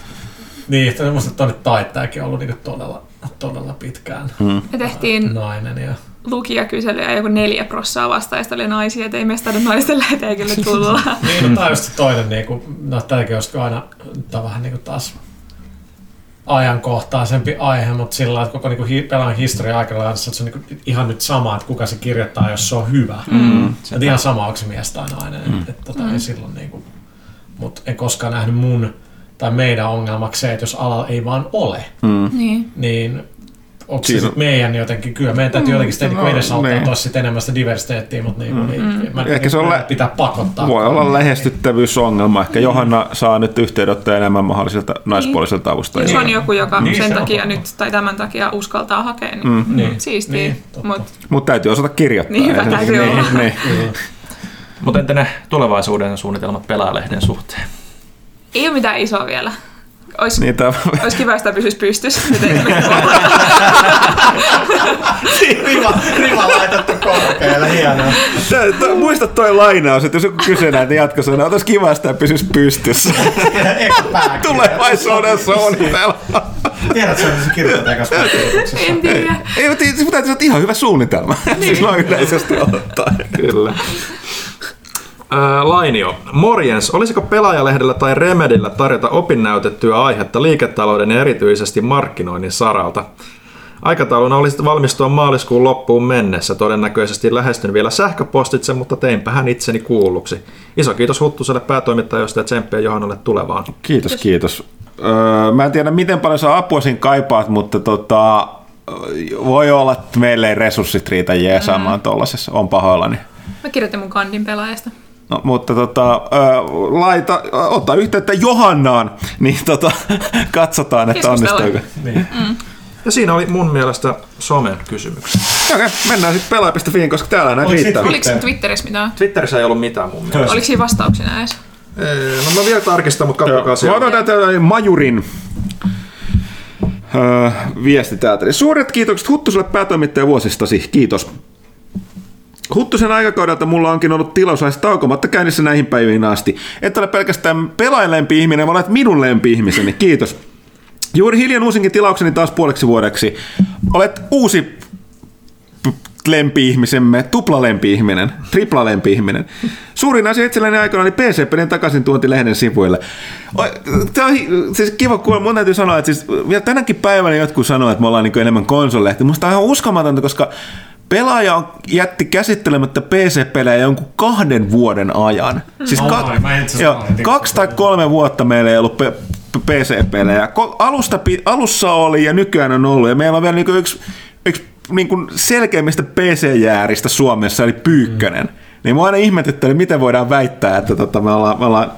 Niin, musta tuonne taittajakin on ollut niinku todella, todella pitkään Mm. Me tehtiin nainen. Ja... lukijakyselyä ja joku neljä prossaa vastaajista oli naisia, että ei meistä taida naisten lehteen kyllä tulla. Niin, no, tämä on just toinen, niinku, no tämäkin olisi aina tää on vähän niinku taas ajankohtaisempi aihe, mutta sillä lailla, että koko niinku, hi, pelaajan historia aikana että se on niinku ihan nyt sama, että kuka se kirjoittaa, jos se on hyvä. Mm. Et ihan sama, onko se mies tai nainen. Mm. Et, et, tota, mm. ei silloin niinku, mutta en koskaan nähnyt mun tai meidän ongelmaksi se, että jos ala ei vaan ole, niin. niin onko se Siinä- sit meidän jotenkin, kyllä meidän täytyy jotenkin sitä niinku no, edesauttaa niin. tuossa sit enemmän sitä diversiteettiä, mutta niinku, niin, mä, Ehkä se on lä- pitää pakottaa. Voi olla lähestyttävyysongelma. Ehkä Johanna saa nyt yhteydenottoja enemmän mahdollisilta naispuolisilta avustajilta. Jos on joku, joka Niin, sen se on takia totta. nyt tai tämän takia uskaltaa hakea, niin, mm. Niin. siistiä. Niin, Niin. Mutta Mutta täytyy osata kirjoittaa. Niin, hyvä se- täytyy olla. niin, niin. Mutta entä ne tulevaisuuden suunnitelmat pelaajalehden suhteen? ei ole mitään isoa vielä. Olisi, niin. Niitä olisi kiva, tämä pysyisi pystyssä. Riva, riva laitettu korkealle, hienoa. Tää- tää- Muista toi lainaus, että jos joku kysyy näitä jatkossa, niin otais kiva, jos tämä pysyisi pystyssä. Pääkirja. Tulevaisuuden suunnitelma. Tiedätkö, että se kirjoittaa ekassa pääkirjoituksessa? en tiedä. Ei, mutta täytyy olla ihan hyvä suunnitelma. Siis noin yleisesti ottaen. Kyllä. Ää, Lainio. Morjens. Olisiko pelaajalehdellä tai Remedillä tarjota opinnäytettyä aihetta liiketalouden ja erityisesti markkinoinnin saralta? Aikatauluna olisi valmistua maaliskuun loppuun mennessä. Todennäköisesti lähestyn vielä sähköpostitse, mutta teinpähän itseni kuulluksi. Iso kiitos Huttuselle päätoimittajosta ja tsemppiä Johannalle tulevaan. Kiitos, kiitos. Öö, mä en tiedä, miten paljon sä apua siinä kaipaat, mutta tota, voi olla, että meille ei resurssit riitä jeesaamaan mm. tuollaisessa. On pahoillani. Mä kirjoitin mun kandin pelaajasta. No, mutta tota, ö, laita, ota yhteyttä Johannaan, niin tota, katsotaan, että onnistuuko. Niin. Ja siinä oli mun mielestä somen kysymykset. Okei, mennään sitten pelaaja.fiin, koska täällä näitä Oliko riittää. Oliko Twitterissä mitään? Twitterissä ei ollut mitään mun mielestä. Oliko siinä vastauksena edes? Ei, No mä vielä tarkistan, mutta katsokaa Mä siellä. otan täältä Majurin öö, viesti täältä. Suuret kiitokset Huttuselle päätoimittaja vuosistasi. Kiitos. Huttusen aikakaudelta mulla onkin ollut tilaisuus taukomatta käynnissä näihin päiviin asti. Et ole pelkästään pelaajan lempi-ihminen, vaan olet minun lempi-ihmiseni. Kiitos. Juuri hiljan uusinkin tilaukseni taas puoleksi vuodeksi. Olet uusi lempi-ihmisemme, tupla lempi-ihminen, tripla lempi-ihminen. Suurin asia itselleni aikana oli PC-pelien takaisin tuonti lehden sivuille. Tämä on siis kiva kuulla, mun täytyy sanoa, että siis vielä tänäkin päivänä jotkut sanoo, että me ollaan niin enemmän konsolehti. Musta on ihan uskomatonta, koska pelaaja on, jätti käsittelemättä PC-pelejä jonkun kahden vuoden ajan. Siis mä itse asiassa joo, kaksi tai kolme vuotta meillä ei ollut pe- pe- PC-pelejä. Ko- Alusta, alussa oli ja nykyään on ollut. Ja meillä on vielä niin yksi, yksi niin kuin selkeimmistä PC-jääristä Suomessa, eli Pyykkönen. Niin mua aina ihmetyttää, miten voidaan väittää, että tota, me ollaan, me ollaan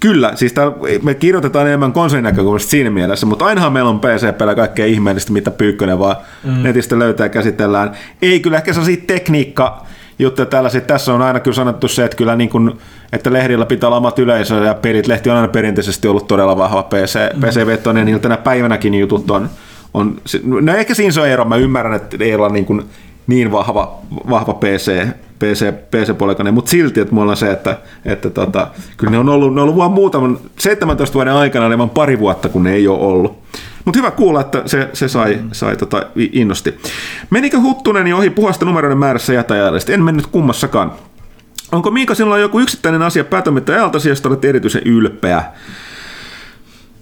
Kyllä, siis tää, me kirjoitetaan enemmän konsolin näkökulmasta siinä mielessä, mutta ainahan meillä on PC-pelä kaikkea ihmeellistä, mitä Pyykkönen vaan mm. netistä löytää ja käsitellään. Ei kyllä ehkä sellaisia tekniikka juttuja tällaisia. Tässä on aina kyllä sanottu se, että kyllä niin kuin, että lehdillä pitää olla omat yleisö ja pelit. Lehti on aina perinteisesti ollut todella vahva PC, mm. PC-vetoinen, niin tänä päivänäkin jutut on, on no ehkä siinä se on ero. Mä ymmärrän, että ei olla niin, kuin niin vahva, vahva PC, PC, PC-polikainen, mutta silti, että mulla on se, että, että tota, kyllä ne on ollut, ne on ollut vaan muutaman, 17 vuoden aikana, ne vaan pari vuotta, kun ne ei ole ollut. Mutta hyvä kuulla, että se, se sai, mm. sai tota, innosti. Menikö Huttunen ohi puhasta numeroiden määrässä jätäjällisesti? En mennyt kummassakaan. Onko Miika sinulla joku yksittäinen asia päätoimittajaltasi, josta olet erityisen ylpeä?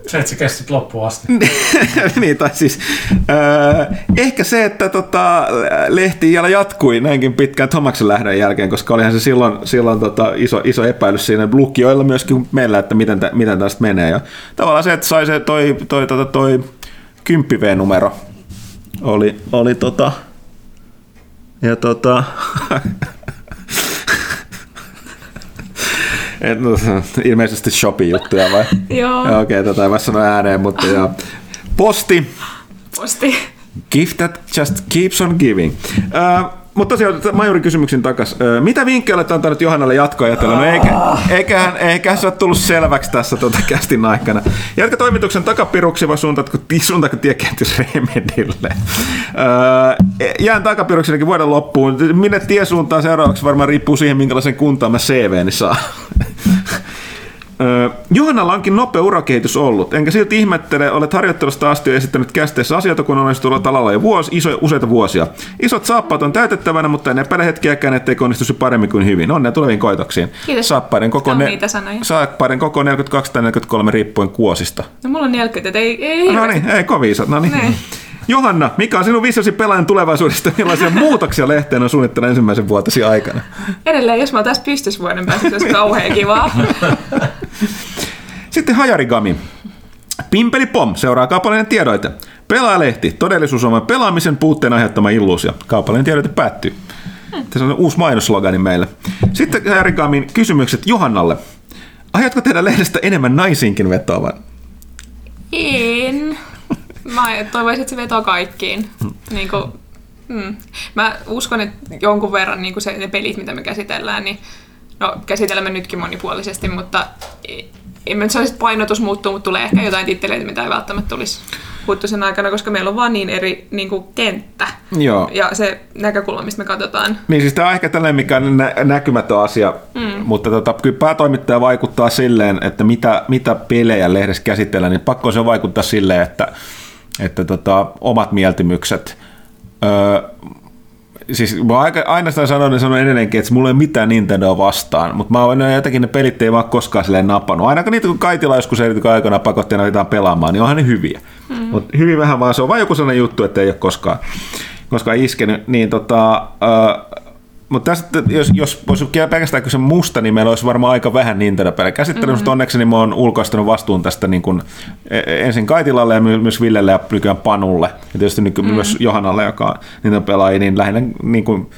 Se, että sä kestit loppuun asti. niin, tai siis äh, ehkä se, että tota, lehti vielä jatkui näinkin pitkään Tomaksen lähdön jälkeen, koska olihan se silloin, silloin tota, iso, iso epäilys siinä lukijoilla myöskin meillä, että miten, miten tästä menee. Ja tavallaan se, että sai se toi, toi, toi, toi 10 V-numero oli, oli tota, ja tota, Et, no, ilmeisesti Shopee-juttuja vai? Joo. Okei, okay, tota ei voi sanoa ääneen, mutta joo. Posti. Posti. Gift that just keeps on giving. Uh, mutta tosiaan majorin kysymyksen takas. Mitä vinkkejä olet antanut Johannalle jatkoajatella? No eikä, eiköhän, eiköhän se ole tullut selväksi tässä tuota kästin aikana. Jatka toimituksen takapiruksi vai suuntaatko, suuntaatko tiekentys Remedille? jään takapiruksillekin vuoden loppuun. Minne tie suuntaan seuraavaksi varmaan riippuu siihen, minkälaisen kuntaan mä CVni saa. Johannalla onkin nopea urakehitys ollut, enkä silti ihmettele, olet harjoittelusta asti esittänyt kästeessä asioita, kun olet tullut alalla jo vuosi, iso, useita vuosia. Isot saappaat on täytettävänä, mutta en epäile hetkiäkään, ettei onnistuisi paremmin kuin hyvin. Onnea tuleviin koitoksiin. Kiitos. Saappaiden koko, ne, saappaiden koko 42 tai 43 riippuen kuosista. No mulla on 40, että ei, ei No niin, ei kovin isot. No niin. Johanna, mikä on sinun visiosi pelaajan tulevaisuudesta? Millaisia muutoksia lehteen on suunnitteilla ensimmäisen vuotesi aikana? Edelleen, jos mä tässä pystyisi vuoden päästä, se olisi kauhean kivaa. Sitten Hajarigami. Pimpeli Pom seuraa kaupallinen tiedoite. Pelaajalehti. Todellisuus on pelaamisen puutteen aiheuttama illuusio. Kaupallinen tiedoite päättyy. Tässä on uusi mainoslogani meille. Sitten Hajarigamin kysymykset Johannalle. Aiotko tehdä lehdestä enemmän naisiinkin vetoavan? En. Mä toivoisin, että se vetoo kaikkiin. Niin kuin, mm. Mä uskon, että jonkun verran niin kuin se, ne pelit, mitä me käsitellään, niin no, käsitellään nytkin monipuolisesti, mutta en mä nyt sanoisi, että painotus muuttuu, mutta tulee ehkä jotain titteleitä, mitä ei välttämättä tulisi sen aikana, koska meillä on vaan niin eri niin kuin kenttä. Joo. Ja se näkökulma, mistä me katsotaan. Niin siis tämä on ehkä tällainen, mikä on nä- näkymätön asia, mm. mutta tota, kyllä päätoimittaja vaikuttaa silleen, että mitä, mitä pelejä lehdessä käsitellään, niin pakko se vaikuttaa silleen, että että tota, omat mieltymykset. Öö, siis mä aika, aina sitä sanon, niin sanon edelleenkin, että mulla ei ole mitään Nintendoa vastaan, mutta mä oon jotenkin ne pelit ei vaan koskaan silleen napannut. Ainakaan niitä, kun Kaitila joskus erityisesti aikana pakotteena aletaan pelaamaan, niin onhan ne hyviä. Mm. Mutta hyvin vähän vaan se on vain joku sellainen juttu, että ei ole koskaan, koskaan iskenyt. Niin tota, öö, mutta tästä, jos, jos olisi pelkästään kyse musta, niin meillä olisi varmaan aika vähän Nintendo-pelejä käsittelyä, mm-hmm. onneksi niin mä oon ulkoistanut vastuun tästä niin kuin, e, ensin Kaitilalle ja myös Villelle ja nykyään Panulle. Ja tietysti nyky, mm-hmm. myös Johannalle, joka on Nintendo-pelaaja, niin lähinnä niin kuin,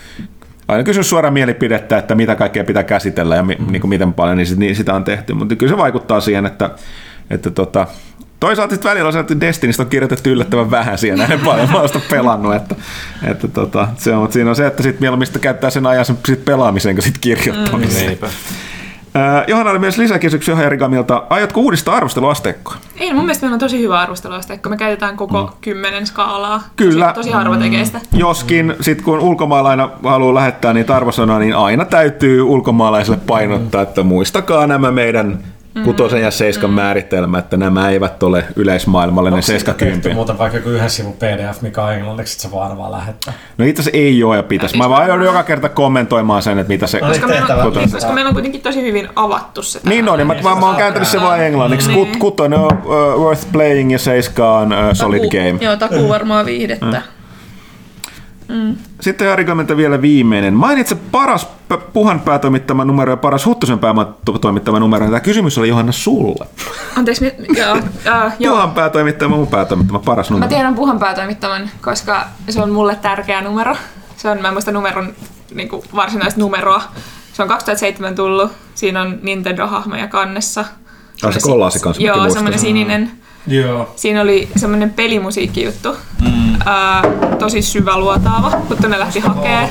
aina kysyn suoraan mielipidettä, että mitä kaikkea pitää käsitellä ja mi, mm-hmm. niin kuin miten paljon, niin, sit, niin sitä on tehty. Mutta kyllä se vaikuttaa siihen, että, että tota, Toisaalta sitten välillä on se, että Destinistä on kirjoitettu yllättävän vähän siihen näin paljon. Mä oon pelannut, että, että tota, se on, mutta siinä on se, että sitten mieluummin käyttää sen ajan sen sit pelaamiseen kuin sitten kirjoittamiseen. Mm. Niinpä. Äh, Johanna oli myös lisäkysymys Johan Rikamilta. Aiotko uudistaa arvosteluasteikkoa? Ei, mun mielestä meillä on tosi hyvä arvosteluasteikko. Me käytetään koko mm. kymmenen skaalaa. Kyllä. Tosi, tosi harva tekee sitä. Mm. Joskin sit kun ulkomaalaina haluaa lähettää niitä arvosanoja, niin aina täytyy ulkomaalaisille painottaa, että muistakaa nämä meidän kutosen ja seiskan mm. määritelmä, että nämä eivät ole yleismaailmallinen seiska tehty muuten vaikka joku yhden sivun pdf, mikä on englanniksi, että se vaan arvaa lähettää? No itse asiassa ei ole ja pitäisi. Mä vaan joudun joka kerta kommentoimaan sen, että mitä se... No, koska, niin, meillä on, niin, koska meillä on kuitenkin tosi hyvin avattu se. Niin on, niin mä, mä, mä oon kääntänyt se vaan englanniksi. Niin. Kut, kutonen on uh, worth playing ja seiska on uh, solid taku, game. Joo, takuu varmaan viihdettä. Mm. Mm. Sitten Harikomelta vielä viimeinen. Mainitse paras Puhan päätoimittama numero ja paras Huttusen päätoimittama numero. Tämä kysymys oli Johanna sulle. Anteeksi, mi- joo, äh, joo. Puhan päätoimittama, mun päätoimittama, paras numero. Mä tiedän Puhan päätoimittaman, koska se on mulle tärkeä numero. Se on, mä en muista numeron niin kuin varsinaista numeroa. Se on 2007 tullut. Siinä on Nintendo-hahmoja kannessa. Ah, se kollaasi kanssa, Joo, semmoinen sininen. Joo. Siinä oli semmoinen pelimusiikkijuttu. Mm. Ää, tosi syväluotaava, mutta ne lähti hakee.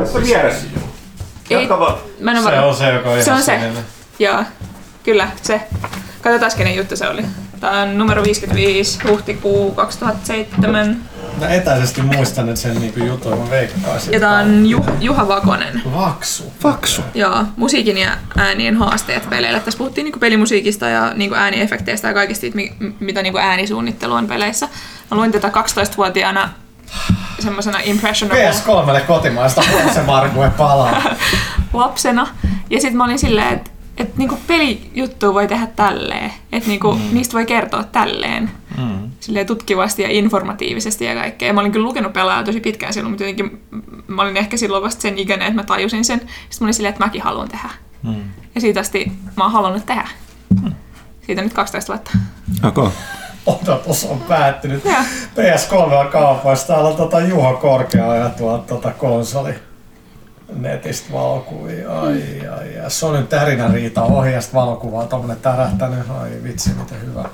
Tässä vieressä. Ei, mä en Se on se, joka on Se on se. Joo, kyllä se. Katsotaan kenen juttu se oli. Tämä on numero 55, huhtikuu 2007. Mä etäisesti muistan sen niinku jutun, mä veikkaisin. Ja tämä on Ju- Juha Vakonen. Vaksu. Faksu. Joo, musiikin ja äänien haasteet peleillä. Tässä puhuttiin niinku pelimusiikista ja niinku ääniefekteistä ja kaikista siitä, mi- mitä niinku äänisuunnittelu on peleissä. Mä luin tätä 12-vuotiaana semmoisena impressionable PS3 kotimaista Markue palaa. lapsena. Ja sitten mä olin silleen, että et niinku pelijuttu voi tehdä tälleen. Että niinku, mm. niistä voi kertoa tälleen. Mm. Silleen tutkivasti ja informatiivisesti ja kaikkea. Ja mä olin kyllä lukenut pelaajaa tosi pitkään silloin, mutta jotenkin mä olin ehkä silloin vasta sen ikäinen, että mä tajusin sen. Sitten mä olin silleen, että mäkin haluan tehdä. Mm. Ja siitä asti mä oon halunnut tehdä. Siitä on nyt 12 vuotta. Okay. Odotus on päättynyt. Joo. PS3 on kaupoissa. Täällä on tota Juho Korkea ja tuolta tota konsoli netistä valokuvia. Ai, ai, ai. Sony tärinä riita ohjasta valokuvaa, tommonen tärähtänyt. Ai vitsi, miten hyvä.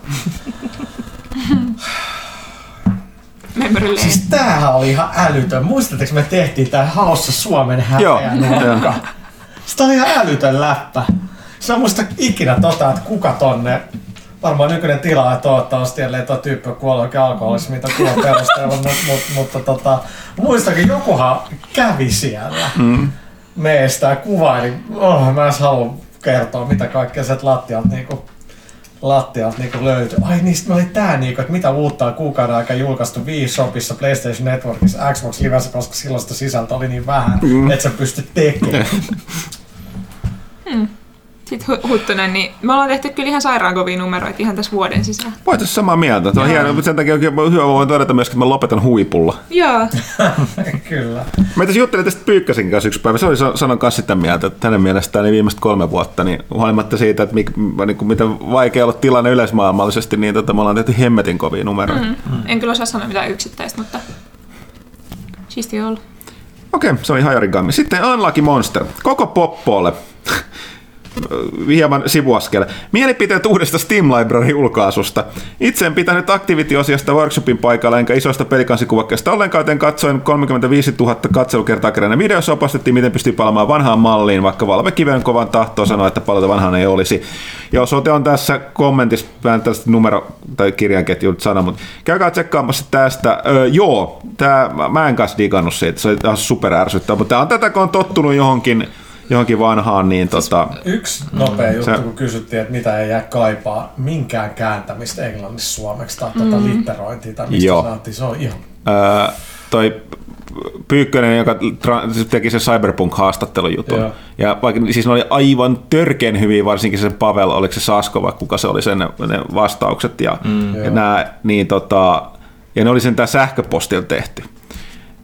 Memory. Siis tämähän oli ihan älytön. Muistatteko me tehtiin tää haussa Suomen Joo, häpeä nurkka? Sitä oli ihan älytön läppä. Sä muista ikinä tota, että kuka tonne varmaan nykyinen tilaaja toivottavasti, ellei tuo tyyppi ole kuollut oikein alkoholissa, mitä tuon perusteella, mut, mut, mutta tota, muistakin jokuhan kävi siellä mm. meistä ja kuvaili. Oh, mä en halua kertoa, mitä kaikkea sieltä lattialta niinku lattialta niinku löytyi. Ai niin, sit oli tää niinku, että mitä uutta on kuukauden aikaa julkaistu Wii Shopissa, PlayStation Networkissa, Xbox Livessä, koska silloin sitä sisältöä oli niin vähän, mm. että sä pystyt tekemään. Sitten Hu- Huttunen, niin me ollaan tehty kyllä ihan sairaan kovia numeroita ihan tässä vuoden sisällä. Voitaisiin samaa mieltä. Se on hieno, mutta sen takia on hyvä voin todeta myös, että mä lopetan huipulla. Joo. Kyllä. Mä tässä juttelin tästä Pyykkäsin kanssa yksi päivä. Se oli sa- sanon kanssa sitä mieltä, että hänen mielestään niin viimeiset kolme vuotta, niin huolimatta siitä, että mik, niin kuin miten vaikea ollut tilanne yleismaailmallisesti, niin tota, me ollaan tehty hemmetin kovia numeroita. Mm. Mm. En kyllä osaa sanoa mitään yksittäistä, mutta siisti ollut. Okei, se oli Hajarigammi. Sitten Unlucky Monster. Koko poppoolle. hieman sivuaskel. Mielipiteet uudesta Steam Library-ulkaasusta. Itse en pitänyt Activity-osiosta workshopin paikalla, enkä isoista pelikanssikuvakkeista ollenkaan, joten katsoin 35 000 katselukertaa kerran videossa opastettiin, miten pystyy palaamaan vanhaan malliin, vaikka Valve kiven kovan tahtoa sanoa, että palata vanhaan ei olisi. Ja osoite on tässä kommentissa, vähän tällaista numero- tai kirjanketjun sana, mutta käykää tsekkaamassa tästä. Öö, joo, tää, mä en kanssa digannut siitä, se oli ihan super ärsyttävää, mutta tää on tätä, kun on tottunut johonkin, johonkin vanhaan, niin tota, Yksi nopea juttu, Se- kun kysyttiin, että mitä ei jää kaipaa, minkään kääntämistä englanniksi suomeksi tai mm. tuota litterointia tai mistä Joo. sanottiin, se on ihan... Öö, toi Pyykkönen, joka tra- siis teki sen Cyberpunk-haastattelujutun. Joo. Ja vaikka, siis ne oli aivan törkeän hyviä, varsinkin se Pavel, oliko se Sasko vai kuka se oli sen ne, ne vastaukset. Ja, mm. ja, nää, niin tota, ja ne oli sen tää sähköpostilla tehty.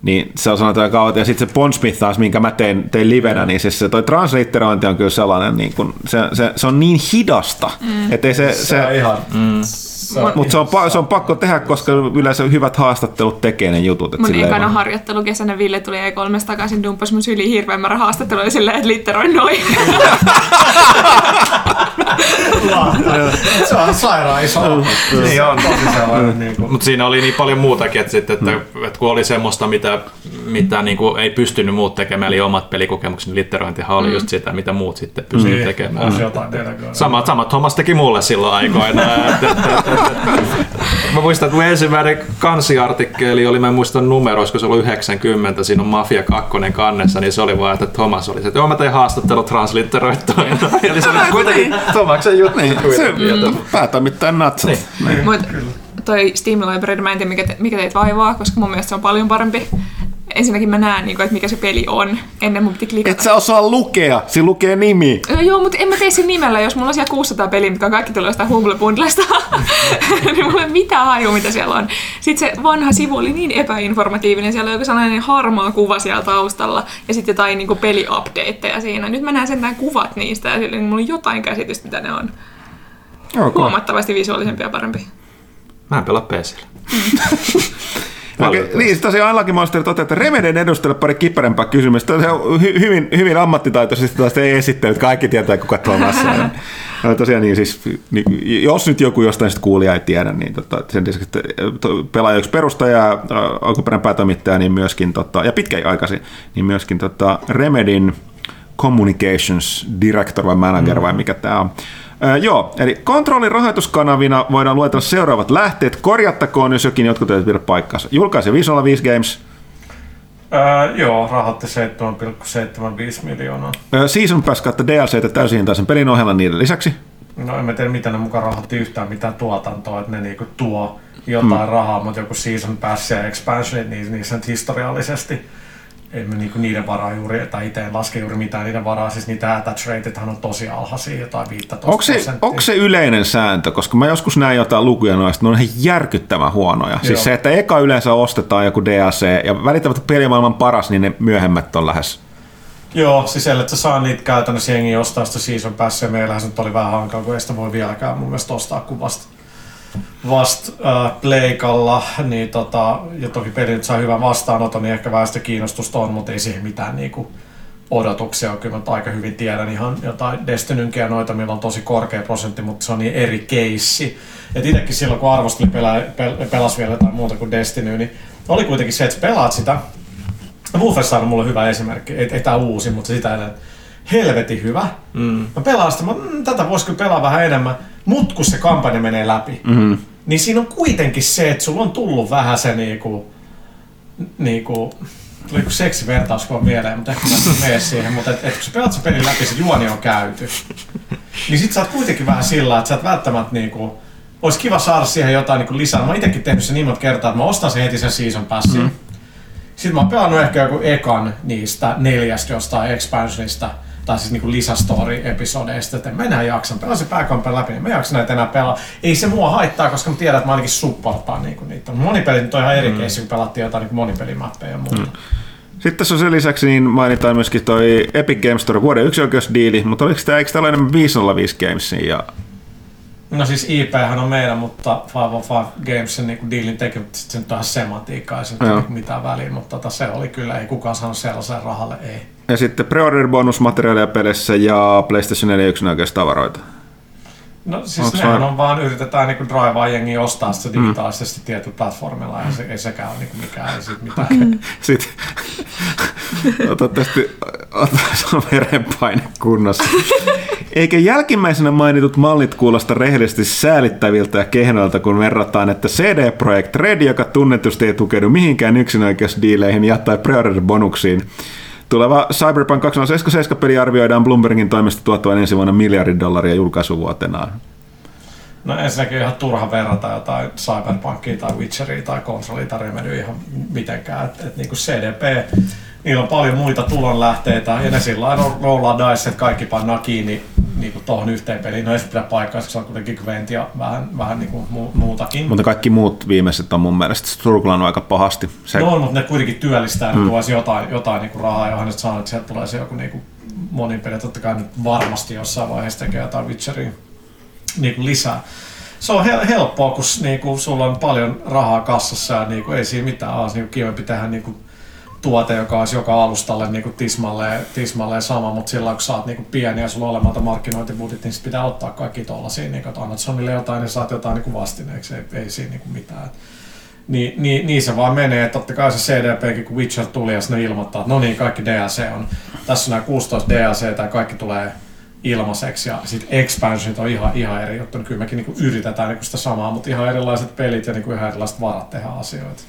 Niin se on sanotaan kauan. Ja sitten se Pondsmith taas, minkä mä tein, tein livenä, niin siis se toi translitterointi on kyllä sellainen, niin kun, se, se, se, on niin hidasta, mm. että se, Se, se, on ihan... Mm. Mutta se on, pa- se on pakko tehdä, koska yleensä hyvät haastattelut tekee ne jutut. Mun ekana vaan- harjoittelukesänä Ville tuli E3 takaisin, dumppasi mun syliin hirveän määrä haastatteluja silleen, että litteroi noin. Se on sairaan iso. niin on tosi sellainen niin. Mutta siinä oli niin paljon muutakin, että, sitten, että, mm. että kun oli semmoista, mitä, mitä niin kuin ei pystynyt muut tekemään, eli omat pelikokemukset, niin litterointihan oli mm. just sitä, mitä muut sitten pystyivät Niin, tekemään. Samat, samat hommas teki mulle silloin aikoinaan. Mä muistan, että mun ensimmäinen kansiartikkeli oli, mä en muista numero, olisiko se ollut 90, siinä on Mafia 2 kannessa, niin se oli vaan, että Thomas oli se, että joo mä tein haastattelu translitteroittuina. Eli se oli kuitenkin Thomaksen juttu. Niin, se mm. päätoimittajan natsat. Niin. Mut toi Steam Library, mä en tiedä mikä, te, mikä teitä vaivaa, koska mun mielestä se on paljon parempi. Ensinnäkin mä näen, niinku, että mikä se peli on. Ennen mun piti klikata. Et sä osaa lukea, siinä lukee nimi. Joo, Joo, mutta en mä tee sen nimellä, jos mulla on siellä 600 peliä, mitkä kaikki tulee jostain Humble Bundlesta, niin mulla ei mitään hajua, mitä siellä on. Sitten se vanha sivu oli niin epäinformatiivinen, siellä oli joku sellainen harmaa kuva siellä taustalla, ja sitten jotain niin peliupdateja siinä. Nyt mä näen sentään kuvat niistä, ja sillä, niin mulla on jotain käsitystä, mitä ne on. Okay. Huomattavasti visuaalisempi ja parempi. Mä en pelaa PCllä. Okay, niin, tosiaan Lucky Monster toteaa, että Remeden edustajalle pari kiperempää kysymystä. Hy- hyvin, hyvin ammattitaitoisesti taas ei esittänyt, että kaikki tietää, kuka Tuomassa on. No, tosiaan niin, siis, niin, jos nyt joku jostain sitten kuulija ei tiedä, niin tota, sen lisäksi, että pelaaja yksi perustaja, alkuperäinen päätoimittaja, niin myöskin, tota, ja pitkäaikaisin, niin myöskin tota, Remedin Communications Director vai Manager vai mikä tämä on. Öö, joo, eli kontrollin rahoituskanavina voidaan luetella seuraavat lähteet. Korjattakoon, jos jokin jotkut eivät pidä paikkaansa. Julkaisi Visual 5 Games, Öö, joo, rahoitti 7,75 miljoonaa. öö, Season Pass kautta DLC täysinhintaisen pelin ohella niiden lisäksi. No en mä tiedä, mitä ne mukaan rahoitti yhtään mitään tuotantoa, että ne niinku tuo jotain hmm. rahaa, mutta joku season pass ja expansion, niin niissä nyt historiallisesti ei me niinku niiden varaa juuri, tai itse en laske juuri mitään niiden varaa, siis niitä attach rateethan on tosi alhaisia, jotain 15 Onko se, onko se yleinen sääntö? Koska mä joskus näin jotain lukuja noista, ne on ihan järkyttävän huonoja. Joo. Siis se, että eka yleensä ostetaan joku DLC ja välittävät pelimaailman paras, niin ne myöhemmät on lähes. Joo, siis ellei sä saa niitä käytännössä jengi ostaa sitä season passia, meillähän se nyt oli vähän hankala, kun ei sitä voi vieläkään mun mielestä ostaa kuin vasta vast äh, pleikalla, niin tota, ja toki peli nyt saa hyvän vastaanoton, niin ehkä vähän sitä kiinnostusta on, mutta ei siihen mitään niinku odotuksia ole. Kyllä mä aika hyvin tiedän ihan jotain Destinynkin ja noita, millä on tosi korkea prosentti, mutta se on niin eri keissi. Et itsekin silloin, kun arvosteli pelaa, pel, pelas vielä jotain muuta kuin Destiny, niin oli kuitenkin se, että pelaat sitä. Wolfenstein on mulle hyvä esimerkki, ei, ei tää uusi, mutta sitä ennen helvetin hyvä. Mm. Mä pelaan sitä, mä, mm, tätä voisi kyllä pelaa vähän enemmän, mut kun se kampanja menee läpi, Mm. Niin siinä on kuitenkin se, että sulla on tullut vähän se niinku, niinku tuli joku seksivertauskuva mieleen, mutta ehkä mä en mene siihen, mutta et, et kun sä pelaat sen pelin läpi, se juoni on käyty. Niin sit sä oot kuitenkin vähän sillä, että sä et välttämättä niinku, olisi kiva saada siihen jotain niinku lisää. Mä oon itekin tehnyt sen niin monta kertaa, että mä ostan sen heti sen season passin. Mm. Sitten mä oon pelannut ehkä joku ekan niistä neljästä jostain expansionista, tai siis niinku lisästory-episodeista, että mä enää jaksan. Pelaan se pääkampan läpi, niin mä jaksan näitä enää pelaa. Ei se mua haittaa, koska mä tiedän, että mä ainakin supportaan niinku niitä. Monipelit nyt on ihan eri mm. keissi, kun pelattiin jotain niinku monipelimäppejä ja muuta. Mm. Sitten tässä on sen lisäksi niin mainitaan myöskin toi Epic Games Store vuoden yksioikeusdiili, mutta oliko tämä, eikö tämä ole enemmän 505 Gamesin ja No siis IP on meidän, mutta 505 Gamesin niinku dealin teki, mutta sit se nyt on ihan semantiikkaa, ei se mitään väliä, mutta tota, se oli kyllä, ei kukaan sanonut sellaiselle rahalle, ei. Ja sitten pre-order bonusmateriaalia pelissä ja PlayStation 4 yksinäköistavaroita. No siis Onks nehän vaan- on vaan yritetään niinku draivaa jengi ostaa sitä digitaalisesti mm. tietyllä platformilla, ja se, ei sekään ole niinku mikään, ei siitä mitään. Sitten toivottavasti on verenpaine kunnossa. Eikä jälkimmäisenä mainitut mallit kuulosta rehellisesti säälittäviltä ja kehnoilta, kun verrataan, että CD Projekt Red, joka tunnetusti ei tukeudu mihinkään yksinoikeusdiileihin ja tai pre bonuksiin, Tuleva Cyberpunk 2077 peli arvioidaan Bloombergin toimesta tuottavan ensi vuonna miljardin dollaria julkaisuvuotenaan. No ensinnäkin ihan turha verrata jotain Cyberpunkia tai Witcheria tai Controlia Remedyä ihan mitenkään. Et, et niinku CDP, niillä on paljon muita tulonlähteitä ja ne sillä lailla rollaa dice, että kaikki pannaan kiinni niinku tohon yhteen peliin. No ei se pidä paikkaa, se on kuitenkin Gwent ja vähän, vähän niinku mu- muutakin. Mutta kaikki muut viimeiset on mun mielestä struglannut aika pahasti. Se, No on, mutta ne kuitenkin työllistää, mm. tuoisi jotain, jotain niinku rahaa, johon nyt sanoo, että sieltä tulee se joku niinku monin peli. Totta kai nyt varmasti jossain vaiheessa tekee jotain Witcheria niinku lisää. Se on hel- helppoa, kun niinku, sulla on paljon rahaa kassassa ja niinku, ei siinä mitään olisi niinku, kivempi tehdä niinku, tuote, joka olisi joka alustalle niinku, tismalleen, tismalleen sama, mutta silloin kun sä oot niinku, pieni ja sulla on olematon markkinointibudjetti, niin sit pitää ottaa kaikki tollasia, niinku, että annat Sonille jotain, niin saat jotain niinku, vastineeksi, ei, ei siinä niinku, mitään. Niin, niin, niin, se vaan menee, että totta kai se CDPkin, kun Witcher tuli ja sinne ilmoittaa, että no niin, kaikki DLC on, tässä on nämä 16 DLC ja kaikki tulee ilmaiseksi ja sitten expansionit on ihan, ihan eri juttu, niin kyllä mekin niinku yritetään niinku sitä samaa, mutta ihan erilaiset pelit ja niinku ihan erilaiset varat tehdä asioita.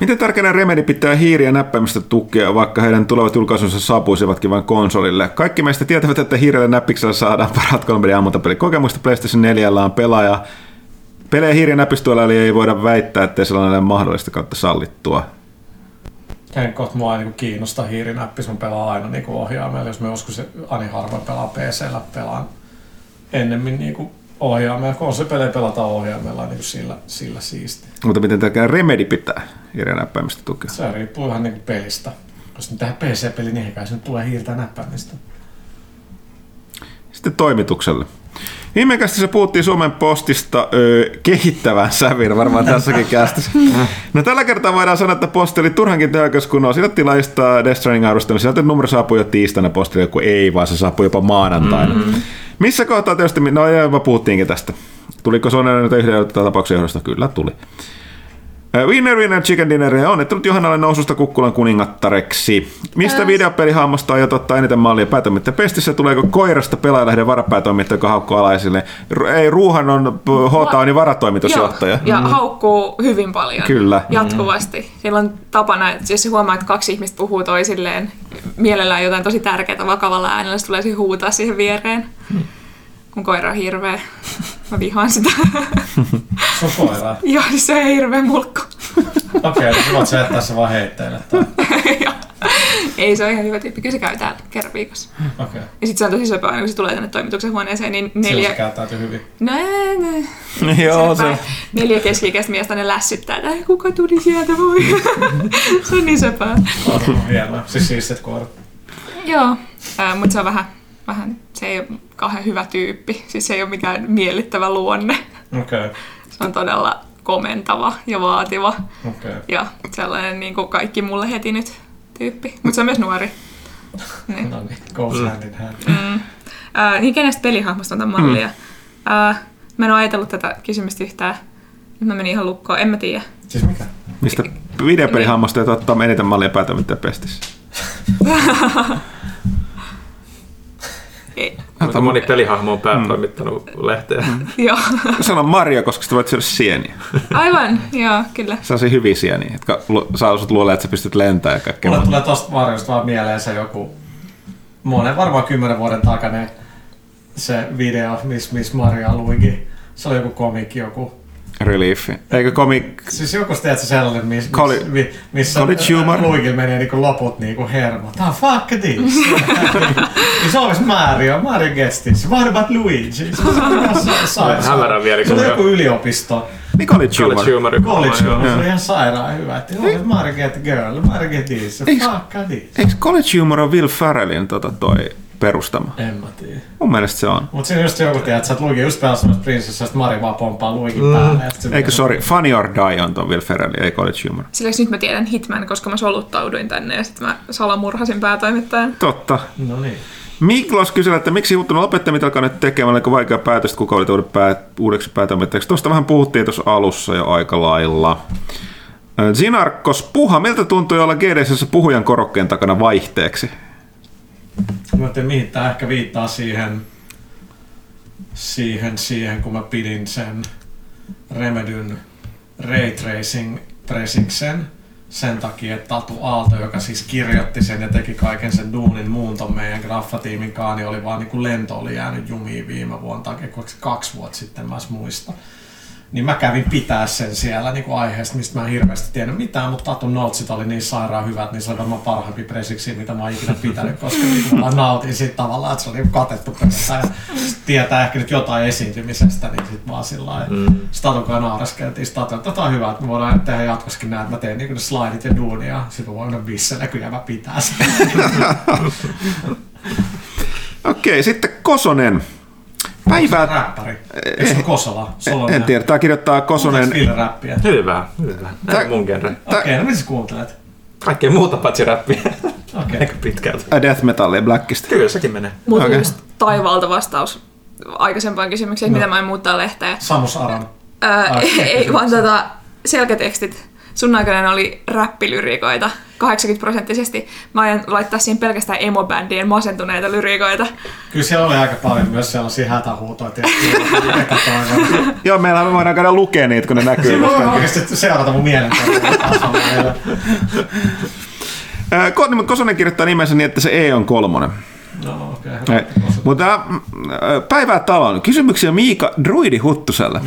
Miten tärkeänä Remedy pitää hiiri- ja näppäimistä tukea, vaikka heidän tulevat julkaisunsa saapuisivatkin vain konsolille? Kaikki meistä tietävät, että hiirellä näppiksellä saadaan parat 3D ammuntapelikokemusta. PlayStation 4 on pelaaja. Pelejä hiiri- ja näppistuolla eli ei voida väittää, että sellainen ole mahdollista kautta sallittua. Henkot mua ei niinku kiinnosta hiirinäppis, mä pelaan aina niinku ohjaimella, jos mä joskus ani harvoin pelaa PCllä, pelaan ennemmin niinku ohjaimella. Konsolipelejä pelataan ohjaimella niinku sillä, sillä siisti. Mutta miten tärkeänä Remedy pitää hiiri- ja näppäimistä tukea? Se riippuu ihan niinku pelistä. Jos nyt tehdään PC-peli, niin eikä se nyt tule hiirtä ja näppäimistä. Sitten toimitukselle. Viimekästi se puhuttiin Suomen postista ö, kehittävään sävyyn, varmaan tässäkin kästissä. No tällä kertaa voidaan sanoa, että posti oli turhankin tehokas, kun osidatti laista Death Stranding arvostelun. Sieltä numero saapui jo tiistaina postille, joku ei, vaan se saapui jopa maanantaina. Mm-hmm. Missä kohtaa tietysti, no joo, puhuttiinkin tästä. Tuliko Sonella nyt yhden tapauksen johdosta? Kyllä tuli. Winner Winner Chicken Dinner ja onnittelut Johannalle noususta Kukkulan kuningattareksi. Mistä Ää. videopelihahmosta aiot ottaa eniten mallia päätoimittaja pestissä? Tuleeko koirasta pelaajalehden varapäätoimittaja, joka haukkuu alaisille? Ei, Ruuhan on Hota on varatoimitusjohtaja. Joo, ja haukkuu hyvin paljon. Kyllä. Jatkuvasti. Sillä on tapana, että jos huomaa, että kaksi ihmistä puhuu toisilleen mielellään jotain tosi tärkeää vakavalla äänellä, se tulee huutaa siihen viereen. Mun koira on hirveä. Mä vihaan sitä. Se on koiraa. Joo, siis se on hirveä mulkku. Okei, okay, voit sä jättää se vaan heitteille. Ei, se on ihan hyvä tyyppi. Kyllä se käy täällä kerran viikossa. Okei. Okay. Ja sitten se on tosi söpö aina, kun se tulee tänne toimituksen huoneeseen, niin Neljä. neljä... Se käyttäytyy hyvin. No, no. Joo, Se päin. Neljä keski-ikäistä miestä ne lässyttää, että "Ai, kuka tuli sieltä voi. se on niin söpöä. Hienoa. Siis siistit koirat. Joo, äh, mutta se on vähän, vähän, se ei ole kauhean hyvä tyyppi. Siis se ei ole mikään miellyttävä luonne. Okei. Okay. Se on todella komentava ja vaativa Okei. Okay. ja sellainen niin kuin kaikki mulle heti nyt tyyppi. Mutta se on myös nuori. Niin. No niin, goes hand in hand. Mm. Äh, niin kenestä pelihahmosta on tämän mallia? Mm. Äh, mä en ole ajatellut tätä kysymystä yhtään. Nyt mä menin ihan lukkoon, en mä tiedä. Siis mikä? Mistä videopelihahmosta aiot ottaa eniten mallia päätoimittaja pestissä? Ei. Kuinka moni pelihahmo on päätoimittanut lehteä? Joo, Sano Mario, koska sä voit syödä sieniä. aivan, joo, kyllä. Sellaisia hyviä sieniä, jotka lu- saa sut luulee, että sä pystyt lentämään ja kaikkea Mulle tulee tosta Marjosta vaan mieleen se joku monen varmaan kymmenen vuoden takainen se video, missä miss Mario Luigi, se oli joku komikki, joku Reliefi. Eikö komik... Siis joku tiedätkö sellainen, miss, miss, Colli- mi, missä. Luigil menee niinku loput niinku hermot. Ah, fuck this. It's always Mario. Mario gets this. What about Luigi? Se on Hämärän vielä, Se jo- joku yliopisto. Niin college humor. College humor. College humor. Se oli ihan sairaan hyvä. Että Mario girl. Mario get this. Eiks- Fuck this. Eikö college humor on Will Ferrellin tota, toi perustama? En mä tiedä. Mun mielestä se on. Mut siinä just joku tiedät, että sä oot Luigi just pelaa semmoista prinsessasta, että Mari vaan pomppaa Luigin mm. päälle. Eikö sorry, Funny or Die on tuon Will Ferrellin, ei college humor. Sillä nyt mä tiedän Hitman, koska mä soluttauduin tänne ja sitten mä salamurhasin päätoimittajan. Totta. No niin. Miklos kysyy, että miksi huuttunut opettajat alkaa nyt tekemään, oliko vaikea päätös, että kuka oli tullut pää, uudeksi päätoimittajaksi. Tuosta vähän puhuttiin tuossa alussa jo aika lailla. Zinarkos Puha, miltä tuntui olla GDSssä puhujan korokkeen takana vaihteeksi? Mä mihin tää ehkä viittaa siihen, siihen, siihen, kun mä pidin sen Remedyn Ray Tracing Presiksen sen takia, että Tatu Aalto, joka siis kirjoitti sen ja teki kaiken sen duunin muun ton meidän graffatiimin kanssa, niin oli vaan niin kuin lento oli jäänyt jumiin viime vuonna, tai kaksi vuotta sitten mä muista. Niin mä kävin pitää sen siellä niin kuin aiheesta, mistä mä en hirveästi tiennyt mitään, mutta Tatun notsit oli niin sairaan hyvät, niin se oli varmaan parhaimpi presiksi, mitä mä oon ikinä pitänyt, koska niin mä nautin siitä tavallaan, että se oli katettu pelkästään. Ja tietää ehkä nyt jotain esiintymisestä, niin sit vaan sillä lailla. Mm. Statun kanssa nauraskeltiin Statun, että on hyvä, että me voidaan tehdä jatkossakin näin, että mä teen niin ne slidit ja duunia, ja sit mä voin mennä bissellä, kyllä mä pitää sen. Okei, sitten Kosonen. Päivää... Räppäri. Eikö se Kosola? On En tiedä, tää kirjoittaa Kosonen... Ville-räppiä. Hyvä, hyvä. Tämä on mun genre. Okei, no mitä sä kuuntelet? Kaikkea muuta paitsi räppiä. Okei. Aika pitkälti. Death Metallia Blackista. Kyllä sekin menee. Mutta okay. just taivaalta vastaus aikaisempaan kysymykseen, no. mitä mä en muuttaa lehteä. Samus Aran. Ää, Ai, ei, vaan tota, selkätekstit. Sun aikana oli räppilyrikoita 80 prosenttisesti. Mä aion laittaa siihen pelkästään emobändien masentuneita lyrikoita. Kyllä siellä oli aika paljon myös sellaisia hätähuutoja. Joo, meillä me voidaan käydä lukea niitä, kun ne näkyy. Siinä voi oikeasti seurata mun mielenterveyttä. Ää, Ko- niin, mutta Kosonen kirjoittaa nimensä niin, että se E on kolmonen. No. Ei. Mutta ää, päivää talon. Kysymyksiä Miika Druidi Huttuselle.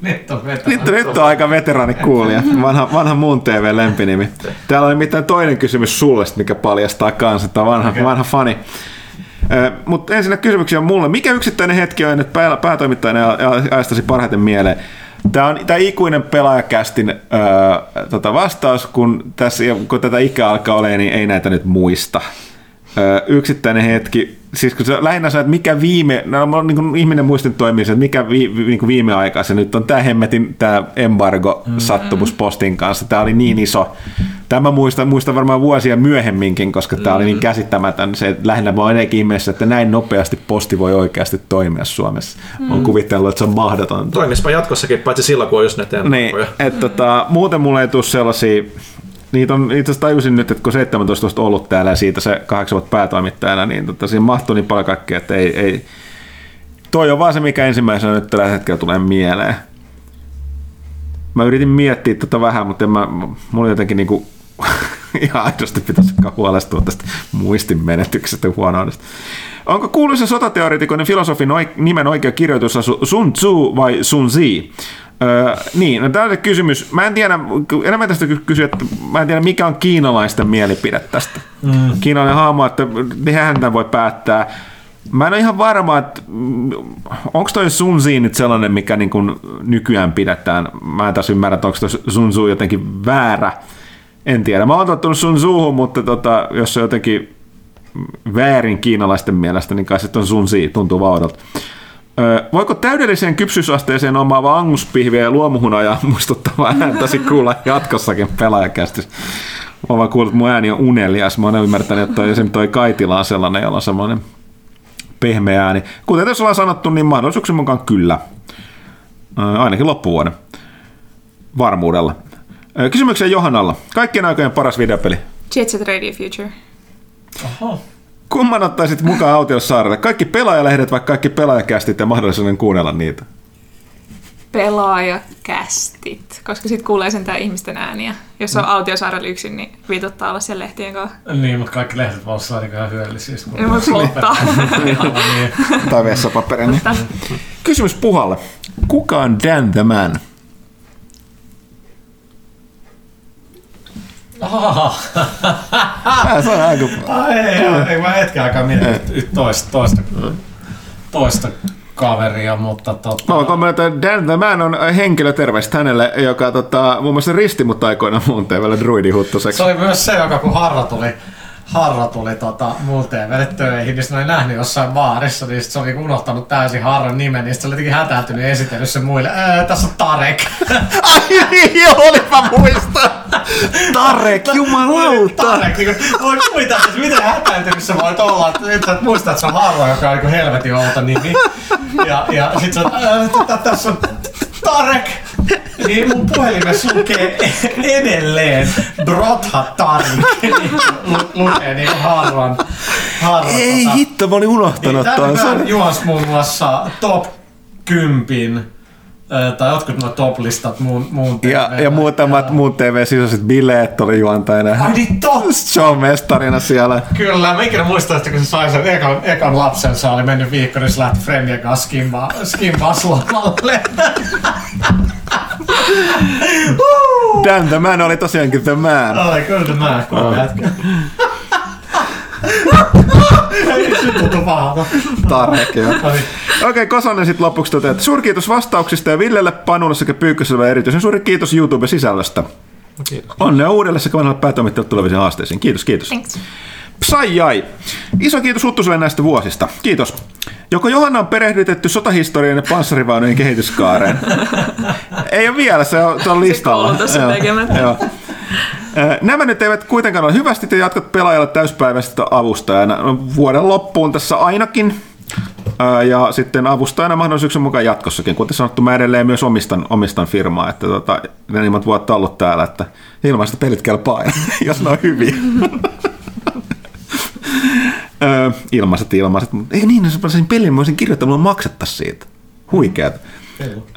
Nyt on vetä. Nyt, nyt on aika veteraani kuulija. Vanha, vanha muun TV-lempinimi. Täällä on nimittäin toinen kysymys sulle, mikä paljastaa kanssa. Tämä vanha, Okei. vanha fani. Mutta ensinnä kysymyksiä on mulle. Mikä yksittäinen hetki on nyt pää, päätoimittajana ja- ja ajastasi parhaiten mieleen? Tämä on tämä ikuinen pelaajakästin öö, tota vastaus, kun, tässä, kun tätä ikää alkaa olemaan, niin ei näitä nyt muista. Yksittäinen hetki, siis kun se lähinnä se, että mikä viime, no, niin kuin ihminen muistin toimii se, että mikä vi, vi, niin kuin viime aikaisen nyt on tämä hemmetin tämä embargo sattumus postin kanssa, tämä oli niin iso, Tämä muistan, muistan varmaan vuosia myöhemminkin, koska tämä oli niin käsittämätön. Se että lähinnä mä oon ihmeessä, että näin nopeasti posti voi oikeasti toimia Suomessa. Mm. Olen kuvitellut, että se on mahdotonta. Toimispa jatkossakin, paitsi silloin, kun on just ne Niin, et, tota, muuten mulle ei tule sellaisia Niitä on, itse asiassa tajusin nyt, että kun 17 on ollut täällä ja siitä se kahdeksan vuotta päätoimittajana, niin tota, siinä mahtuu niin paljon kaikkea, että ei, ei, toi on vaan se, mikä ensimmäisenä nyt tällä hetkellä tulee mieleen. Mä yritin miettiä tota vähän, mutta en mä, mulla jotenkin niinku, ihan aidosti pitäisi huolestua tästä muistin menetyksestä huonoudesta. Onko kuuluisa sotateoreetikoinen filosofin oik- nimen oikea kirjoitus Sun Tzu vai Sun Zi? Öö, niin, no tämä on kysymys. Mä en tiedä, enemmän tästä kysyä, että mä en tiedä mikä on kiinalaisten mielipide tästä. Mm. Kiinalainen haamu, että tehän tämän voi päättää. Mä en ole ihan varma, että onko toi Sun nyt sellainen, mikä niin kuin nykyään pidetään. Mä en taas ymmärrä, että onko toi Sun Tzu jotenkin väärä. En tiedä. Mä oon tottunut Sun Tzuhun, mutta tota, jos se jotenkin väärin kiinalaisten mielestä, niin kai sitten on Sun tuntuu vaudalta. Voiko täydelliseen kypsyysasteeseen omaava anguspihviä ja luomuhunaja muistuttava ääntäsi kuulla jatkossakin pelaajakästi? Mä vaan kuullut, että mun ääni on unelias. Mä oon ymmärtänyt, että toi, esimerkiksi toi Kaitila on sellainen, jolla on semmoinen pehmeä ääni. Kuten tässä ollaan sanottu, niin mahdollisuuksien mukaan kyllä. Ainakin loppuvuoden. Varmuudella. Kysymyksiä Johannalla. Kaikkien aikojen paras videopeli? Jet Set Radio Future. Oho. Kumman ottaisit mukaan Autiosaarelle? Kaikki pelaajalehdet vai kaikki pelaajakästit ja mahdollisuuden kuunnella niitä? Pelaajakästit, koska sitten kuulee sen ihmisten ääniä. Jos on Autiosaarella yksin, niin vituttaa olla siellä lehtien kanssa. Niin, mutta kaikki lehdet voisivat olla ihan hyödyllisiä. Ne voi polttaa. niin. Tai vessapaperin. Mutta Kysymys Puhalle. Kuka on Dan the Man? Ah, se on aika... Ai, ei, ei, ei, mä hetken aikaa mietin nyt toista, toista, toista kaveria, mutta tota... Mä voin kommentoida, Dan the Man on henkilö terveistä hänelle, joka tota, muun muassa risti mut aikoinaan muun TVlle druidihuttuseksi. Se oli myös se, joka kun Harra tuli, Harra tuli tota, muun TVlle töihin, niin se oli nähnyt jossain baarissa, niin sit se oli unohtanut täysin Harran nimen, niin se oli jotenkin hätääntynyt ja esitellyt sen muille. Ää, tässä on Tarek. Ai niin, joo, olipa muista! Tarek, jumalauta! Tarek, niin kuin, voi kuvitella, että miten hätääntynyt sä voit olla, että nyt sä et muista, että se on Harra, joka on niin helvetin outo nimi. Ja, ja sit sä ää, tota, tässä on Tarek. Niin mun puhelimessa lukee edelleen Brotha Tarik. Niin lu- lukee niin Harran. Harran Ei tota, hitto, mä olin unohtanut Tämä ton. Se on juons muun muassa top 10 ö, tai jotkut nuo top-listat muun, muun Ja, TV-llä. ja muutamat muut TV-sisäiset bileet oli juontajana. Ai niin totta! Show-mestarina siellä. Kyllä, mä ikinä muistan, että kun se sai sen ekan, ekan lapsensa, oli mennyt viikko, niin se lähti Friendien kanssa skimba, skimbaslomalle. Dan the Man oli tosiaankin the man. Oli kyllä tämä kova jätkä. Ei se. Okei, Kosonen sitten lopuksi toteaa, että suuri kiitos vastauksista ja Villelle, Panulle sekä Pyykköselle erityisen suuri kiitos YouTube-sisällöstä. Kiitos. Onnea uudelle sekä vanhalle päätoimittajalle tuleviin haasteisiin. Kiitos, kiitos. thanks. Psai Iso kiitos Huttuselle näistä vuosista. Kiitos. Joko Johanna on perehdytetty sotahistorian ja panssarivaunujen kehityskaareen? Ei ole vielä, se on, se on listalla. tekemättä. joo. Nämä nyt eivät kuitenkaan ole hyvästi, te jatkat pelaajalle täyspäiväistä avustajana No, vuoden loppuun tässä ainakin. Ja sitten avustajana mahdollisuuksien mukaan jatkossakin. Kuten sanottu, mä edelleen myös omistan, omistan firmaa, että tota, ne niin vuotta ollut täällä, että ilmaista pelit kelpaa, jos ne on hyviä. Ilmaiset ilmaiset, ei niin, jos mä pelin, mä voisin kirjoittaa, mulla maksettaisiin siitä. Huikeat.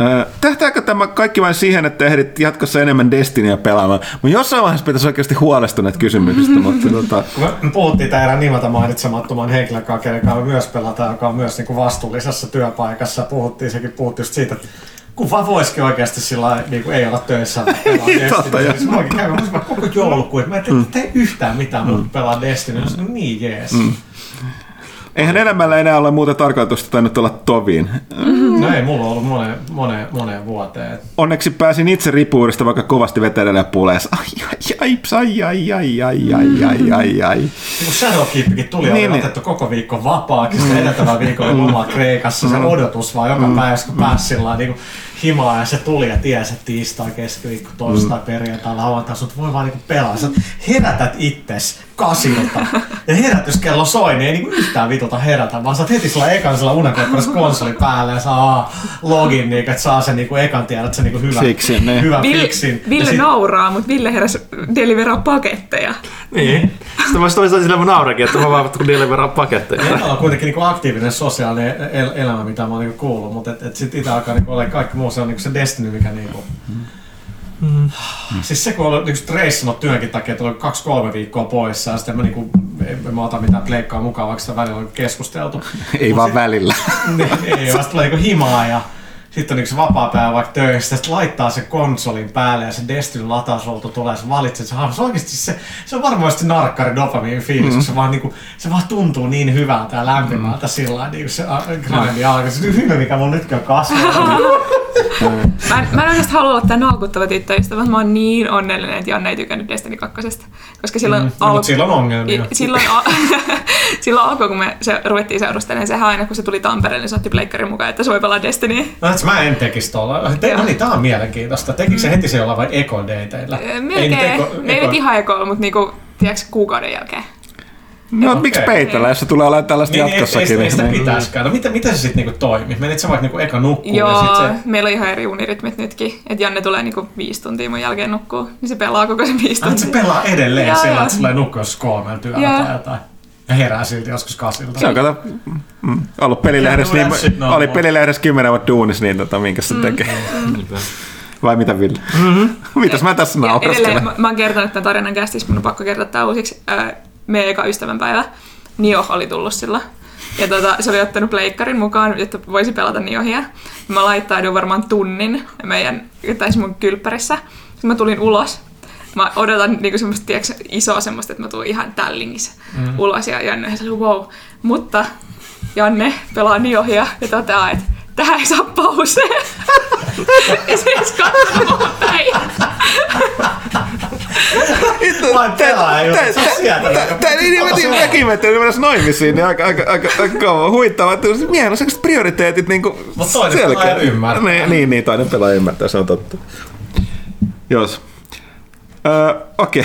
Öö, tähtääkö tämä kaikki vain siihen, että ehdit jatkossa enemmän Destinyä pelaamaan? Mutta jossain vaiheessa pitäisi oikeasti huolestua näitä kysymyksistä, mutta tota, Kun me puhuttiin tämän erään nimeltä mainitsemattoman henkilön kanssa, kenen kanssa myös pelataan, joka on myös niin kuin vastuullisessa työpaikassa. Puhuttiin sekin puhuttiin just siitä, että kun vaan voisikin oikeasti sillä lailla, niin kuin ei olla töissä Niin, totta, Destiny. joo. Siis Mäkin käyn mä koko joulukuun, että mä en tee, tee yhtään mitään muuta kuin pelaa Destiny. Mä sanoin, niin jees. eihän elämällä enää ole muuta tarkoitusta tainnut olla toviin. Niin, No ei mulla ollut moneen, moneen, moneen vuoteen. Onneksi pääsin itse ripuurista vaikka kovasti vetelellä puleessa. Ai, ai, ai, ai, ai, ai, ai, ai, ai, ai. Niin kun Shadow Keepikin tuli, niin, oli niin. otettu koko viikko vapaaksi, sitten edeltävä viikko oli loma Kreikassa, se odotus vaan joka päivä, kun pääsi sillä niin himaa ja se tuli ja tiesi, että tiistai, keskiviikko, torstai, perjantai, lauantai, sut voi vaan niin pelaa. Sä herätät itses kasilta ja herätyskello soi, niin ei niin yhtään vituta herätä, vaan sä oot heti sillä ekan sillä unenkopparissa konsoli päälle ja saa login, niin, että saa sen niin ekan tiedät, se niin hyvä, Fiksin, niin. hyvä Ville, fiksin. Ville sit- nauraa, mutta Ville heräsi deliveraa paketteja. Niin. Sitten mä toisaalta sille mun naurakin, että mä vaan kun niille verran paketteja. Meillä on kuitenkin niinku aktiivinen sosiaalinen el- elämä, mitä mä oon niinku kuullut, mutta et, et sit itse alkaa niinku olla kaikki muu, se on niinku se Destiny, mikä niinku... Mm. Siis se, kun on niinku reissannut työnkin takia, että on kaksi-kolme viikkoa poissa ja sitten mä, niinku, en, en mä ota mitään pleikkaa mukaan, vaikka sitä välillä on keskusteltu. Ei Mut vaan sit- välillä. niin, ei, vasta tulee niinku himaa ja sitten on se vapaa päivä vaikka töissä, sitten laittaa sen konsolin päälle ja se Destiny latausroutu tulee, sä valitset se Se on oikeasti se, se on varmasti narkkari dopamiin fiilis, mm. se, vaan niinku, se vaan tuntuu niin hyvältä ja lämpimältä mm. sillä lailla, niinku se a- grindi alkaa. Se on hyvä, mikä mun nytkin on kasvanut. Mä en, mä en oikeastaan halua olla tää naukuttava tyttöystävä, mutta mä oon niin onnellinen, että Janne ei tykännyt Destiny 2. Koska silloin, Mm, no, mut silloin on ongelmia. Silloin, a- silloin alkoi, kun me se, ruvettiin seurustelemaan, sehän aina kun se tuli Tampereelle, niin se otti pleikkarin mukaan, että se voi pelaa Destinyä. No, et mä en tekisi tuolla. Te, no niin, tää on mielenkiintoista. Tekikö se heti siellä vai ekodateilla? Ö, Melkein, ei nyt ihan ekoilla, mutta niinku, tiedätkö, kuukauden jälkeen. No, Okei. miksi peitellä, jos se tulee olemaan tällaista Niin, ei, ei, jatkossakin? ei, sitä niin- pitäisikään. No, miten, miten se sitten niinku toimi? Menit sä vaikka niinku eka nukkuu ja Joo, sit se... meillä on ihan eri unirytmit nytkin. Että Janne tulee niinku viisi tuntia mun jälkeen nukkuu, niin se pelaa koko sen viisi Ah, se tuntia. pelaa edelleen Joo, sillä, että se tulee nukkua joskus kolmelta yöllä tai jotain. Ja herää silti joskus kasilta. Se on kato, mm, ollut pelilehdessä, niin, no oli more. pelilehdessä kymmenen vuotta duunissa, niin tota, minkä se tekee? Vai mitä Ville? Mitäs mä tässä edelleen, mä, mä oon kertonut tämän tarinan kästissä, mun on pakko kertoa tää uusiksi. Ää, meidän eka ystävänpäivä, Nio oli tullut sillä. Ja tota, se oli ottanut pleikkarin mukaan, että voisi pelata Niohia. Mä laittauduin varmaan tunnin meidän, tai siis mun kylppärissä. Sitten mä tulin ulos. Mä odotan niinku semmoista, tiedätkö, isoa semmoista, että mä tuun ihan tällingissä mm. ulos ja Janne sanoi, wow. Mutta Janne pelaa Niohia ja toteaa, että tähän ei saa pausea. ja se edes katsoo mua päin. Vai pelaa, ei ole. Se on tää- sieltä. tää- tää- niin, niin, mennä naimisiin, niin aika, aika, aika, aika kauan huittavaa. että Miehen on sellaiset prioriteetit niinku Mut toinen pelaaja ymmärtää. Niin, niin, niin, toinen pelaaja ymmärtää, se on totta. Jos. Öö, Okei.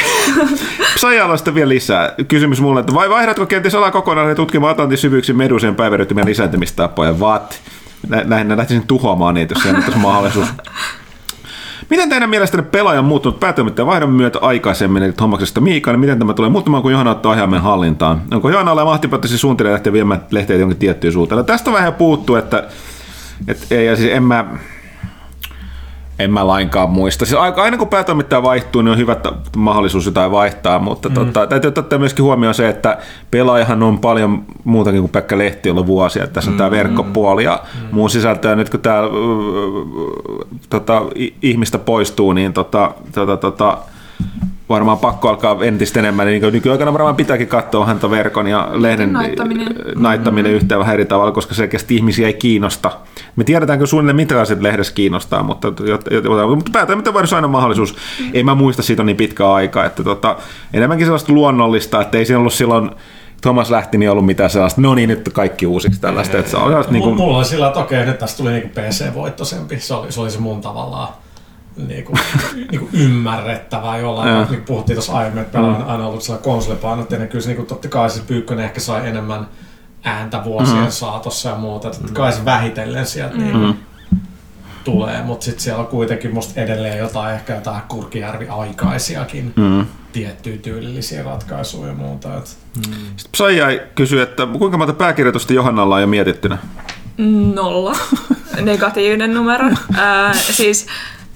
Sitten vielä lisää. Kysymys mulle, että vai vaihdatko kenties alaa kokonaan ja tutkimaan Atlantin syvyyksiin medusien päivärytmien lisääntymistapoja? What? Nä- Näin lähtisin tuhoamaan niitä, jos siellä olisi mahdollisuus. Miten teidän mielestänne pelaaja on muuttunut päätelmittäin vaihdon myötä aikaisemmin, eli Thomaksesta Miikalle? Miten tämä tulee muuttumaan, kun Johanna ottaa ohjaimen hallintaan? Onko Johanna olla mahtipäättäisi suunnitella lähteä viemään lehteä jonkin tiettyyn suuntaan? No tästä vähän puuttuu, että, että ei, ja siis en mä, en mä lainkaan muista. Siis aika- aina kun päätoimittaja vaihtuu, niin on hyvä mahdollisuus jotain vaihtaa, mutta mm. tota, täytyy ottaa myöskin huomioon se, että pelaajahan on paljon muutakin kuin Pekka Lehti ollut vuosia. Että Tässä on tämä verkkopuoli ja mm. muu sisältö. Ja nyt kun tämä tota, ihmistä poistuu, niin tota, tota, tota, varmaan pakko alkaa entistä enemmän. Niin kuin nykyaikana varmaan pitääkin katsoa häntä verkon ja lehden Naittaminen. naittaminen yhteen vähän eri tavalla, koska selkeästi ihmisiä ei kiinnosta. Me tiedetäänkö suunnilleen, mitä asiat lehdessä kiinnostaa, mutta, mutta päätämme varsin aina mahdollisuus. Ei mä muista, siitä on niin pitkä aika, että tota, enemmänkin sellaista luonnollista, että ei siinä ollut silloin Thomas lähti, niin ollut mitään sellaista, no niin, nyt kaikki uusiksi tällaista. Että se on sellaista, niin Mulla, kuin, mulla oli sillä, että okei, nyt tästä tuli niinku PC-voittoisempi. Se oli, se oli se mun tavallaan niinku, niinku ymmärrettävää jollain. Joo. Niin puhuttiin tuossa aiemmin, että pelaa on aina ollut sellainen konsolipainotteinen. Kyllä se niinku, totta kai se Pyykkönen ehkä sai enemmän ääntä vuosien mm. saatossa ja muuta. Totta kai se vähitellen sieltä mm. niinku, tulee, mutta sitten siellä on kuitenkin musta edelleen jotain, ehkä jotain Kurkijärvi-aikaisiakin mm. tiettyjä tyylillisiä ratkaisuja ja muuta. Et. Psaijai kysyy, että kuinka monta pääkirjoitusta Johannalla on jo mietittynä? Nolla. Negatiivinen numero. Ää, siis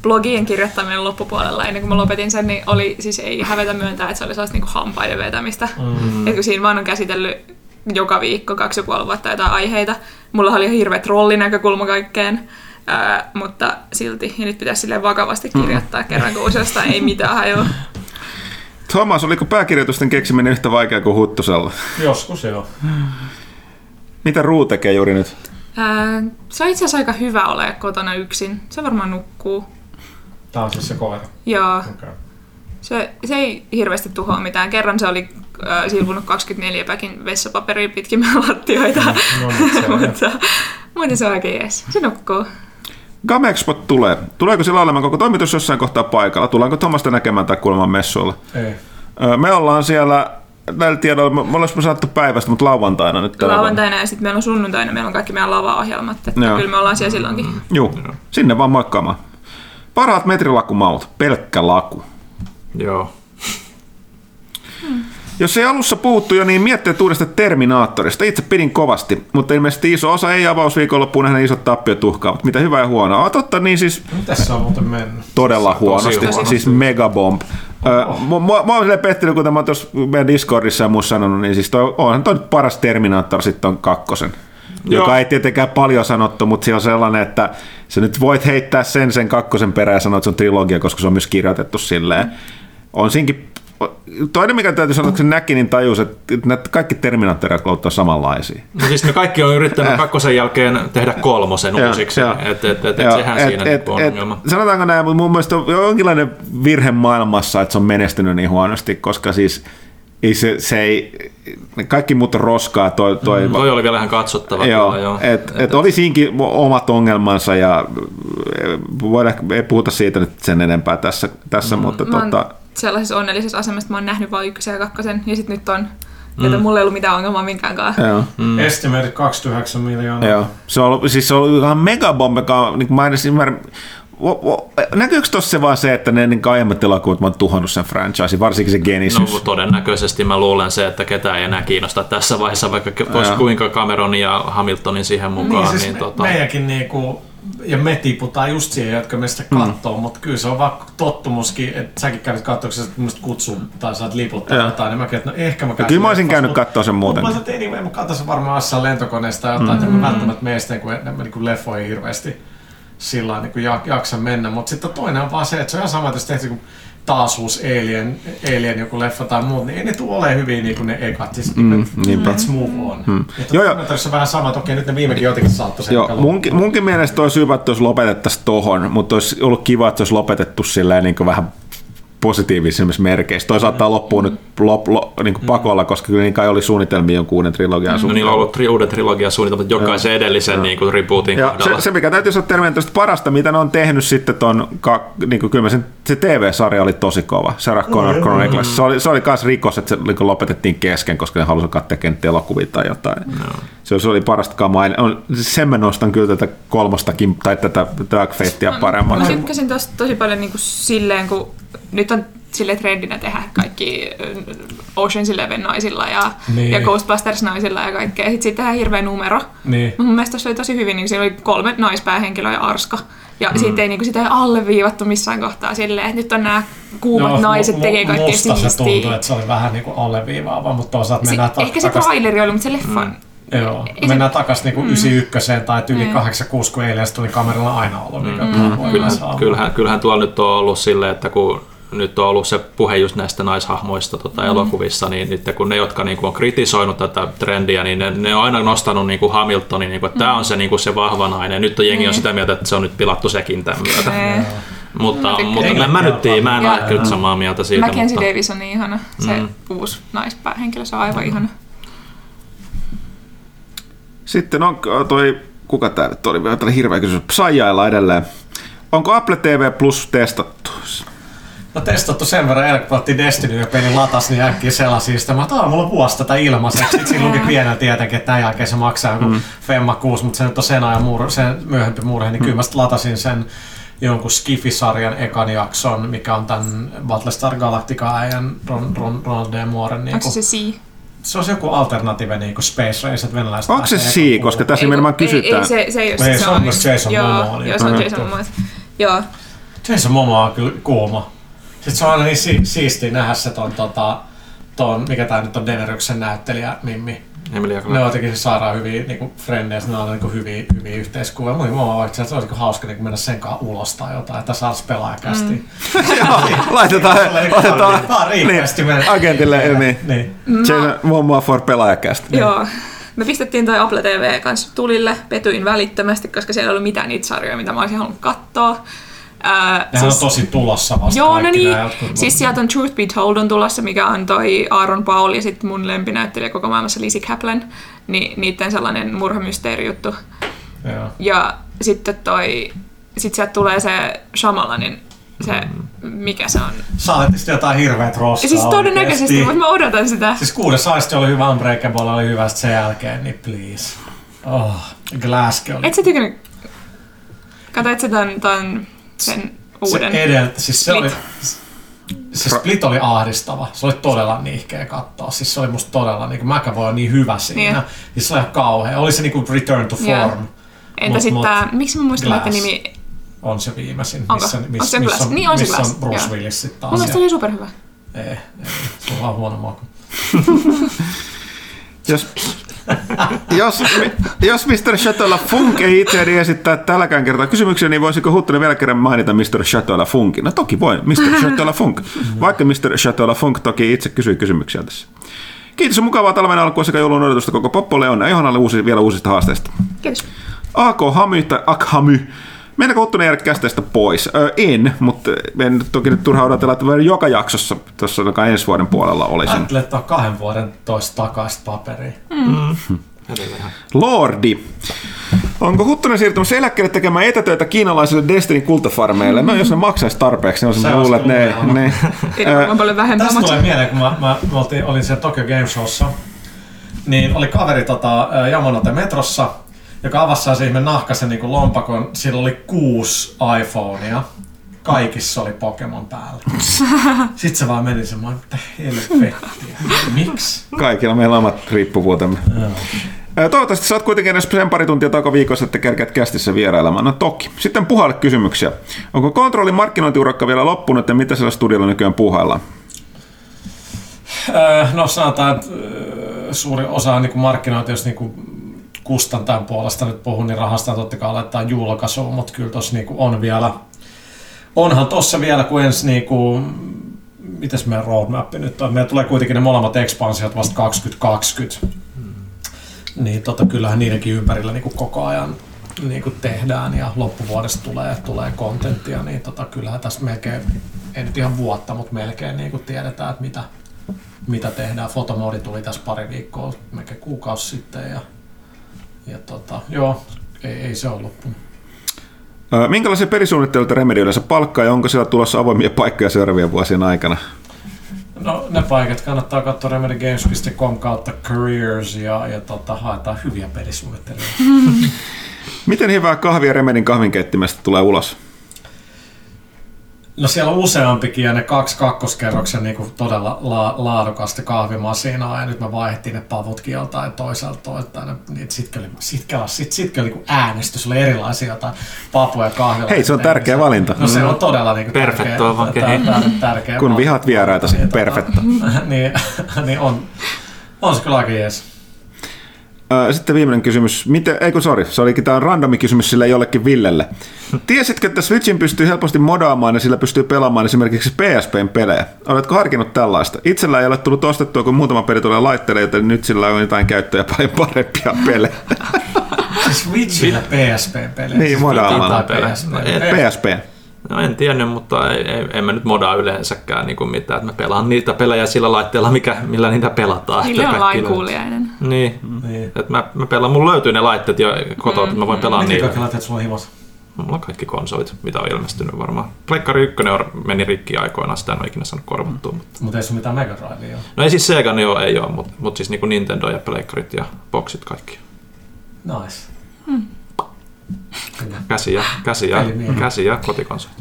blogien kirjoittaminen loppupuolella, ennen kuin mä lopetin sen, niin oli, siis ei hävetä myöntää, että se oli sellaista niin hampaiden vetämistä. Mm. Et kun siinä vaan on käsitellyt joka viikko kaksi ja puoli vuotta jotain aiheita. Mulla oli ihan hirveä trollinäkökulma kaikkeen, ää, mutta silti. Ja nyt pitäisi silleen vakavasti kirjoittaa kerran, kun useasta ei mitään hajua. Thomas, oliko pääkirjoitusten keksiminen yhtä vaikeaa kuin Huttusella? Joskus joo. Mitä Ruu tekee juuri nyt? Ää, se on itse asiassa aika hyvä ole kotona yksin. Se varmaan nukkuu. Tää on siis se koira. Joo. Okay. Se, se ei hirveästi tuhoa mitään. Kerran se oli äh, silpunut 24 päkin vessapaperia pitkin lattioita. No, mutta se on Mutta muuten se on oikein jees. Se nukkuu. Gamexpot tulee. Tuleeko sillä olemaan koko toimitus jossain kohtaa paikalla? Tullaanko Tuomasta näkemään tai kuulemaan messuilla? Ei. Me ollaan siellä, näillä tiedoilla, me ollaan sanottu päivästä, mutta lauantaina nyt. Lauantaina ja sitten meillä on sunnuntaina, meillä on kaikki meidän lavaohjelmat. Että Joo. kyllä me ollaan siellä silloinkin. Juu, sinne vaan moikkaamaan. Parhaat metrilakumaut, pelkkä laku. Joo. Jos ei alussa puhuttu jo, niin miettii uudesta Terminaattorista. Itse pidin kovasti, mutta ilmeisesti iso osa ei avausviikonloppuun nähden isot tappiot uhkaavat. Mitä hyvää ja huonoa. Ah, totta, niin siis Mitäs se on muuten mennyt? todella huonosti, huonosti. siis megabomb. Ö, Mä, mä, oon silleen pettynyt, kuten mä tuossa meidän Discordissa ja muussa sanonut, niin siis toi, onhan toi paras Terminaattor sitten on kakkosen. Joo. Joka ei tietenkään paljon sanottu, mutta se on sellainen, että sä nyt voit heittää sen sen kakkosen perään ja sanoa, että se on trilogia, koska se on myös kirjoitettu silleen. On siinkin Toinen, mikä täytyy sanoa, että se näki, niin tajus, että näitä kaikki Terminaattorit on samanlaisia. No siis me kaikki on yrittänyt kakkosen jälkeen tehdä kolmosen uusiksi. Että et, et, et sehän et- siinä et- et, on et- ongelma. Sanotaanko näin, mutta mun mielestä on jonkinlainen virhe maailmassa, että se on menestynyt niin huonosti, koska siis ei se, se ei, kaikki muut on roskaa, toi, toi, Toi oli vielä ihan katsottava. Joo, kyllä, joo. et, et, oli siinkin omat ongelmansa ja eh, voidaan, ei puhuta siitä nyt sen enempää tässä, tässä mm. mutta Mä oon tota, sellaisessa onnellisessa asemassa, että mä oon nähnyt vain ykkösen ja kakkosen, ja sitten nyt on. Joten mulla ei ollut mitään ongelmaa minkään kanssa. joo, Mm. Estimated 29 miljoonaa. joo. Se on ollut, siis se on ollut ihan megabomb, joka on, niin kuin mä en edes ymmärrä, Näkyykö tuossa se vaan se, että ne niin aiemmat elokuvat mä oon tuhannut sen franchise, varsinkin se Genesis? No todennäköisesti mä luulen se, että ketään ei enää kiinnosta tässä vaiheessa, vaikka olisi kuinka Cameronin ja Hamiltonin siihen mukaan. Niin, siis niin, me, tota, meidänkin niinku, ja me tiputaan just siihen, jotka meistä kattoo, mm. mutta kyllä se on vaan tottumuskin, että säkin kävit katsoa, että musta kutsun tai saat liput tai jotain, niin mäkin, että no ehkä mä käyn kyllä mä olisin käynyt mut- kattoo sen muuten. Mä sanoin, että anyway, mä katsoin varmaan jossain lentokoneesta tai jotain, mm. että mä välttämättä meistä kun en mä niinku leffoihin hirveästi sillä niin jaksa mennä, mutta sitten toinen on vaan se, että se on ihan sama, että jos tehty kuin taas uusi Alien, Alien joku leffa tai muu, niin ei ne tule olemaan hyviä niin kuin ne ekat. Siis mm, niinpä. let's move on. Mm. Ja Joo, joo. on vähän sama, että okei, nyt ne viimekin jotenkin saattoi sen Joo, munkin, munkin mielestä olisi hyvä, että olisi lopetettaisiin tohon, mutta olisi ollut kiva, että se olisi lopetettu silleen niin vähän positiivisemmissa merkeissä. Toi saattaa loppua nyt lop, lo, niin kuin pakolla, koska kyllä niin kai oli suunnitelmia jonkun uuden trilogian no, suhteen. niillä on ollut tri- uuden trilogian suunnitelmat jokaisen edellisen niin kuin, rebootin Ja kohdalla. se, se, mikä täytyy sanoa Terminatorista parasta, mitä ne on tehnyt sitten ton, ka, niin kuin, kyllä mä sen, se TV-sarja oli tosi kova, Sarah Connor Chronicles. Se oli, se oli kans rikos, että se niin kuin lopetettiin kesken, koska ne halusivat katsoa kenties elokuvia tai jotain. No. Se, se, oli parasta kamaa. On, sen mä nostan kyllä tätä kolmostakin, tai tätä Dark Fatea Mä paremmaksi. tykkäsin tosta tosi paljon niin kuin silleen, kun nyt on sille trendinä tehdä kaikki Ocean's Eleven naisilla ja, Niin. ja Ghostbusters naisilla ja kaikkea. Sitten siitä tehdään hirveä numero. Niin. Mun mielestä se oli tosi hyvin, niin siellä oli kolme naispäähenkilöä ja Arska. Ja mm. siitä ei, niin kuin, sitä ei alleviivattu missään kohtaa silleen, että nyt on nämä kuumat Joo, naiset mu- tekee kaikkea musta se tuntui, että se oli vähän niin kuin alleviivaava, mutta toisaalta mennään ta- ehkä se takas- traileri oli, mutta se leffa... Mm. Joo, Ei mennään se- takaisin niinku 91 tai yli 86, kun eilen tuli kameralla aina ollut. Mikä mm. Kyllähän, kyllähän, kyllähän tuolla nyt on ollut silleen, että kun nyt on ollut se puhe just näistä naishahmoista tota, elokuvissa, niin nyt kun ne, jotka niinku on kritisoinut tätä trendiä, niin ne, ne on aina nostanut niinku Hamiltonin, niinku, että tämä on se, niinku, se vahva nainen. Nyt on jengi on sitä mieltä, että se on nyt pilattu sekin tämän myötä. Eh, Mutta, tykkään. mutta mä, mä nyt mä en ole kyllä samaa mieltä siitä. Mackenzie mutta, Davis on niin ihana. Se mm. uusi naispäähenkilö, se on aivan ihana. Sitten on toi, kuka tää nyt oli, hirveä kysymys, Psajailla edelleen. Onko Apple TV Plus testattu? No testattu sen verran, Erik otti Destiny ja peli latas, niin äkkiä selasi sitä. Mä oon mulla on vuosi tätä ilmaiseksi. Sitten siinä luki pienellä tietenkin, että tämän jälkeen se maksaa joku mm. Femma 6, mutta se nyt on sen ajan muur, sen myöhempi murhe, niin mm. kyllä mä sit latasin sen jonkun Skifi-sarjan ekan jakson, mikä on tämän Battlestar Galactica-äijän Ron, Ron, Ronald D. Mooren. Niin Onko se se C? se on joku alternative niin kuin Space Race, että venäläiset Onko se si, koska tässä nimenomaan kysytään. Ei, ei, se, se ei ole Ei, se, se on myös Jason joo, Momoa, niin- Joo, se on. Jason Momoa. Joo. Jason Momoa on kyllä kuuma. Sitten se on aina niin si- siistiä nähdä se ton, tota, ton, mikä tää nyt on Deneryksen näyttelijä, Mimmi. Emilia Ne on jotenkin sairaan hyviä niin frendejä, ne on niin hyviä, hyviä yhteiskuvia. Mun mua vaikka se olisi hauska niin mennä sen kanssa ulos tai jotain, että saataisiin pelaajakästi. Mm. Joo, laitetaan, laitetaan riittävästi niin, mennä. agentille niin. Niin. Jason Momoa for pelaajakästä. Joo. Me pistettiin toi Apple TV kanssa tulille, petyin välittömästi, koska siellä ei ollut mitään niitä sarjoja, mitä mä olisin halunnut katsoa. Ää, Nehän on tosi tulossa vasta Joo, no niin. Siis sieltä on Truth Be Told on tulossa, mikä on toi Aaron Paul ja sitten mun lempinäyttelijä koko maailmassa Lizzie Kaplan. Niin niiden sellainen murhamysteerijuttu. Joo. Ja sitten toi, sit sieltä tulee se Shamalanin, se, mikä se on. Saatte sitten jotain hirveät roskaa siis todennäköisesti, mutta mä odotan sitä. Siis kuudes aisti oli hyvä, Unbreakable oli hyvä, sen jälkeen, niin please. Oh, Glasgow oli Et sä tykännyt, katsoit sä ton, ton sen uuden? Se edeltä, siis se Split. oli... Se Split oli ahdistava. Se oli todella niihkeä katsoa. Siis se oli musta todella, niin McAvoy on niin hyvä siinä. Niin. Siis se oli ihan kauhea. Oli se niinku Return to. Form. Entä Mut- sitten mut tää, miksi mä muistan Glass. nimi? On se viimeisin. Onko? Missä, On missä, se missä, on, Niin on se missä on Bruce joo. Willis sitten taas. Mun mielestä oli superhyvä. Ei, ei. Sulla on huono maku. Jos, jos, jos Mr. Chateau Funk ei itse esittää tälläkään kertaa kysymyksiä, niin voisiko Huttunen vielä kerran mainita Mr. Chateau Funkin? No toki voi, Mr. Chateau Funk. Vaikka Mr. Chateau Funk toki itse kysyi kysymyksiä tässä. Kiitos ja mukavaa talven alkua sekä joulun odotusta koko Poppolle Onna ja Johannalle uusi, vielä uusista haasteista. Kiitos. AK Hamy tai Akhamy. Mennäänkö Huttunen jäädä kästeestä pois? Ö, en, mutta en nyt toki nyt turha odotella, että joka jaksossa tuossa joka ensi vuoden puolella olisin. Ajattelin, että on kahden vuoden toista takaista paperia. Lordi. Onko Huttunen siirtymässä eläkkeelle tekemään etätöitä kiinalaisille Destiny kultafarmeille? No jos ne maksaisi tarpeeksi, niin Se mä olisi luulen, että ne, ne Ei varmaan paljon vähemmän Tästä maksaa. tulee mieleen, kun mä, mä, mä olin siellä Tokyo Game Showssa, niin oli kaveri tota, Yamanote metrossa, joka avasi se ihme nahkasen niin lompakon. Sillä oli kuusi iPhonea. Kaikissa oli Pokemon päällä. Sitten se vaan meni semmoinen, mitä helvettiä. Miksi? kaikilla meillä on omat riippuvuutemme. Ö, Toivottavasti saat kuitenkin edes sen pari tuntia tauko viikossa, että kerkeät kästissä vierailemaan. No toki. Sitten puhalle kysymyksiä. Onko kontrollin markkinointiurakka vielä loppunut ja mitä siellä studiolla nykyään puhaillaan? No sanotaan, että suuri osa niin markkinoita, jos niin kustantajan puolesta nyt puhun, niin rahasta totta kai laittaa julkaisuun, mutta kyllä tuossa niin on vielä, onhan tuossa vielä, kun ensi niin kuin, mitäs meidän roadmap nyt on, meillä tulee kuitenkin ne molemmat expansiot vasta 2020, niin tota, kyllähän niidenkin ympärillä niin kuin koko ajan niin kuin tehdään ja loppuvuodesta tulee, tulee kontenttia, niin tota, kyllähän tässä melkein, ei nyt ihan vuotta, mutta melkein niin kuin tiedetään, että mitä, mitä tehdään. Fotomoodi tuli tässä pari viikkoa, melkein kuukausi sitten ja, ja tota, joo, ei, ei se ole loppunut. Minkälaisia perisuunnitteluita Remedy yleensä palkkaa ja onko siellä tulossa avoimia paikkoja seuraavien vuosien aikana? No ne paikat kannattaa katsoa remedygames.com kautta careers ja, ja tota, haetaan hyviä pelisuunnittelijoita. Miten hyvää kahvia Remedin kahvinkeittimestä tulee ulos? No siellä on useampikin ja ne kaksi kakkoskerroksen niin todella la- laadukasta kahvimasiinaa ja nyt me vaihdettiin ne pavutkin joltain toiselta niitä sitken oli, sit, sitken oli niin äänestys, oli erilaisia jotain papuja kahvilla. Hei, se on tärkeä valinta. No se on todella niin Perfetto tärkeä, tär, tärkeä Kun vihaat vieraita, Niin, tota, perfetto. niin, niin on, on se kyllä aika jees. Sitten viimeinen kysymys. Miten, ei kun sori, se olikin tämä randomi kysymys sille jollekin Villelle. Tiesitkö, että Switchin pystyy helposti modaamaan ja sillä pystyy pelaamaan esimerkiksi PSPn pelejä? Oletko harkinnut tällaista? Itsellä ei ole tullut ostettua, kun muutama peli tulee laitteelle, joten nyt sillä on jotain käyttöä paljon parempia pelejä. Switchillä PSP-pelejä. Niin, modaamaan. PSP. PSP. No en tiennyt, mutta ei, ei, en mä nyt modaa yleensäkään niin kuin mitään. Että mä pelaan niitä pelejä sillä laitteella, mikä, millä niitä pelataan. Että on löytyy. Niin. Niin. Et mä, mä pelaan, mulla löytyy ne laitteet jo kotoa, että mä voin pelaa Miten niillä. kaikki laitteet sulla on himossa? Mulla on kaikki konsolit, mitä on ilmestynyt varmaan. Pleikkari 1 on- meni rikki aikoinaan, sitä en ole ikinä saanut korvattua. Mutta... Mutta ei sun mitään Mega Drivea ole. No ei siis Sega, niin joo, ei ole, mutta, mutta siis niin Nintendo ja pleikkarit ja boxit kaikki. Nice. Kyllä. Käsi ja, käsi ja, Pelimiehiä. käsi ja kotikonsolit.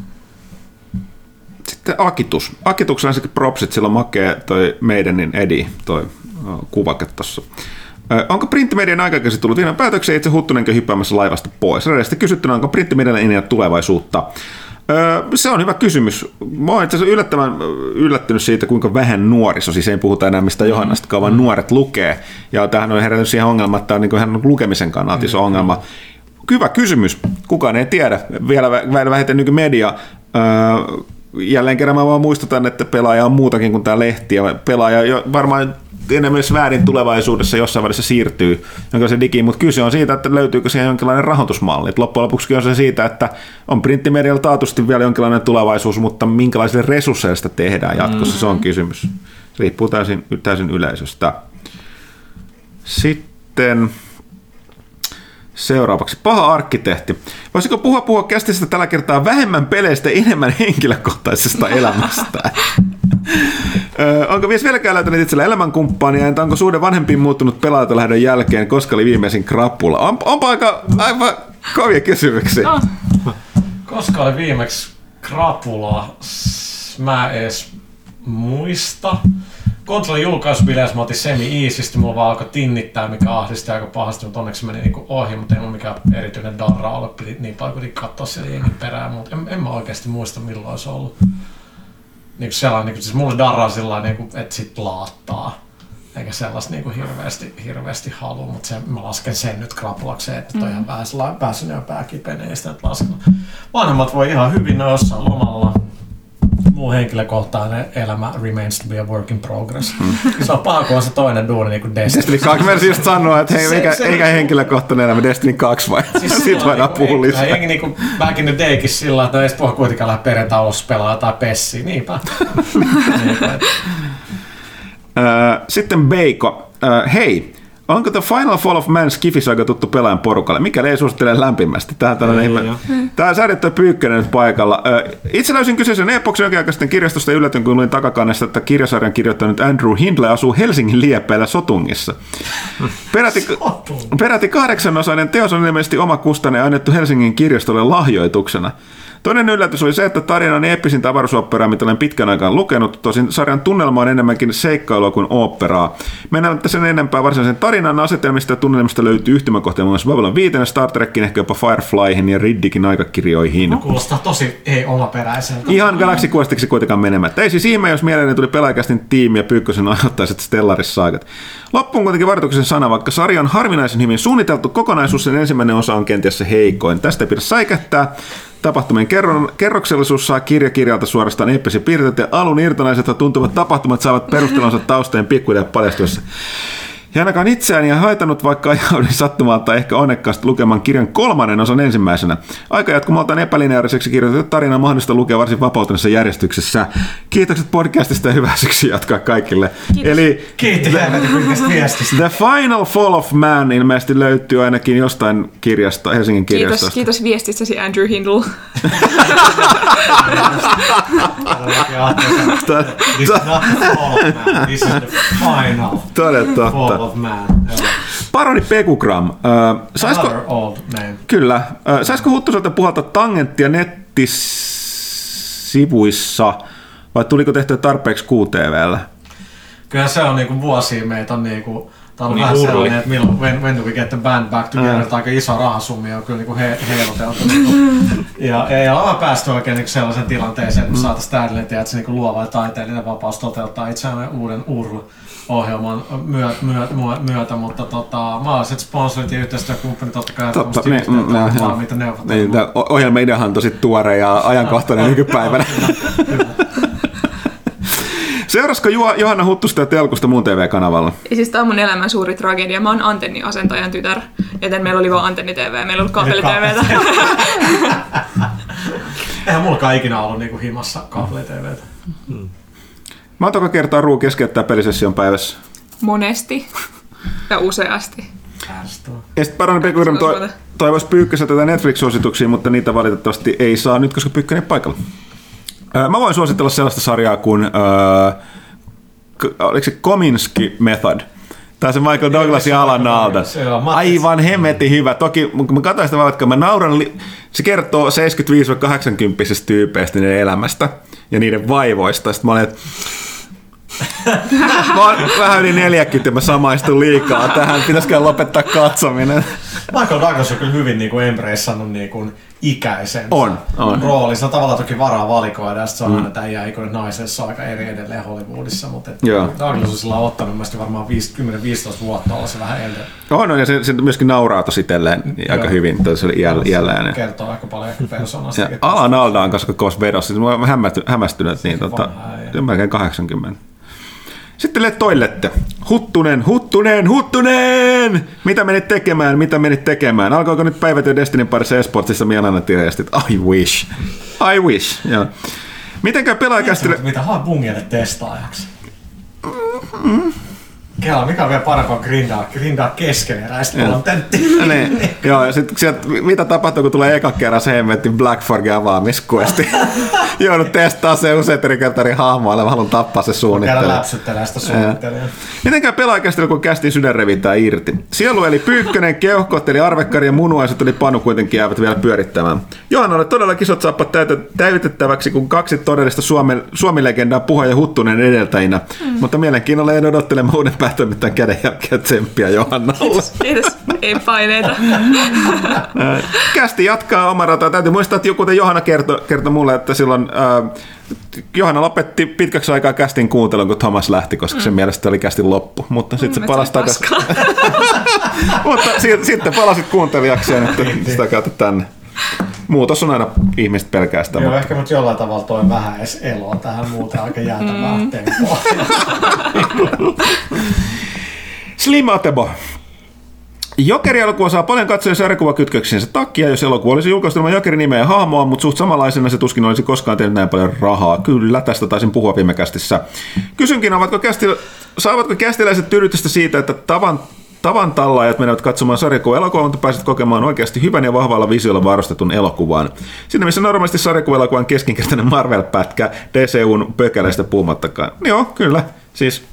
Sitten Akitus. Akituksella ensinnäkin propsit, sillä on makea toi meidänin Edi, toi kuvake tossa. Ö, Onko printtimedian aikakausi tullut ihan päätökseen itse Huttunenkin hyppäämässä laivasta pois? Rehellisesti kysyttynä, onko printtimedian linjat tulevaisuutta? Ö, Se on hyvä kysymys. Mä oon itse asiassa yllättävän yllättynyt siitä, kuinka vähän nuoriso, siis ei puhuta enää mistä Johannasta, vaan nuoret lukee. Ja tämähän on herännyt siihen ongelmaan, että tämä on niin ihan lukemisen kannalta iso ongelma. Hyvä kysymys. Kukaan ei tiedä. Vielä vä- vielä vähiten nykymedia. Öö, jälleen kerran mä vaan muistutan, että pelaaja on muutakin kuin tämä lehti. Ja pelaaja jo varmaan enemmän väärin tulevaisuudessa jossain välissä siirtyy jonkinlaisen digiin, mutta kyse on siitä, että löytyykö siihen jonkinlainen rahoitusmalli. Et loppujen lopuksi on se siitä, että on printtimedialla taatusti vielä jonkinlainen tulevaisuus, mutta minkälaisille resursseille sitä tehdään jatkossa, mm. se on kysymys. Se riippuu täysin, täysin yleisöstä. Sitten Seuraavaksi paha arkkitehti. Voisiko puhua puhua kästistä tällä kertaa vähemmän peleistä enemmän henkilökohtaisesta elämästä? onko mies vieläkään löytänyt itsellä elämänkumppania, entä onko suhde vanhempiin muuttunut pelaajalta lähdön jälkeen, koska oli viimeisin krapula? On, onpa aika aivan kovia kysymyksiä. Oh. Koska oli viimeksi krapula? Mä edes muista. Kontrollin julkaisubileissä mä otin semi-iisisti, mulla vaan alkoi tinnittää, mikä ahdisti aika pahasti, mutta onneksi meni niinku ohi, mutta ei mulla mikään erityinen darra ole, piti niin paljon kuitenkin katsoa siellä jengin perään, mutta en, en mä oikeasti muista milloin se on ollut. Niin sellainen, niin kuin, siis mulla darraa sillä niin kuin, että sit laattaa. Eikä sellaista niin kuin hirveästi, hirveästi halua, mutta se, mä lasken sen nyt krapulakseen, että toi mm. ihan vähän sellainen päässyt ja pääkipenee sitä, että lasken. Vanhemmat voi ihan hyvin, ne jossain lomalla muu henkilökohtainen elämä remains to be a work in progress. Mm. Se on paha, kun on se toinen duuni niin kuin Destiny. Destiny 2, mä just sanoa, että hei, se, eikä, se, eikä henkilökohtainen elämä Destiny 2 vai? Siis Sitten voidaan niin puhua lisää. Jengi niin kuin back in the daykin sillä, että ei puhua kuitenkaan lähde perjantai pelaa tai pessiä, niinpä. niinpä. Sitten Beiko. Hei, Onko The Final Fall of Man Skifisaga tuttu pelaajan porukalle? Mikäli ei suosittele lämpimästi. Tämä, tällainen ihme. Tämä on säädetty Pyykkönen nyt paikalla. Itse löysin kyseisen epoksen jokin kirjastosta yllätyn, kun luin takakannesta, että kirjasarjan kirjoittanut Andrew Hindle asuu Helsingin liepeillä Sotungissa. Peräti, peräti kahdeksanosainen teos on ilmeisesti oma kustanne annettu Helsingin kirjastolle lahjoituksena. Toinen yllätys oli se, että tarina on eeppisin avaruusoperaa, mitä olen pitkän aikaan lukenut. Tosin sarjan tunnelma on enemmänkin seikkailua kuin oopperaa. Menemättä sen enempää varsinaisen tarinan asetelmista ja tunnelmista löytyy yhtymäkohtia muun muassa Babylon 5, Star Trekin, ehkä jopa Fireflyhin ja Riddickin aikakirjoihin. No, kuulostaa tosi ei omaperäiseltä. Ihan Galaxy Questiksi kuitenkaan menemättä. Ei siis ihme, jos mieleeni tuli pelaajakästin tiimi ja Pyykkösen ajoittaiset Stellaris-saagat. Loppuun kuitenkin varoituksen sana, vaikka sarja on harvinaisen hyvin suunniteltu kokonaisuus, sen ensimmäinen osa on kenties se heikoin. Tästä ei pidä säikähtää. Tapahtumien kerron, kerroksellisuus saa kirjakirjalta suorastaan eeppisiä piirteitä ja alun irtonaiset tuntuvat tapahtumat saavat perustelunsa taustojen pikkuhiljaa paljastuessa. Ja ainakaan itseäni ja haitannut, vaikka ajaudin sattumaan tai ehkä onnekkaasti lukemaan kirjan kolmannen osan ensimmäisenä. Aika jatkumaltaan epälineaariseksi kirjoitettu tarina on mahdollista lukea varsin vapautuneessa järjestyksessä. Kiitokset podcastista ja hyvää syksy jatkaa kaikille. Kiitos. Eli Kiitos viestistä. The Final Fall of Man ilmeisesti löytyy ainakin jostain kirjasta, Helsingin kirjastosta. Kiitos, kiitos viestistäsi Andrew Hindle. This is not the fall of man. This is the final. Totta. Of Man. Paroni Pekugram. Äh, saisiko, old name. Kyllä. Äh, saisiko Huttuselta puhalta tangenttia nettisivuissa vai tuliko tehtyä tarpeeksi QTVllä? Kyllä se on niinku vuosia meitä on niinku Tämä on niin vähän sellainen, että milloin when, when do we get the band back together, mm. aika iso rahasummi on kyllä niin he, heiluteltu. Niin ja ei ole päästy oikein niin sellaisen tilanteeseen, että mm. saataisiin täydellinen että se niin luova ja taiteellinen vapaus toteuttaa itseään uuden urlu ohjelman myötä, myötä, myötä mutta tota, mahdolliset sponsorit ja yhteistyökumppanit totta kai totta, niin, mm, valmiita neuvottelemaan. Niin, ohjelman ideahan on tosi tuore ja ajankohtainen nykypäivänä. Seurasko Johanna Huttusta ja Telkusta muun TV-kanavalla? Ja siis tämä on mun elämän suuri tragedia. Mä oon antenniasentajan tytär, joten meillä oli vaan antenni TV, meillä ei ollut kaapeli TVtä. Eihän mullakaan ikinä ollut niinku himassa kaapeli TVtä. Hmm. Montako kertaa Ruu keskeyttää pelisession päivässä? Monesti ja useasti. Ja sitten Parani Pekurin to, toivoisi Pyykkössä tätä Netflix-suosituksia, mutta niitä valitettavasti ei saa nyt, koska Pyykkönen paikalla. Mä voin suositella sellaista sarjaa kuin, äh, oliko se Kominski Method? Tai se Michael Douglas ja Alan Alda. Aivan hemmetti hyvä. Toki kun mä katsoin sitä vaikka mä nauran, se kertoo 75-80 tyypeistä niiden elämästä ja niiden vaivoista. Sitten mä olin, että mä oon vähän yli 40 ja mä samaistun liikaa tähän. Pitäisikö lopettaa katsominen? Michael Douglas on kyllä hyvin niin kuin embraceannut niin kuin ikäisen on, on. roolinsa. Tavallaan toki varaa valikoida, se on mm. aina tämä jääikoinen naisessa aika eri edelleen Hollywoodissa, mutta Douglas on sillä ottanut mielestäni varmaan 10-15 vuotta olla se vähän edelleen. On, no, ja se, se myöskin nauraa tosi itselleen aika hyvin iällä, Se kertoo aika paljon persoonasta. Alan Alda on kanssa koko vedossa. Mä oon hämmästynyt, niin tota, melkein 80. Sitten Le Toilette. Huttunen, Huttunen, Huttunen! Mitä menit tekemään, mitä menit tekemään? Alkoiko nyt päivätyö Destinin parissa esportsissa mielana tiedästi? I wish. I wish, joo. Mitenkään pelaajakästille... Mitä haa bungille testaajaksi? Kela, mikä on vielä parempaa grindaa, grindaa keskeneräistä kontenttia. niin, joo, ja sitten sieltä, mitä tapahtuu, kun tulee eka kerran se hemmetti Black Forgin avaamisquesti. Joudut testaa se useita eri kertaa eri hahmoille, mä haluan tappaa se Käydä suunnittelu. läpsyttelee sitä suunnittelijaa. Mitenkään pelaajakästillä, kun kästi sydän revitään irti. Sielu eli pyykkönen, keuhkot eli arvekkari ja munuaiset eli panu kuitenkin jäävät vielä pyörittämään. Johannalle todella kisot saappat täytä- täytettäväksi, kun kaksi todellista Suomen, Suomi-legendaa Puha ja Huttunen edeltäjinä. Mm. Mutta mielenkiinnolla en odottelemaan uuden päätoimittajan kädenjälkeä tsemppiä Johannalle. Kiitos. Ei paineita. Kästi jatkaa oma rataa. Täytyy muistaa, että joku Johanna kertoi, kertoi mulle, että silloin äh, Johanna lopetti pitkäksi aikaa kästin kuuntelun, kun Thomas lähti, koska mm. sen mielestä oli kästin loppu. Mutta sitten se Mm, palasi että takaisin. Mutta si- sitten palasit kuuntelijakseen, että sitä kautta tänne. Muutos on aina ihmiset pelkää sitä. Joo, Mutta ehkä mut jollain tavalla toi vähän edes eloa tähän muuten aika jäätävää mm. tempoa. Slim Atebo. Jokeri-elokuva saa paljon katsojia sarjakuvakytköksiensä takia, jos elokuva olisi julkaistu ilman Jokerin nimeä ja hahmoa, mutta suht samanlaisena se tuskin olisi koskaan tehnyt näin paljon rahaa. Kyllä, tästä taisin puhua viime kästissä. Kysynkin, ovatko kästil, saavatko kästiläiset tyydytystä siitä, että tavan, tavan tallaajat menevät katsomaan sarjakuva elokuvaa, mutta pääset kokemaan oikeasti hyvän ja vahvalla visiolla varustetun elokuvan. Siinä missä normaalisti sarjakuva-elokuvan keskinkertainen Marvel-pätkä DCUn pökäläistä puhumattakaan. Joo, kyllä. Siis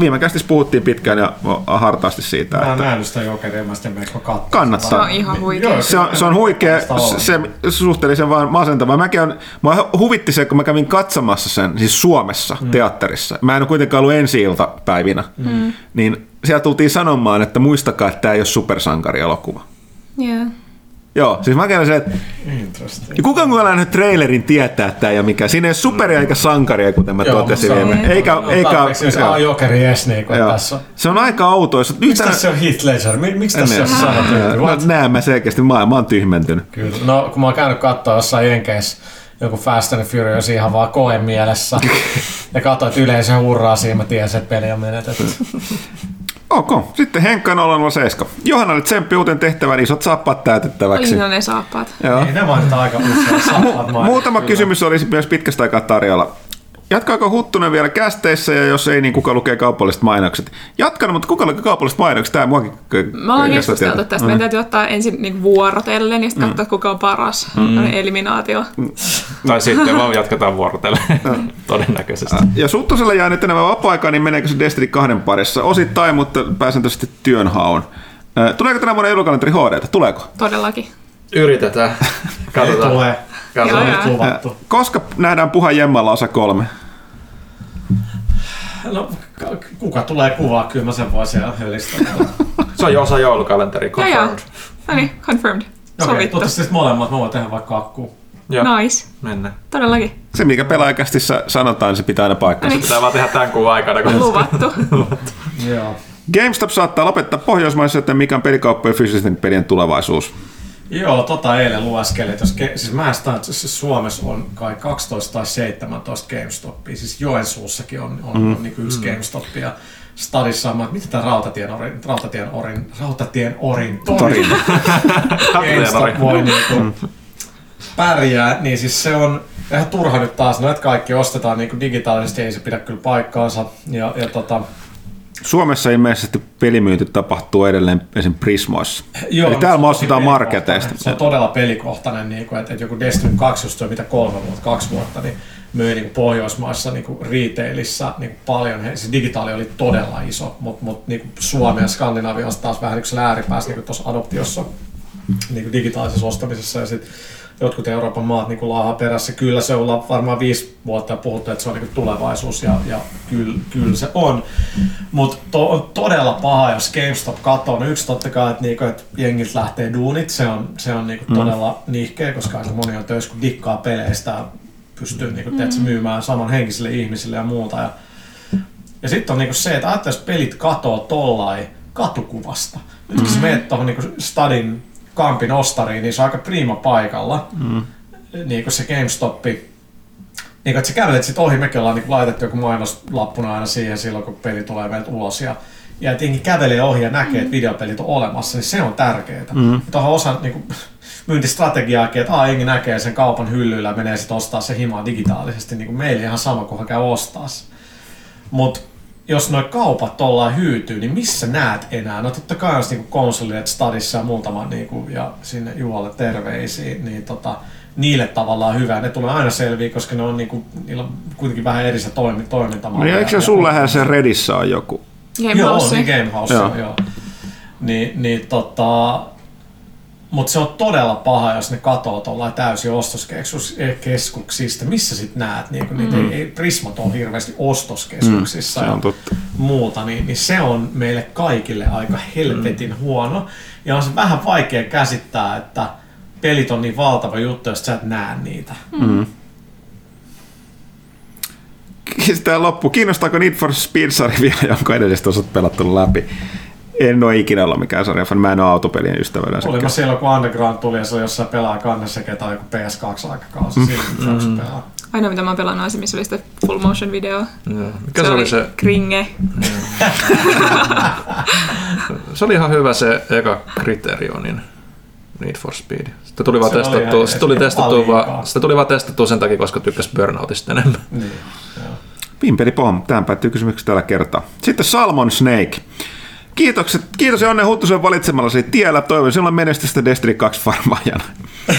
viime kästissä puhuttiin pitkään ja hartaasti siitä, Mä että nähnyt sitä jokeria, mä sitten. Kannattaa. Se on ihan huikea. se on, se on huikea, se, se suhteellisen vaan masentava. Mäkin on, mä huvitti se, kun mä kävin katsomassa sen, siis Suomessa mm. teatterissa. Mä en ole kuitenkaan ollut ensi päivinä. Mm. Niin siellä tultiin sanomaan, että muistakaa, että tämä ei ole supersankarielokuva. Yeah. Joo, siis mä käyn se, että Interesting. ja kuka kun nähnyt trailerin tietää, että tämä ei ole mikään. Siinä ei ole superia eikä sankaria, kuten mä Joo, totesin viime. Eikä, eikä, Tarpeeksi, jos joo, on jokeri edes niin kuin tässä. Se on aika outoa. jos- Miksi yhtään- tässä on Heath Ledger? Mi- Miksi tässä Niin. on tyyppi? No, näen mä selkeästi, maailma on tyhmentynyt. Kyllä. No, kun mä oon käynyt katsoa jossain Jenkeissä joku Fast and Furious ihan vaan koe mielessä. ja katsoin, että yleisö hurraa siinä, mä tiesin, että peli on menetetty. Ok, sitten Henkka 007. Johannalle tsemppi uuteen tehtävään isot saappaat täytettäväksi. Aina ne saappaat. Joo. Ei ne mainitaan aika usein. Mainita. Muutama kysymys olisi myös pitkästä aikaa tarjolla. Jatkaako Huttunen vielä kästeissä ja jos ei, niin kuka lukee kaupalliset mainokset? Jatkanut, mutta kuka lukee kaupalliset mainokset? Tämä muakin Me ollaan keskusteltu tästä. Meidän täytyy ottaa ensin niin vuorotellen ja sitten katsoa, kuka on paras. Mm. Eliminaatio. Tai sitten vaan jatketaan vuorotellen. Todennäköisesti. Ja Suttusella jää nyt enemmän vapaa-aikaa, niin meneekö se Destiny kahden parissa? Osittain, mutta pääsääntöisesti työnhaun. Tuleeko tänä vuonna joulukalenteri HD? Tuleeko? Todellakin. Yritetään. Ei Katsotaan. tule. Katsotaan. Joo. Koska nähdään Puhan Jemmalla osa kolme? No, kuka tulee kuvaa? Kyllä mä sen voin siellä hölistää. Se on jo osa joulukalenteri. Joo. Confirmed. No niin, confirmed. Okei, toivottavasti sitten molemmat mä voin tehdä vaikka akkuun. Joo, Nice. mennään. Todellakin. Se, mikä pelaajakästissä sanotaan, se pitää aina paikkansa. Niin. Pitää vaan tehdä tämän kuun aikana. Kun... Luvattu. Joo. GameStop saattaa lopettaa Pohjoismaissa, että mikä on pelikauppojen fyysisten pelien tulevaisuus. Joo, tota eilen lueskelin. Jos ke- siis mä että siis Suomessa on kai 12 tai 17 GameStopia. Siis Joensuussakin on, on, mm. on niin yksi mm. GameStop. Ja Stadissa on, mitä tämä Rautatien Orin, Rautatien Orin, Rautatien Orin, Torin. GameStop voi niinku pärjää, niin siis se on ihan turha nyt taas, no että kaikki ostetaan niinku digitaalisesti, ei se pidä kyllä paikkaansa. Ja, ja tota, Suomessa ilmeisesti pelimyynti tapahtuu edelleen esim. Prismoissa. Joo, Eli no täällä se me on ostetaan tosi marketeista. Se on todella pelikohtainen, niin kuin, että, että joku Destiny 2, jos se mitä kolme vuotta, kaksi vuotta, niin möi niin kuin Pohjoismaissa niin kuin retailissa niin kuin paljon. He, siis digitaali oli todella iso, mutta mut, niin kuin Suomi ja Skandinavia taas vähän niin ääripäässä niin tuossa adoptiossa niin kuin digitaalisessa ostamisessa. Ja sit jotkut Euroopan maat niin laahaa perässä. Kyllä se on varmaan viisi vuotta puhuttu, että se on niin kuin tulevaisuus ja, ja kyllä, kyllä se on. Mutta to, on todella paha, jos GameStop katsoo. No yksi totta kai, että, niinku, että jengiltä lähtee duunit. Se on, se on niinku todella nihkeä, koska aika moni on töissä, kun dikkaa peleistä ja pystyy niinku, mm. myymään samanhenkisille ihmisille ja muuta. Ja, ja sitten on niinku se, että ajattelisi, että pelit katoo tollain katukuvasta. Nyt kun sä meet tuohon niinku Stadin kampin ostariin, niin se on aika prima paikalla. Mm. Niin kuin se GameStoppi Niin, että sä kävelet sit ohi, mekin ollaan niin laitettu joku mainoslappuna aina siihen silloin, kun peli tulee meiltä ulos. Ja, ja tietenkin kävelee ohi ja näkee, että videopelit on olemassa, niin se on tärkeää. Mm. Tuohon osa niin kuin, myyntistrategiaakin, että aa, jengi näkee sen kaupan hyllyllä ja menee sitten ostaa se himaa digitaalisesti, niin kuin meillä ihan sama, kun hän käy ostaa se. Mutta jos nuo kaupat ollaan hyytyy, niin missä näet enää? No totta kai on niinku konsolit stadissa ja muutama niinku, ja sinne Juolle terveisiin, niin tota, niille tavallaan hyvä. Ne tulee aina selviä, koska ne on niinku, niillä on kuitenkin vähän eri se toimi, toimintamalli. Niin eikö se sun lähellä se Redissä on joku? Game Joo, House. niin Game House, Joo. joo. joo. Niin, niin tota, mutta se on todella paha, jos ne katoo tuolla täysin ostoskeskuksista. Missä sit näet? Niin kun niitä ei, ei, Prismat on hirveästi ostoskeskuksissa Mm, se on ja totta. muuta, niin, niin se on meille kaikille aika helvetin huono. Ja on se vähän vaikea käsittää, että pelit on niin valtava juttu, jos sä et näe niitä. Sitten loppu. Kiinnostaako Need for Speed-sarja vielä, jonka edellisestä osat pelattu läpi? En ole ikinä ollut mikään sarjafan. Mä en ole autopelien ystävä Oli mä yleensäkään. silloin, kun Underground tuli ja se oli jossain pelaa kannessa ketä joku PS2-aikakausi. Silloin mm. pelaa. Ainoa mitä mä oon pelannut se, missä oli sitä full motion video. Mikä se, oli se? Kringe. Se oli ihan hyvä se eka Criterionin Need for Speed. Sitä tuli, vaan Se testattua, sitä tuli testattua, vaan, sitä tuli vaan testattua sen takia, koska tykkäs Burnoutista enemmän. Niin, joo. Pimpeli pom. Tähän päättyy kysymykset tällä kertaa. Sitten Salmon Snake. Kiitokset, kiitos ja onnea Huttusen valitsemallasi tiellä. Toivon sinulle menestystä Destiny 2 farmaajana.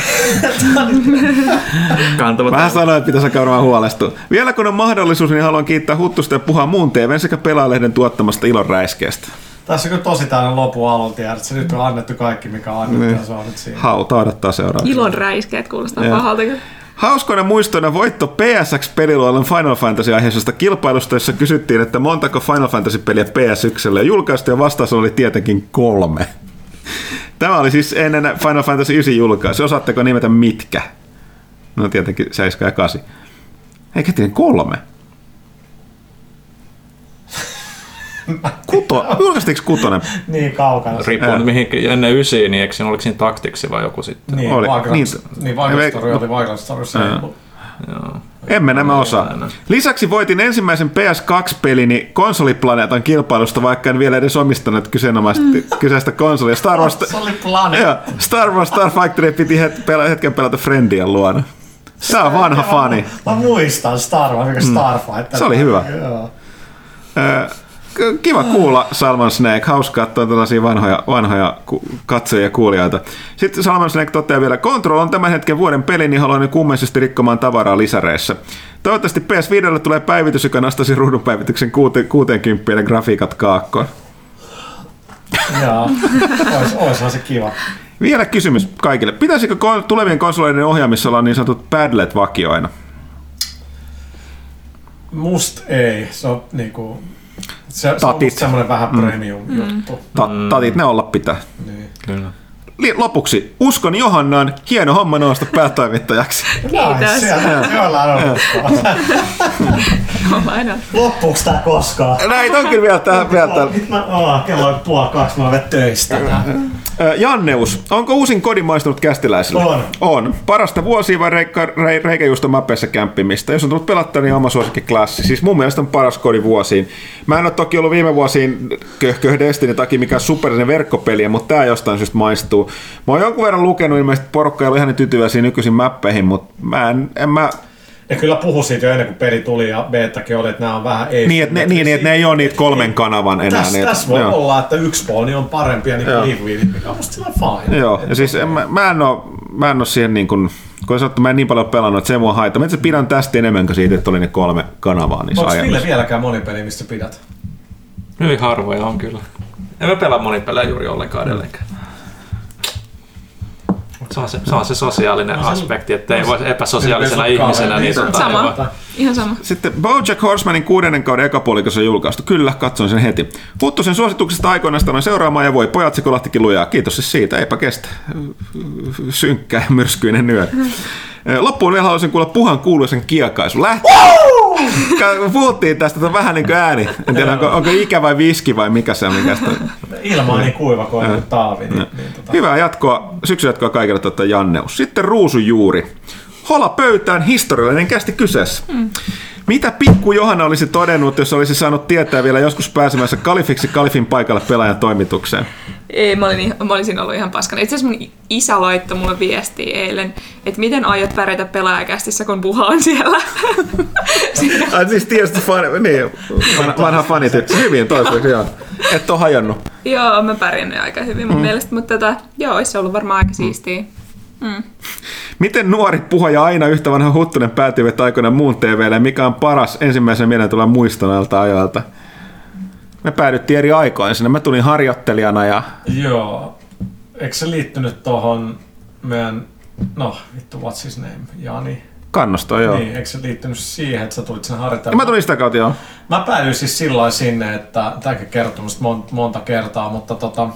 Kantavat Vähän sanoin, että pitäisi varmaan huolestua. Vielä kun on mahdollisuus, niin haluan kiittää Huttusta ja puhua muun TVn sekä Pelaalehden tuottamasta ilon räiskeestä. Tässä on tosi täynnä lopun alun, tiedät, että se nyt on annettu kaikki, mikä on annettu, Niin. ja se on nyt siinä. Hauta odottaa seuraavaksi. Ilon räiskeet kuulostaa pahalta. kyllä. Hauskoina muistoina voitto PSX-peliluolan Final Fantasy-aiheisesta kilpailusta, jossa kysyttiin, että montako Final Fantasy-peliä PS1 julkaistu, ja vastaus oli tietenkin kolme. Tämä oli siis ennen Final Fantasy 9 julkaisu. Osaatteko nimetä mitkä? No tietenkin 7 ja 8. Eikä tiedä kolme. Kuto, julkaistiinko kutonen? Niin kaukana. se- Riippuu nyt mihin ennen ysiä, niin eikö siinä oliko siinä taktiksi vai joku sitten? Niin, Oli. Vagrant, Niin. niin, niin Story oli Story se, Joo. Emme nämä osaa. Lisäksi voitin ensimmäisen PS2-pelini konsoliplaneetan kilpailusta, vaikka en vielä edes omistanut kyseenomaista, kyseistä konsolia. Star Wars, Se. Joo, Star Wars Starfighter piti hetken pelata Friendien luona. Tämä on vanha fani. Mä, mä muistan Star Wars, mikä Starfighter. Se oli hyvä. Joo. Kiva kuulla Salman Snake. Hauska katsoa tällaisia vanhoja, vanhoja katsojia ja kuulijoita. Sitten Salman Snake toteaa vielä, Control on tämän hetken vuoden peli, niin haluan kummallisesti rikkomaan tavaraa lisäreissä. Toivottavasti PS5 tulee päivitys, joka nostaisi ruudunpäivityksen kuute- 60 ja grafiikat kaakkoon. Joo. Ois, oishan se kiva. Vielä kysymys kaikille. Pitäisikö tulevien konsoleiden ohjaamissa olla niin sanotut padlet vakioina? Must ei. Se on niinku... Se, se on Tatit. semmonen vähän premium juttu. Ta- Tatit ne olla pitää. Niin. Kyllä. Lopuksi, uskon Johannaan, hieno homma nousta päätoimittajaksi. On uskoa. On aina. Loppuuko tää koskaan? Näitä on kyllä vielä tää. Vielä tää. Nyt mä, oh, kello on puoli kaksi, mä oon töistä. Janneus, onko uusin kodi maistunut kästiläisille? On. On. Parasta vuosia vai reikka, re, reikäjuusto mapeissa kämppimistä? Jos on tullut pelattua, niin oma suosikki klassi. Siis mun mielestä on paras kodi vuosiin. Mä en ole toki ollut viime vuosiin köhköh Destiny takia mikään superinen verkkopeliä, mutta tää jostain syystä maistuu. Mä oon jonkun verran lukenut, ilmeisesti porukka ei ole ihan niin tyytyväisiä nykyisin mappeihin, mutta mä en, en mä... Ja kyllä puhu siitä jo ennen kuin peli tuli ja betakin oli, että nämä on vähän ei. Niin, että ne, niin, että ne ei ole niitä kolmen kanavan enää. Tässä, niin, tässä voi joo. olla, että yksi puoli on parempia niin Joo. kuin League mikä on musta sillä fine. Joo, ja siis en, mä, mä, en oo, mä en oo siihen niin kuin, kun sanottu, mä en niin paljon pelannut, että se mua haittaa. Mä itse pidän tästä enemmän kuin siitä, että oli ne kolme kanavaa niissä Onko Ville vieläkään monipeli, mistä pidät? Hyvin harvoja on kyllä. En mä pelaa monipelejä juuri ollenkaan edelleenkään. Se on se, se, on se sosiaalinen aspekti, että ei voi epäsosiaalisena Niin, ihmisenä. Niin, niin, tota, Sama. voi- Ihan sama. Sitten Bojack Horsemanin kuudennen kauden ekapuolikossa on julkaistu. Kyllä, katsoin sen heti. Huttusen suosituksesta aikoinaan sitä noin seuraamaan ja voi pojat se kolahtikin lujaa. Kiitos siis siitä, eipä kestä. Synkkä ja myrskyinen yö. Loppuun vielä haluaisin kuulla puhan kuuluisen kiekaisu. Lähti! Puhuttiin tästä, että on vähän niin kuin ääni. En tiedä, onko, onko ikä vai viski vai mikä se on. Mikä sitä... Ilma on niin kuiva kuin on taavi. Niin, niin, tota. Hyvää jatkoa, syksy jatkoa kaikille tuota Janneus. Sitten ruusujuuri. Hola pöytään, historiallinen kästi kyseessä. Mm. Mitä pikku Johanna olisi todennut, jos olisi saanut tietää vielä joskus pääsemässä kalifiksi kalifin paikalle pelaajan toimitukseen? Ei, mä, olin, mä olisin ollut ihan paskana. Itse asiassa mun isä laittoi mulle viestiä eilen, että miten aiot pärjätä pelaajakästissä, kun buha on siellä. Ai siis tietysti fani, niin, vanha, vanha fanityyppi. Hyvin toiseksi, joo. Et ole hajonnut. joo, mä pärjännyt aika hyvin mun mm. mielestä, mutta tota, joo, olisi ollut varmaan aika siistiä. Mm. Miten nuori puhuja aina yhtä vanha Huttunen päätyivät aikoinaan muun TVlle? Mikä on paras ensimmäisen mieleen tulla muiston näiltä ajoilta? Me päädyttiin eri aikoina sinne. Mä tulin harjoittelijana ja Joo. Eikö se liittynyt tohon meidän, no vittu, what's his name, Jani? kannostoa, joo. Niin, eikö se liittynyt siihen, että sä tulit sen harjoittelemaan? mä tulin sitä kautta, joo. Mä päädyin siis silloin sinne, että tämäkin mon, monta kertaa, mutta tota,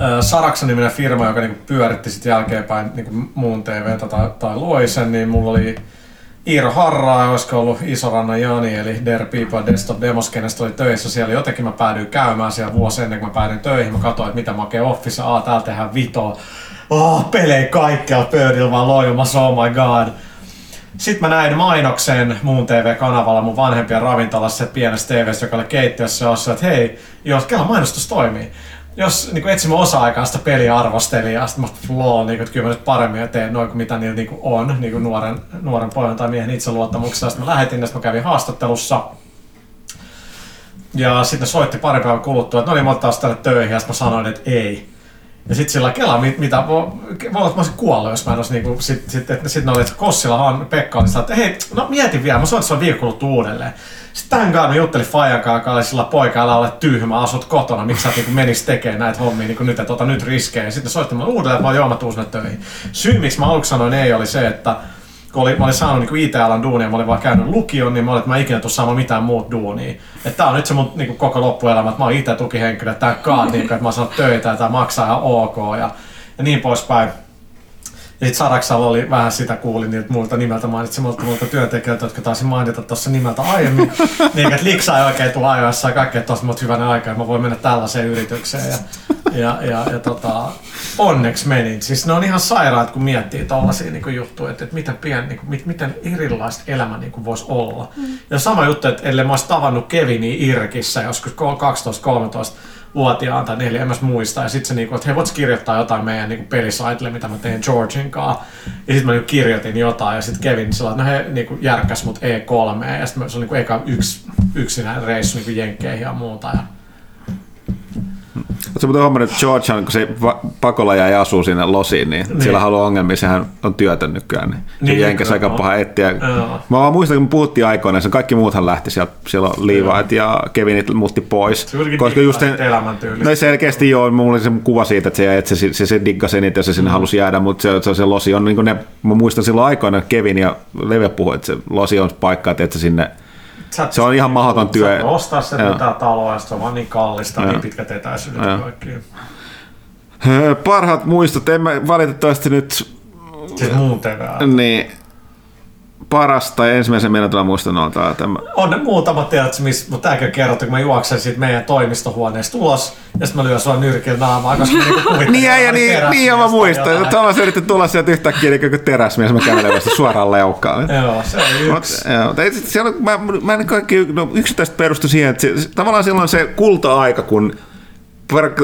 ö, Saraksa-niminen firma, joka niinku pyöritti sitten jälkeenpäin niinku muun TVtä tai, tai loi sen, niin mulla oli Iiro Harraa, olisiko ollut Isorannan Jani, eli Der People Desktop Demoskenesta oli töissä siellä. Jotenkin mä päädyin käymään siellä vuosi ennen kuin mä päädyin töihin. Mä katsoin, että mitä oikein Office, aa täällä tehdään vitoa. Oh, pelejä kaikkialla pöydillä vaan loijumassa, oh my god. Sitten mä näin mainoksen muun TV-kanavalla mun vanhempien ravintolassa pienessä TVssä, joka oli keittiössä, jossa, että hei, jos Kela mainostus toimii. Jos niin etsimme osa-aikaista peliarvostelijaa, sitten mä flow, niin kuin, että kyllä mä nyt paremmin teen noin kuin mitä niillä niin kuin on, niin kuin nuoren, nuoren pojan tai miehen itseluottamuksessa. Sitten mä lähetin, sitten mä kävin haastattelussa. Ja sitten soitti pari päivän kuluttua, että no niin, mä oon tänne töihin, ja sitten mä sanoin, että ei. Ja sitten sillä Kela, mit- mitä, että mä olisin kuollut, jos mä en olisi niinku, sit, sit, et, sit ne oli, että Kossilahan Pekka oli että hei, no mietin vielä, mä soitan sulle viikon kuluttua uudelleen. Sitten tämän kanssa mä juttelin Fajan kanssa, joka oli sillä poika, älä ole tyhmä, asut kotona, miksi sä niinku menis tekemään näitä hommia niinku nyt, että ota nyt riskejä. Ja sitten mulle uudelleen, vaan joo, mä tuun sinne töihin. Syy, miksi mä aluksi sanoin ei, oli se, että kun oli, mä olin saanut niin IT-alan duunia, mä olin vaan käynyt lukion, niin mä olin, että mä en ikinä tuu saamaan mitään muut duunia. Että tää on nyt se mun niin kuin koko loppuelämä, että mä oon itse tukihenkilö, että tää kaat, niin, että mä oon saanut töitä ja tää maksaa ihan ok ja, ja niin poispäin. Ja sit Saraksalla oli vähän sitä, kuulin niiltä muilta nimeltä mainitsi muilta, muilta työntekijöiltä, jotka taisin mainita tuossa nimeltä aiemmin. niin, että liksa ei oikein tule ajoissa ja kaikkea tossa mut hyvänä aikaa, että mä voin mennä tällaiseen yritykseen. Ja, ja, ja, ja tota, onneksi menin. Siis ne on ihan sairaat, kun miettii tollasia niin juttuja, että, että miten, pien, niin kuin, mit, miten erilaista elämä niin voisi olla. Mm. Ja sama juttu, että ellei mä olisi tavannut Kevinia Irkissä joskus 12-13 vuotiaan tai neljä, en mä muista. Ja sitten se niinku, että hei, voit kirjoittaa jotain meidän niinku pelisaitille, mitä mä teen Georgin kanssa. Ja sitten mä niinku kirjoitin jotain ja sitten Kevin sillä että no he niinku järkkäs mut E3 ja sitten se on niinku eka yksi, yksinäinen reissu niinku jenkkeihin ja muuta. Ja Oletko muuten huomannut, että Georgehan, kun se pakolla jäi asuu sinne losiin, niin, niin. siellä haluaa ongelmia, sehän on työtön nykyään. Niin, niin Jenkessä aika paha etsiä. Mä vaan muistan, kun me puhuttiin aikoinaan, se kaikki muuthan lähti sieltä, siellä Levi't ja Kevinit muutti pois. Se koska just elämäntyylistä. No selkeästi joo, mulla oli se kuva siitä, että se, että se, se, se diggasi eniten, ja se Mm. sinne halusi jäädä, mutta se, se, se losi on, niin kuin ne, mä muistan silloin aikoina, Kevin ja Leve puhui, että se losi on paikka, että et se sinne, Sä Se on ihan mahdoton työ. Sä ostaa se mitään taloa ja se on vaan niin kallista, Joo. niin pitkät etäisyydet ja kaikki. Parhaat muistot, en mä valitettavasti nyt Siis muun TV. Niin, paras tai ensimmäisen muistan noilta. Tämä. On ne muutamat tiedät, missä, mutta tämäkin on kerrottu, kun mä juoksen siitä meidän toimistohuoneesta ulos, ja sitten mä lyön sua nyrkillä naamaan, koska mä niinku Niin, ja, ja mä niin, niin, ja mä muistan. jotain. Thomas yritti tulla sieltä yhtäkkiä niin kuin teräsmies, mä kävelen vasta suoraan leukaan. Joo, se oli Mut, yksi. joo, mutta siellä, on- mä, mä en kaikki, no, yksittäistä perustu siihen, että se, se- tavallaan silloin se kulta-aika, kun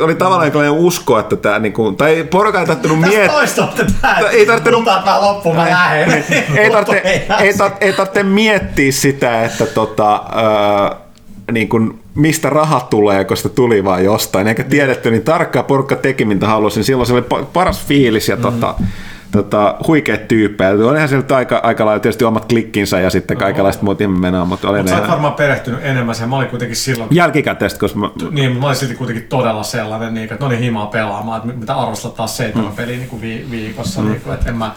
oli tavallaan sellainen usko, että tämä, niin kuin, tai porukka ei Tästä miettiä. Ei tarvinnut- tää loppuun, mä lähden. ei, tarvitse, ei, tar- ei tarvitse miettiä sitä, että tota, öö, niin kuin, mistä rahat tulee, koska se tuli vaan jostain. Eikä tiedetty niin tarkkaan porukka teki, mitä halusi. Niin silloin se oli pa- paras fiilis ja tota, tota, huikeat tyyppejä. Olihan sieltä aika, aika lailla tietysti omat klikkinsä ja sitten kaikenlaista muut menoa, mutta oli Mutta sä oot varmaan perehtynyt enemmän siihen. Mä olin kuitenkin silloin jälkikäteistä, koska mä, Niin, mä olin silti kuitenkin todella sellainen, niin, että no niin himaa pelaamaan, että mitä arvostat taas seitsemän Mm. peliä niin kuin vi- viikossa, niin kuin, että en mä,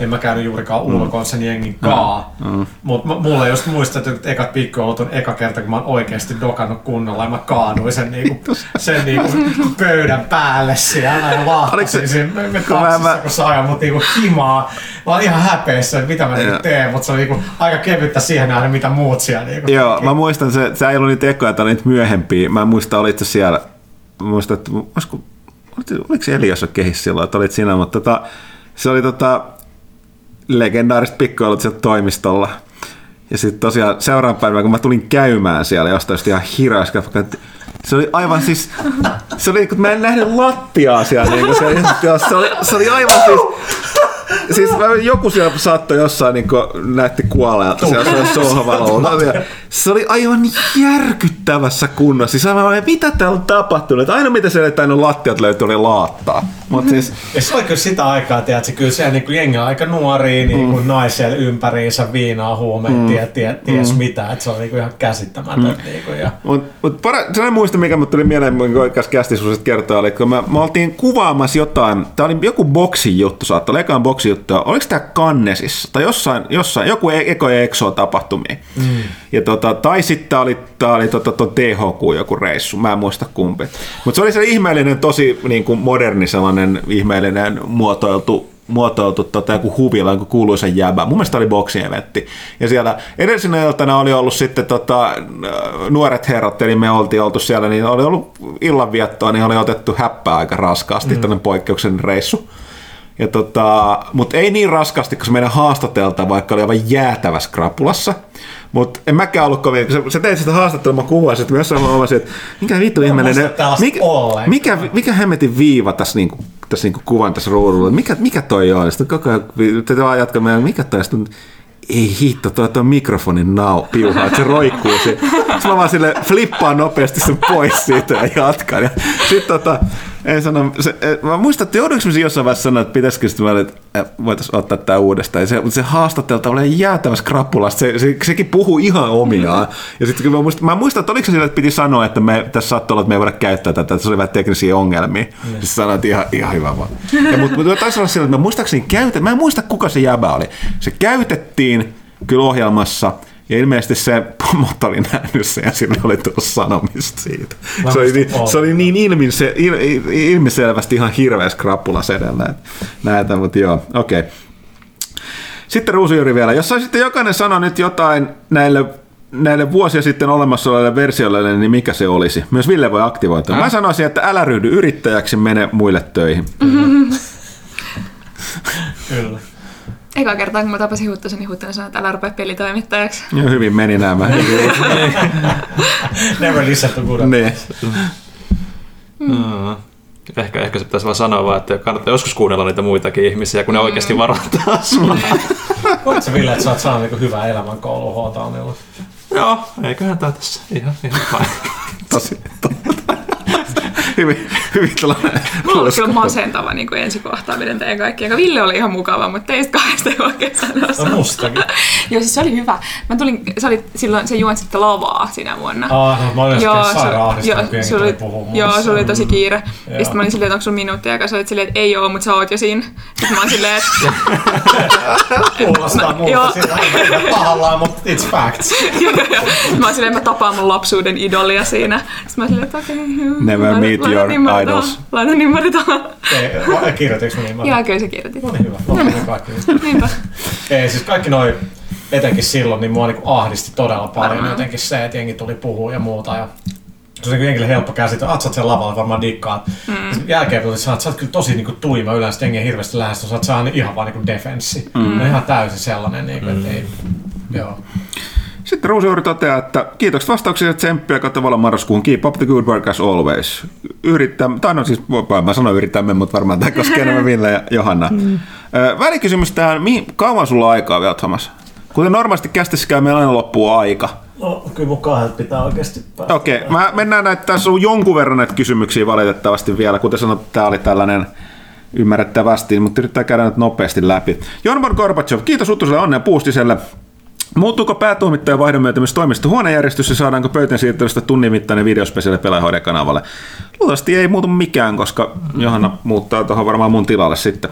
en mä käynyt juurikaan ulkoon sen jengin kaa. Mm. Mutta mulla just muista, että ekat pikkujoulut on eka kerta, kun mä oon oikeasti dokannut kunnolla ja mä kaaduin sen, niin kuin, sen niin kuin, pöydän päälle siellä ja vahtasin siinä taksissa, mä- kun ajoi mut niinku himaa. Mä olin ihan häpeissä, että mitä mä niinku teen, mutta se oli niinku aika kevyttä siihen nähden, mitä muut siellä niinku Joo, teki. mä muistan, se, se ei ollut niitä ekoja, tai niitä myöhempiä. Mä en muista, olit siellä, muistan, että olisiko, oliko se Elias kehissä silloin, että olit sinä, mutta tota, se oli tota, legendaariset pikkuilut sieltä toimistolla. Ja sitten tosiaan seuraavan päivänä, kun mä tulin käymään siellä jostain ihan hirveästi, se oli aivan siis, se oli, kun mä en nähnyt lattiaa siellä, niin se, se, oli, se oli aivan siis, siis mä- joku siellä saattoi jossain niin näytti kuolleelta siellä siellä sohvalla. Ja Se oli aivan järkyttävässä kunnossa. Siis aivan, mitä täällä on tapahtunut? Että aina mitä siellä tainnut lattiat löytyi oli laattaa. Mutta siis, Ja se oli kyllä sitä aikaa, tiedätkö, kyllä siellä niin jengi on aika nuoria niin kuin mm. naisia ympäriinsä, viinaa, huumeita, mm. tie, tie, ties mm. mitä. Että se oli niin kuin ihan käsittämätön. Mm. Niin kuin, ja... Mut, mut para, sellainen muisto, mikä mut tuli mieleen, kun oikeassa kästisukset kertoa, oli, että kun me, me oltiin kuvaamassa jotain, tää oli joku boksi juttu, saattoi olla ekaan boksi juttu, oliko tää Kannesissa, tai jossain, jossain joku e- Eko ja Exo tapahtumia. Mm. Ja tota, tai sitten tää oli, tää oli tota, ton THQ joku reissu, mä en muista kumpi. Mutta se oli se ihmeellinen, tosi niin kuin moderni sellainen ihmeellinen muotoiltu muotoiltu tota, joku huvila, joku kuuluisa jäbä. Mun mielestä oli boksi-eventti. Ja siellä edellisenä iltana oli ollut sitten tota, nuoret herrat, eli me oltiin oltu siellä, niin oli ollut illanviettoa, niin oli otettu häppää aika raskaasti, mm. tämmöinen poikkeuksellinen reissu. Ja tota, mutta ei niin raskasti, koska meidän haastatelta, vaikka oli aivan jäätävä skrapulassa. Mutta en mäkään ollut kovin, kun sä, teit sitä haastattelua, mä kuvasin, että jossain mä huomasin, että mikä vittu ihmeellinen, mikä, mikä, mikä hemmetin viiva tässä, niinku, tässä niinku kuvan tässä ruudulla, mikä, mikä toi on? Sitten koko ajan, vaan jatkamme, mikä toi, sitten ei hitto, toi on mikrofonin nau, piuha, että se roikkuu se. Sitten mä vaan sille flippaan nopeasti sen pois siitä ja jatkan. Ja sitten tota, en sano, se, mä muistan, että joudunko mä jossain vaiheessa sanoa, että pitäisikö sitten mä, että voitaisiin ottaa tämä uudestaan. Ja se, mutta se haastatelta oli jäätävässä krapulasta, se, se, sekin puhuu ihan omiaan. Ja sitten mä muistan, mä muistan, että oliko se sillä, että piti sanoa, että me, tässä saattoi olla, että me ei voida käyttää tätä, että se oli vähän teknisiä ongelmia. Mm. Sitten sanoin, että ihan, ihan hyvä vaan. Ja, mutta, mutta taisi olla sillä, että mä muistaakseni käytä, mä en muista kuka se jäbä oli. Se käytettiin kyllä ohjelmassa, ja ilmeisesti se pomot oli nähnyt sen ja sille oli tullut sanomista siitä. Se oli, niin, se oli niin ilmise, il, il, ilmiselvästi ihan hirveä skrapula sedellä. että Näitä, mutta joo, okei. Okay. Sitten Ruusujuri vielä. Jos saisitte jokainen sanoa nyt jotain näille näille vuosia sitten olemassa oleville versioille, niin mikä se olisi? Myös Ville voi aktivoitua. Mä sanoisin, että älä ryhdy yrittäjäksi, mene muille töihin. Kyllä. Eka kertaa, kun mä tapasin Huttusen, niin Huttunen sanoi, että älä rupea pelitoimittajaksi. Ja hyvin meni nämä. Never listen to good niin. Mm. Ehkä, ehkä se pitäisi vaan sanoa vaan, että kannattaa joskus kuunnella niitä muitakin ihmisiä, kun ne oikeasti varoittaa sua. Voit sä Ville, että sä oot saanut niin hyvää elämän koulun? Joo, eiköhän tää tässä ihan, ihan fine. Tosi, to, hyvin, hyvin tällainen Mulla oli kyllä masentava niin kuin ensikohtaaminen teidän kaikkien. Ville oli ihan mukava, mutta teistä kahdesta ei oikein sanoa. No mustakin. Joo, siis se oli hyvä. Mä tulin, se oli silloin, se juonsi sitten lavaa sinä vuonna. Ah, no, mä olin Joo, joo, sairaan jengi sulla tuli oli, joo, sulla oli tosi kiire. Ja Joo. sitten mä olin silleen, että onko sulla minuuttia, ja sä olit silleen, että ei oo, mutta sä oot jo siinä. Sitten mä olin silleen, että Kuulostaa Mä- joo. muuta sillä pahallaan, mutta it's facts. joo, joo, joo. Mä olin silleen, että mä tapaan mun lapsuuden idolia siinä. Sitten mä olin silleen, että okei. joo. Never meet your nimmari idols. tuohon. Laita nimmari tuohon. Ei, Kirjoitinko mä niin? Mä- Joo, kyllä sä kirjoitit. No niin, hyvä. Kaikki. Niinpä. Ei, siis kaikki noi, etenkin silloin, niin mua niinku ahdisti todella paljon jotenkin se, että jengi tuli puhua ja muuta. Ja se on niin jengille helppo käsitellä. Atsat sen lavalla, varmaan dikkaat. Mm. Jälkeen kun sä oot, sä oot kyllä tosi niinku tuima yleensä, jengi ei hirveästi lähesty, sä oot saa ihan vaan niinku defenssi. Mm. No ihan täysin sellainen, niinku, mm. että ei, joo. Sitten Ruusuuri toteaa, että kiitokset vastauksia ja tsemppiä kattavalla marraskuun. Keep up the good work as always. Yrittää, tai no siis, mä sanon yrittämme, mutta varmaan tämä koskee enemmän Ville ja Johanna. Mm. Välikysymys tähän, mihin, kauan sulla on aikaa vielä, Thomas? Kuten normaalisti kästissä käy, meillä aina loppuu aika. No, kyllä mun kahdelta pitää oikeasti päästä. Okei, okay, mä mennään näitä, tässä on jonkun verran näitä kysymyksiä valitettavasti vielä. Kuten sanot, tämä oli tällainen ymmärrettävästi, mutta yrittää käydä nyt nopeasti läpi. Jonbon Gorbachev, kiitos Uttuselle onnea Puustiselle. Muuttuuko päätuomittajan vaihdon myötä myös toimisto huonejärjestys ja saadaanko pöytän siirtelystä tunnin mittainen videospesiaali pelaajahoiden kanavalle? Luultavasti ei muutu mikään, koska Johanna muuttaa tuohon varmaan mun tilalle sitten.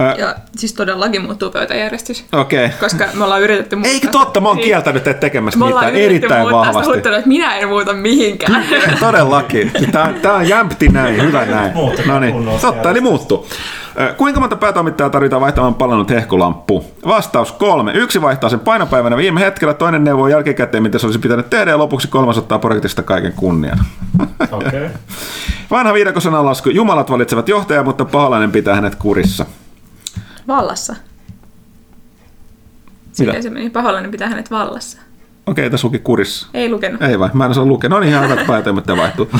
Ö, Ja siis todellakin muuttuu pöytäjärjestys. Okei. Okay. Koska me ollaan yritetty muuttaa. Eikö totta? Mä oon Niin. kieltänyt teitä tekemästä Me ollaan mitään erittäin muuttaa vahvasti. huuttelua, että minä en muuta mihinkään. Todellakin. Tämä, tämä on jämpti näin, hyvä näin. No niin, totta, eli muuttuu. Kuinka monta päätoimittajaa tarvitaan vaihtamaan palannut hehkulamppu? Vastaus kolme. Yksi vaihtaa sen painopäivänä viime hetkellä, toinen neuvoo jälkikäteen, mitä se olisi pitänyt tehdä, ja lopuksi kolmas ottaa projektista kaiken kunnian. Okei. Okay. Vanha viidakon sananlasku. Jumalat valitsevat johtajaa, mutta pahalainen pitää hänet kurissa. Vallassa. Silleen se meni pahoillani pitää hänet vallassa. Okei, tässä luki kurissa. Ei lukenut. Ei vai, mä en osaa lukea. No niin, ihan hyvät päätelmät vaihtuu.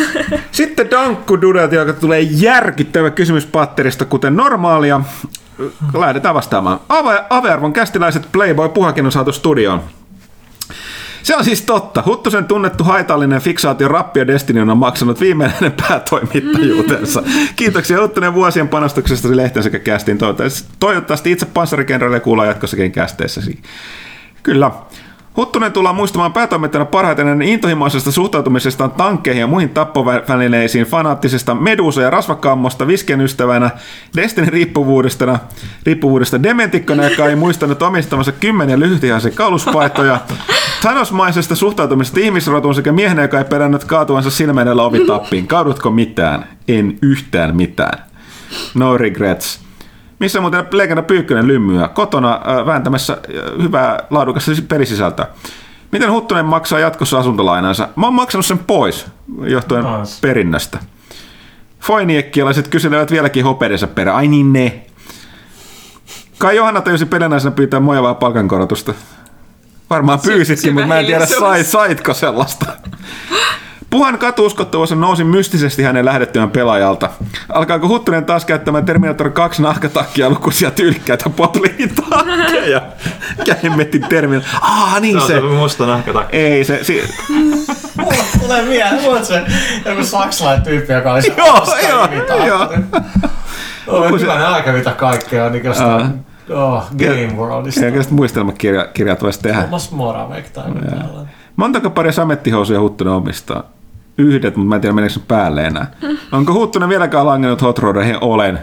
Sitten Dankku Dudelta, joka tulee järkittävä kysymys patterista, kuten normaalia. Lähdetään vastaamaan. Ave, Avearvon kästiläiset Playboy Puhakin on saatu studioon. Se on siis totta. Huttusen tunnettu haitallinen fiksaatio Rappio Destiny on maksanut viimeinen päätoimittajuutensa. Kiitoksia Huttunen vuosien panostuksesta lehten sekä kästiin. Toivottavasti, toivottavasti itse panssarikenraille kuullaan jatkossakin kästeessäsi. Kyllä. Huttunen tullaan muistamaan päätoimittajana parhaiten hänen intohimoisesta suhtautumisestaan tankkeihin ja muihin tappovälineisiin, fanaattisesta medusa- ja rasvakammosta visken ystävänä, Destiny riippuvuudesta, riippuvuudesta dementikkona, joka ei muistanut omistamansa kymmeniä lyhytihaisen kauluspaitoja, Thanosmaisesta suhtautumisesta ihmisrotuun sekä miehenä, joka ei perännyt kaatuvansa silmäinellä ovitappiin. Kaudutko mitään? En yhtään mitään. No regrets. Missä muuten Legenda Pyykkönen lymyä? Kotona äh, vääntämässä äh, hyvää laadukasta pelisisältöä. Miten Huttunen maksaa jatkossa asuntolainansa? Mä oon maksanut sen pois, johtuen Nice. perinnöstä. Foiniekkialaiset kyselevät vieläkin hopeidensa perään. Ai niin ne. Kai Johanna tajusi pelinäisenä pyytää mojavaa palkankorotusta. Varmaan pyysitkin, mutta mä en tiedä sai, saitko sellaista. Puhan katuuskottavuus nousi mystisesti hänen lähdettyään pelaajalta. Alkaako Huttunen taas käyttämään Terminator 2 nahkatakkia lukuisia tyylikkäitä popliitakkeja? Kähimmetin terminator. Ah, niin Se se. on se musta nahkatakki. Ei se, si- Mulle tulee mieleen, mulle se joku saksalainen tyyppi, joka oli se Joo, joo, joo. Oli hyvänä aika mitä kaikkea, niin oh, Game Worldista. Sitä muistelmakirjat voisi tehdä. Thomas Moravec tai tällainen. Montako paria samettihousuja Huttunen omistaa? Yhdet, mutta mä en tiedä meneekö se päälle enää. Onko Huttunen vieläkään langennut Hot Rodeihin? Olen.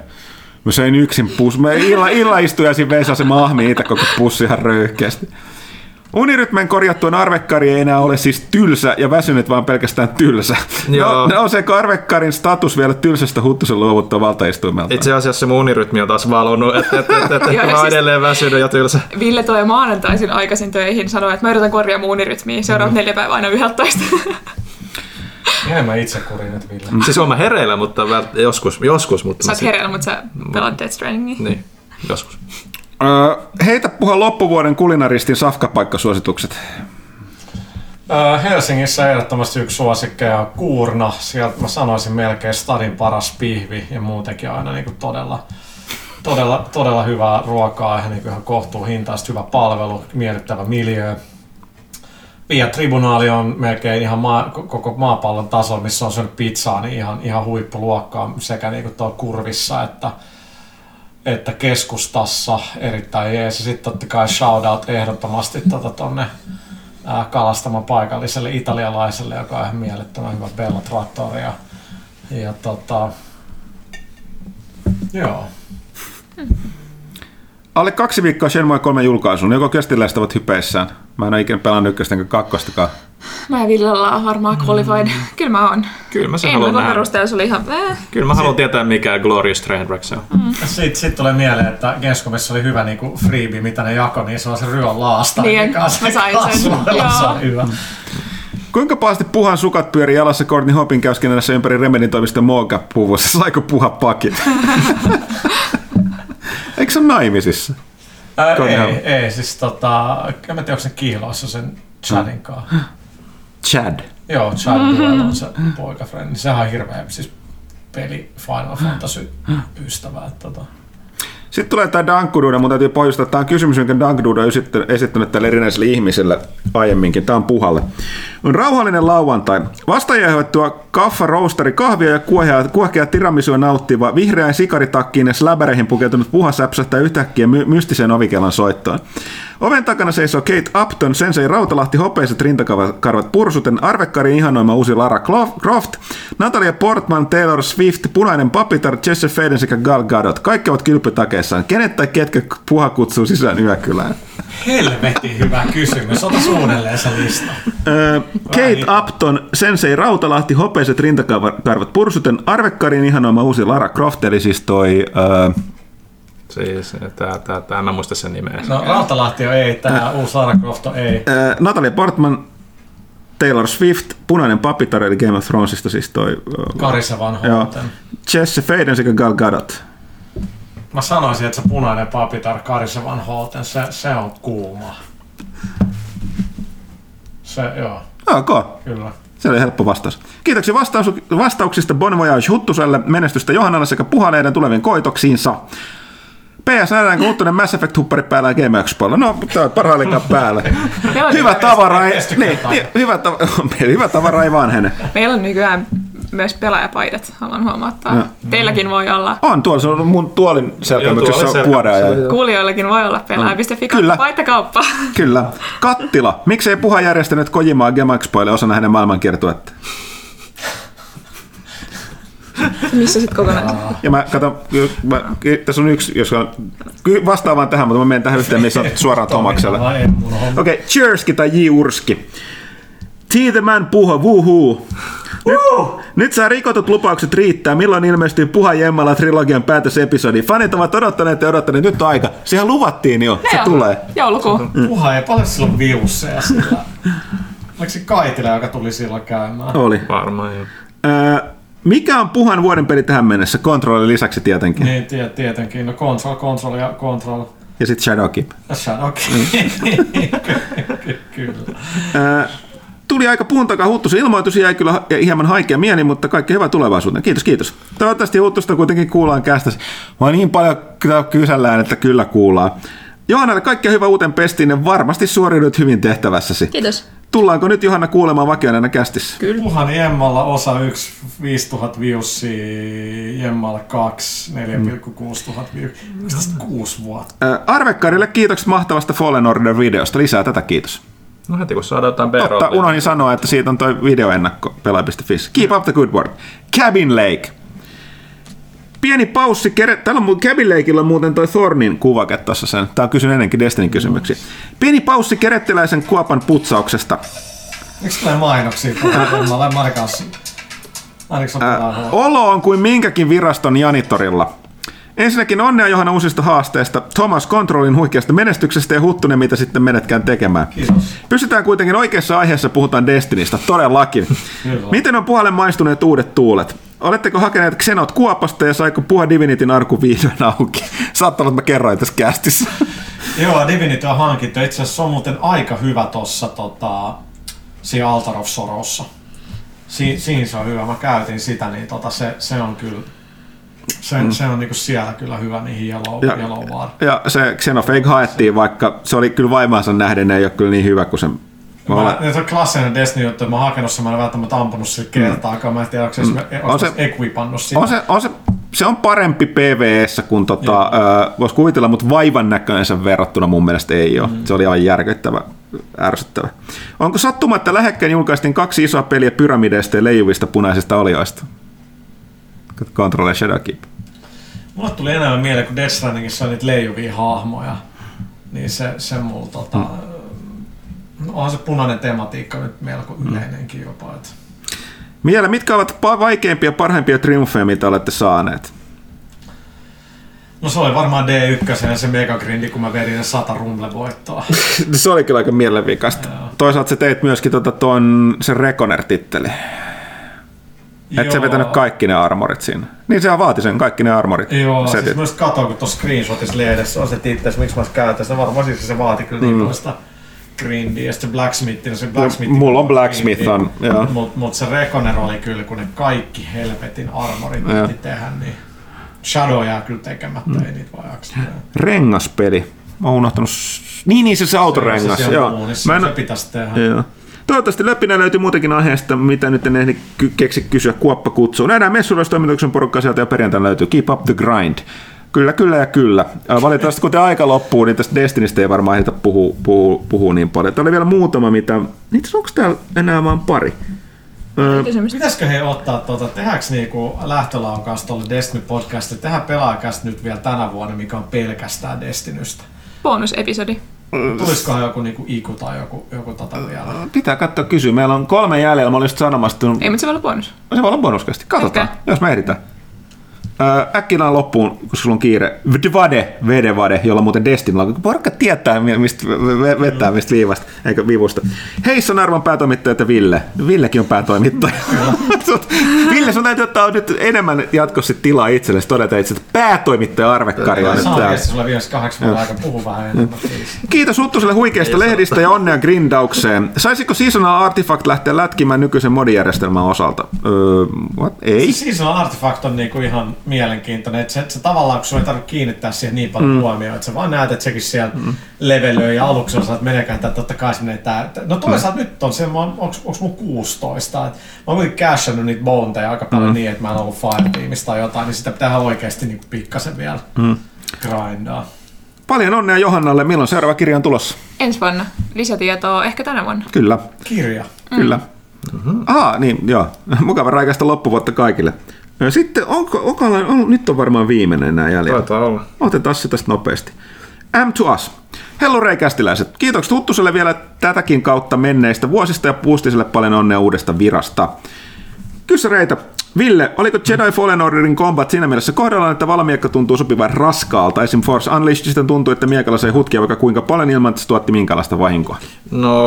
Mä söin yksin pussi. Mä illa, illa istujasin Vesa se mahmi itse koko pussi ihan röyhkeästi. Unirytmen korjattuun arvekkari ei enää ole siis tylsä ja väsynyt, vaan pelkästään tylsä. Joo. No, nouseeko arvekkarin status vielä tylsästä Huttusen luovuttua valtaistuimelta? Itse asiassa se mun unirytmi on taas valunut, että et, et, et, et, mä oon siis- edelleen väsynyt ja tylsä. Ville tulee maanantaisin aikaisin töihin, sanoo, että mä yritän korjaa mun unirytmiä. Seuraavat Mm. neljä päivää aina 11. Enemmän itse kurin nyt Ville. Siis on mä hereillä, mutta vält- joskus, joskus, mutta... Sä oot sit- hereillä, mutta sä pelaat Death Strandingia. Niin, joskus. Öö, heitä puhua loppuvuoden kulinaristin safkapaikkasuositukset. Ö, Helsingissä ehdottomasti yksi suosikkeja on Kuurna. Sieltä mä sanoisin melkein stadin paras pihvi ja muutenkin aina niin kuin todella, todella, todella hyvää ruokaa ja niin kuin ihan kohtuuhintaista, hyvä palvelu, miellyttävä miljö. Via Tribunaali on melkein ihan maa, koko maapallon tasolla, missä on syönyt pizzaa, niin ihan, ihan huippuluokkaa sekä niin kuin tuolla kurvissa että, että keskustassa erittäin jees. Sitten totta kai shoutout ehdottomasti tota tonne kalastama paikalliselle italialaiselle, joka on ihan mielettömän hyvä Bella Trattori. Ja, ja tota, joo. Alle kaksi viikkoa Shenmue 3 julkaisuun. Joko köstiläiset ovat hypeissään? Mä en ole ikinä pelannut ykköstä enkä kakkostakaan. Mä ja Ville ollaan varmaan qualified. Kyllä mä oon. Kyllä mä sen haluan nähdä. perusteella se oli ihan... Äh. Kyllä mä haluan tietää, mikä Glorious Trainwreck se on. Sitten sit tulee mieleen, että Gamescomissa oli hyvä niinku freebie, mitä ne jakoi, niin se on se ryön laasta. Niin, mä sain sen, Se joo. on hyvä. Kuinka pahasti puhan sukat pyöri jalassa Courtney Hopin käyskenässä ympäri Remedin toimista Mocha-puvussa? Saiko puha pakit? Eikö se ole naimisissa? Ää, ei, Hop. ei, siis tota, en mä tiedä, onko se kiiloissa sen Chadin kanssa. Chad. Joo, Chad Duell on se poikafrendi. Sehän on hirveä siis peli Final Fantasy ystävä. että Tota. Sitten tulee tämä Dankkududa, mutta täytyy pohjustaa, tämä on kysymys, jonka Dankkududa on esittänyt, tälle erinäiselle ihmiselle aiemminkin. Tämä on puhalle. On rauhallinen lauantai. Vastaajaihoittua kaffa, roasteri, kahvia ja kuohea, kuohkea tiramisua nauttiva, vihreään sikaritakkiin ja släbäreihin pukeutunut puha säpsähtää yhtäkkiä my- mystisen ovikellan soittoon. Oven takana seisoo Kate Upton, Sensei Rautalahti, hopeiset rintakarvat pursuten, arvekkari ihanoima uusi Lara Croft, Natalia Portman, Taylor Swift, punainen papitar, Jesse Faden sekä Gal Gadot. Kaikki ovat kylpytakeissaan. Kenet tai ketkä puha kutsuu sisään yökylään? Helvetin hyvä kysymys. Ota suunnilleen se lista. Öö, Kate Upton, Sensei Rautalahti, hopeiset rintakarvat pursuten, arvekkarin ihanoima uusi Lara Croft, eli siis toi... Öö, Siis, tää, tää, tää, mä en muista sen nimeä. No Rautalahti on ei, tää uusi Lara Croft on ei. öö, Natalia Portman, Taylor Swift, punainen papitar, eli Game of Thronesista siis toi... Karissa vanha. Jesse Faden sekä Gal Gadot. Mä sanoisin, että se punainen papitar Karisevan Holten, se, se on kuuma. Se, joo, Ok, kyllä. se oli helppo vastaus. Kiitoksia vastaus, vastauksista Bon Voyage Huttuselle, menestystä Johannalle sekä puhaneiden tuleviin koitoksiinsa. PS, nähdäänkö Huttunen Mass Effect-huppari päällä ja Game Expoilla? No, tää on parhaillaan päällä. Hyvä tavara ei, niin, esty- hyvä, tavara, hyvä tavara ei vanhene. meillä on nykyään myös pelaajapaidat, haluan huomauttaa. Joo. Teilläkin voi olla. On, tuolla se on mun tuolin selkämyksessä selkämyksessä. Kuulijoillakin voi olla pelaaja.fi Kyllä. paitakauppa. Kyllä. Kattila. Miksei Puha järjestänyt Kojimaa Game Expoille osana hänen maailmankiertuetta? Missä sitten kokonaisuus? Ja mä katson, mä, tässä on yksi, jos on, vastaavaan tähän, mutta mä menen tähän yhteen, missä on suoraan Tomakselle. Okei, okay, Cheerski tai J. Urski. T. the Man puha, wuhuu. Nyt, nyt saa rikotut lupaukset riittää. Milloin ilmestyy Puha Jemmala trilogian päätösepisodi? Fanit ovat odottaneet ja odottaneet. Nyt on aika. Sehän luvattiin jo. Se Joo, tulee. Joulukuu. Puha ei paljon silloin viusseja sillä. Oliko se Kaitila, joka tuli silloin käymään? Oli. Varmaan joo. Öö, mikä on Puhan vuoden peli tähän mennessä? Kontrolli lisäksi tietenkin. Niin, tie, tietenkin. No Control, Control ja Control. Ja sitten Shadowkeep. Shadow. Kyllä. Öö, tuli aika puun takaa Huttusen ilmoitus, jäi kyllä hieman haikea mieli, mutta kaikki hyvää tulevaisuuteen. Kiitos, kiitos. Toivottavasti Huttusta kuitenkin kuullaan kästäs. Mä niin paljon kysellään, että kyllä kuullaan. Johannalle kaikkea hyvää uuteen pestiin ja varmasti suoriudut hyvin tehtävässäsi. Kiitos. Tullaanko nyt Johanna kuulemaan vakioneena kästissä? Kyllä. Puhan Jemmalla osa 1, 5000 viussia, Jemmalla 2, 4,6 tuhat. Miksi tästä kuusi vuotta? Arvekkarille kiitokset mahtavasta Fallen Order-videosta. Lisää tätä, kiitos. No heti kun saadaan jotain Totta, unohdin sanoa, että siitä on toi videoennakko pelaaja.fi. Keep up the good work. Cabin Lake. Pieni paussi. Kere... Täällä on Cabin Lakeilla on muuten toi Thornin kuvake tossa sen. Tää on kysyn ennenkin Destiny kysymyksiä. Pieni paussi kerettiläisen kuopan putsauksesta. Miksi tulee mainoksia? Mä Ää, olo on kuin minkäkin viraston janitorilla. Ensinnäkin onnea Johanna uusista haasteista, Thomas Controlin huikeasta menestyksestä ja Huttunen, mitä sitten menetkään tekemään. Kiitos. Pysytään kuitenkin oikeassa aiheessa, puhutaan Destinistä, todellakin. Kyllä. Miten on puhalle maistuneet uudet tuulet? Oletteko hakeneet Xenot Kuopasta ja saiko Puha Divinitin arku vihdoin auki? Saattaa olla, että mä kerroin tässä kästissä. Joo, Divinity on hankittu. Itse asiassa se on muuten aika hyvä tossa tota, siinä Altar of Sorrowssa. Si, siinä se on hyvä. Mä käytin sitä, niin tota, se, se on kyllä se, mm. se on niinku siellä kyllä hyvä niihin Yellow, Ja- yellow War. Ja se Xenofake haettiin, vaikka se oli kyllä vaimaansa nähden, ei ole kyllä niin hyvä kuin se... Mä Mä, olen, se on klassinen Destiny juttu, että mä oon hakenut sen, mä en välttämättä ampunut sillä kertaakaan. Mä en tiedä, onko se, mm. On se- equipannut sitä. on se, on se, se on parempi PvEssä kuin tota, ö, voisi kuvitella, mutta vaivan näköensä verrattuna mun mielestä ei ole. Mm. Se oli aivan järkyttävä, ärsyttävä. Onko sattuma, että lähekkäin julkaistiin kaksi isoa peliä pyramideista ja leijuvista punaisista olioista? Control ja Shadowkeep. Mulle tuli enemmän mieleen, kun Death Strandingissa on niitä leijuvia hahmoja. Niin se, se mulla tota... Mm. Onhan se punainen tematiikka nyt melko yleinenkin jopa. Että. Miele, mitkä ovat vaikeimpia parhaimpia triumfeja, mitä olette saaneet? No se oli varmaan D1 ja se megagrindi, kun mä vedin ne sata rumble-voittoa. se oli kyllä aika mielenvikasta. Joo. Toisaalta sä teit myöskin tota ton, sen Reconer-titteli. Et sä vetänyt kaikki ne armorit siinä. Niin se vaati sen kaikki ne armorit. Joo, setit. siis myös katsoin, kun tuossa screenshotissa lehdessä on se titteys, miksi mä käytän. Se varmaan siis se vaati kyllä niin paljon sitä grindiä. Ja sitten Blacksmith, no se Blacksmith. mulla on Blacksmith on, joo. Mutta mut se Reconer oli kyllä, kun ne kaikki helvetin armorit piti tehdä, niin Shadow jää kyllä tekemättä, ei niitä voi jaksaa. Rengaspeli. Mä oon unohtanut... Niin, niin se, se autorengas. Se, se, joo. Uunissa, Mä en, se pitäisi tehdä. joo. Toivottavasti läpinä löytyy muutenkin aiheesta, mitä nyt en ehdi keksi kysyä. Kuoppa kutsuu. Nähdään messuilaistoimituksen porukkaa sieltä ja perjantaina löytyy. Keep up the grind. Kyllä, kyllä ja kyllä. Äh, Valitettavasti kun te aika loppuu, niin tästä Destinistä ei varmaan ehditä puhua, puhua, puhua niin paljon. Täällä oli vielä muutama, mitä... Niitä onko täällä enää vaan pari? Öö, Kysymys. Pitäisikö he ottaa, tuota, tehdäänkö niinku lähtölaukaus tuolle Destiny podcastille, tehdään pelaajakästä nyt vielä tänä vuonna, mikä on pelkästään Destinystä. Bonusepisodi. Tulisikohan joku niinku Iku tai joku, joku tota vielä? pitää katsoa kysyä. Meillä on kolme jäljellä. Mä olin just sanomassa, että Ei, mutta se voi olla bonus. se voi olla bonuskästi. Katsotaan, Ehkä. jos me ehditään. Äkkinä loppuun, kun sulla on kiire. Vade, Vade, jolla muuten Destin on. Porukka tietää, mistä ve- vetää mistä viivasta, eikä vivusta. Hei, se on arvon päätoimittaja ja Ville. Villekin on päätoimittaja. Ville, sun täytyy ottaa nyt enemmän jatkossa tilaa itsellesi todeta itse, että päätoimittaja Arvekkari on nyt täällä. sulle viimeksi kahdeksan vuoden aika puhua vähän enemmän. Kiitos Huttuselle huikeista lehdistä ja onnea grindaukseen. Saisiko Seasonal Artifact lähteä lätkimään nykyisen modijärjestelmän osalta? Öö, what? Ei. Seasonal Artifact on niinku ihan mielenkiintoinen, että se, se tavallaan, kun sun ei tarvitse kiinnittää siihen niin paljon mm. huomioon, että sä vaan näet, että sekin siellä mm. levelöi ja aluksi osaat, että menekään, että totta kai menee tää. No toisaalta mm. nyt on se, onks, onks mun 16, että mä oon kuitenkin cashannut niitä bonteja aika paljon mm. niin, että mä en ollut fire tiimistä tai jotain, niin sitä pitää ihan oikeasti niinku pikkasen vielä mm. grindaa. Paljon onnea Johannalle. Milloin seuraava kirja on tulossa? Ensi vuonna. Lisätietoa ehkä tänä vuonna. Kyllä. Kirja. Kyllä. Mm-hmm. Ah, niin, joo. Mukava raikasta loppuvuotta kaikille. Sitten, onko, onko on, nyt on varmaan viimeinen nämä jäljellä. Taitaa olla. Otetaan se tästä nopeasti. M to us. Hello reikästiläiset. Kiitokset Huttuselle vielä tätäkin kautta menneistä vuosista ja Puustiselle paljon onnea uudesta virasta. Kysy Reitä. Ville, oliko Jedi Fallen Orderin combat siinä mielessä kohdallaan, että valmiekka tuntuu sopivan raskaalta? Esim. Force Unleashedista tuntuu, että miekalla sai hutkia vaikka kuinka paljon ilman, että se tuotti minkälaista vahinkoa. No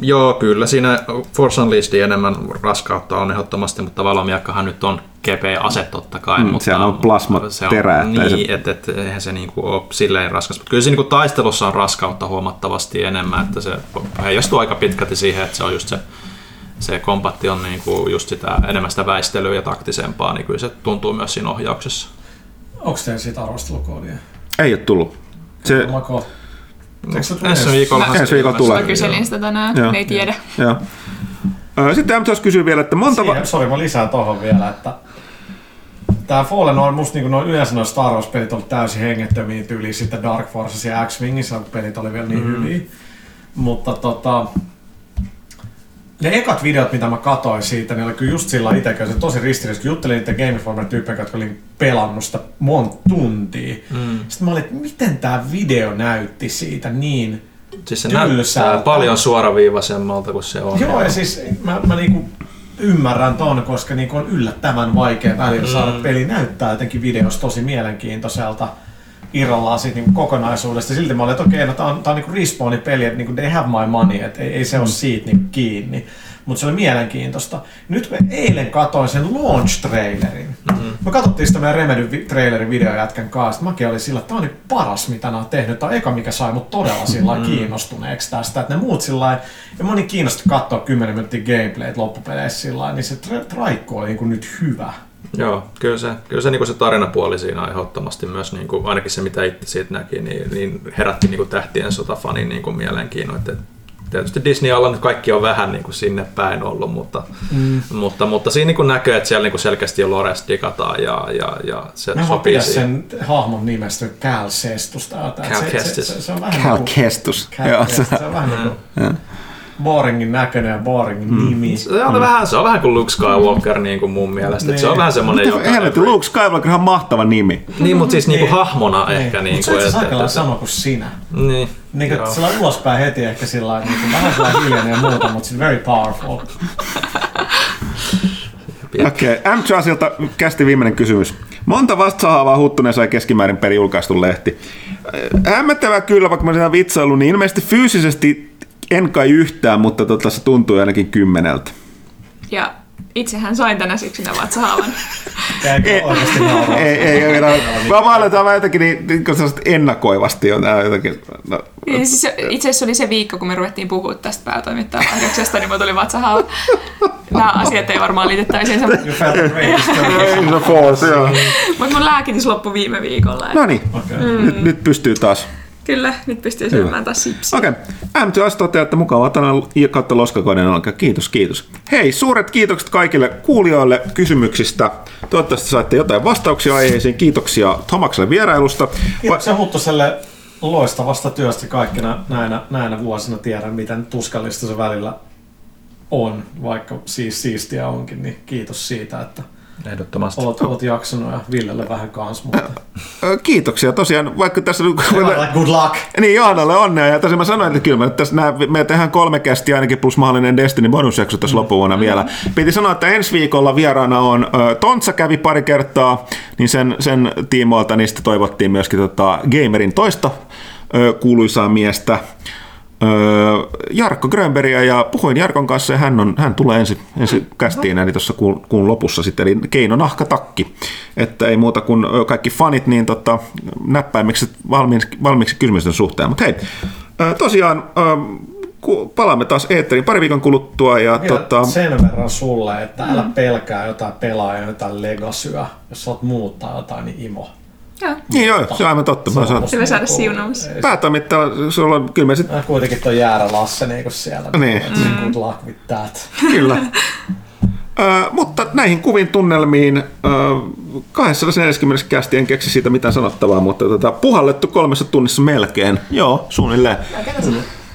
joo, kyllä siinä Force Unleashed enemmän raskautta on ehdottomasti, mutta valomiakkahan nyt on kepeä ase totta kai. Mm, mutta sehän on plasmaterä, se- Niin, että et, eihän se niinku ole silleen raskas. Mutta kyllä siinä niinku taistelussa on raskautta huomattavasti enemmän, että se heijastuu aika pitkälti siihen, että se on just se se kompatti on niinku just sitä enemmän sitä väistelyä ja taktisempaa, niin kyllä se tuntuu myös siinä ohjauksessa. Onko teillä siitä arvostelukoodia? Ei ole tullut. Se, Mä ko... Eikö se tule Ensi viikolla Ensi viikolla tulee. Mä kyselin sitä tänään, Joo. ne ei tiedä. joo. Ö, Sitten M to us kysyy vielä, että monta... Va- Siihen, sori, mä lisään tohon vielä, että Tää Fallen on musta niinku noin yleensä noin Star Wars pelit ollut täysin hengettömiä tyyliä sitten Dark Forces ja X-Wingissä kun pelit oli vielä niin mm. hyviä. Mutta tota, ne ekat videot, mitä mä katoin siitä, niin oli kyllä just sillä itse, se tosi ristiriidassa, kun juttelin niiden Game Informer tyyppejä, jotka oli pelannut sitä monta tuntia. Mm. Sitten mä olin, että miten tää video näytti siitä niin Siis se Tylsältä. näyttää paljon suoraviivaisemmalta kuin se on. Joo, ja siis mä, mä niinku ymmärrän ton, koska niinku on yllättävän vaikea välillä mm. saada peli näyttää jotenkin videossa tosi mielenkiintoiselta irrallaan siitä niinku kokonaisuudesta. Silti mä olin, että okei, no tää on, tää on niinku respawnin peli, että niinku they have my money, että ei, ei se ole siitä niinku kiinni. Mutta se oli mielenkiintoista. Nyt kun mä eilen katoin sen launch-trailerin. Mm-hmm. Me katsottiin sitä meidän Remedy trailerin videojätkän kanssa. Mäkin olin sillä, että on nyt paras, mitä ne on tehnyt. Tää on eka, mikä sai mut todella sillä mm-hmm. kiinnostuneeksi tästä. Että ne muut sillä ja moni kiinnosti katsoa 10 minuuttia gameplayt loppupeleissä sillä niin se tra- traikku oli niinku nyt hyvä. Joo, kyllä se, kyllä se, niin se tarinapuoli siinä on ehdottomasti myös, niin kuin, ainakin se mitä itse siitä näki, niin, niin herätti niin kuin tähtien sotafanin niin kuin mielenkiinnon. Että tietysti Disney alla nyt kaikki on vähän niin kuin sinne päin ollut, mutta, mm. mutta, mutta siinä niin kuin näkyy, että siellä niin kuin selkeästi jo Lores digataan ja, ja, ja se Mä sopii siihen. sen hahmon nimestä Cal Sestusta. jotain. Cal Se- se, se, se, on vähän Cal niinku- Kestus. Cal Joo, Kestis. se- on vähän niinku boringin näköinen ja boringin nimi. Se on, vähän, se on vähän kuin Luke Skywalker niin kuin mun mielestä. Että se on Niin. vähän semmoinen, joka... Helvetti, Luke Skywalker on ihan mahtava nimi. Niin, mutta siis niin kuin Niin. hahmona ehkä. Niin Mutta se on aika sama kuin sinä. niin, Niin kuin sillä ulospäin heti ehkä sillä lailla, niin kuin vähän sellainen hiljainen ja muuta, mutta sitten very powerful. Okei, okay. m Chasilta kästi viimeinen kysymys. Monta vastahaavaa Huttunen sai keskimäärin per julkaistu lehti. Hämmättävää kyllä, vaikka mä sitä vitsailu, niin ilmeisesti fyysisesti en kai yhtään, mutta tota, se tuntui ainakin kymmeneltä. Ja itsehän sain tänä syksynä vatsahaavan. Nauraa? Ei, ei, ei, ei mä vaan aletaan vähän jotenkin niin, niin ennakoivasti on nää jotenkin. No, Ja siis se- itse asiassa oli se viikko, kun me ruvettiin puhua tästä päätoimittajan lahjoksesta, niin mulla tuli vatsahaava. Nämä asiat ei varmaan force, joo. mutta mun lääkitys loppui viime viikolla. No niin, Okei. nyt, nyt pystyy taas. Kyllä, nyt pystyy syömään taas sipsiä. Okei. Okay. M2S toteaa, että mukavaa tänään kautta loskakoiden alkaa. Kiitos, kiitos. Hei, suuret kiitokset kaikille kuulijoille kysymyksistä. Toivottavasti saitte jotain vastauksia aiheisiin. Kiitoksia Tomakselle vierailusta. Kiitoksia Huttuselle loistavasta työstä kaikkina näinä, näinä vuosina. Tiedän, miten tuskallista se välillä on, vaikka siis siistiä onkin, niin kiitos siitä, että Ehdottomasti. Oot, oot jaksanut ja Villelle vähän kans, mutta... Ö, Kiitoksia tosiaan, vaikka tässä... Good luck! Niin, Johannalle onnea. Ja tosiaan mä sanoin, että kyllä me, tässä nää, me tehdään kolme kästiä ainakin plus mahdollinen Destiny bonusjakso tässä loppuvuonna vielä. Piti sanoa, että ensi viikolla vieraana on ö, Tontsa kävi pari kertaa, niin sen, sen tiimoilta niistä toivottiin myöskin tota, Gamerin toista ö, kuuluisaa miestä. Öö, Jarkko Grönbergia ja puhuin Jarkon kanssa ja hän, on, hän tulee ensi, ensi kästiin eli tuossa kuun, kuun, lopussa sitten, eli Keino Nahkatakki. Että ei muuta kuin kaikki fanit niin tota, näppäimiksi valmiiksi, valmiiksi kysymysten suhteen. Mutta hei, tosiaan palaamme taas eetteriin pari viikon kuluttua ja Vielä tota, sen verran sulle, että älä pelkää jotain pelaajaa, jotain legasyä. Jos saat muuttaa jotain, niin imo. Joo. niin joo, se on aivan totta. Mä saan, Hyvä saada siunaus. päätoimittaja, sulla on kyllä me sit, Mä kuitenkin toi Jäärä Lasse niinku siellä. Niin. Mm. Good luck with that. Kyllä. Ö, mutta näihin kuvin tunnelmiin ö, 240 kästi en keksi siitä mitään sanottavaa, mutta tota, puhallettu kolmessa tunnissa melkein. Joo, suunnilleen.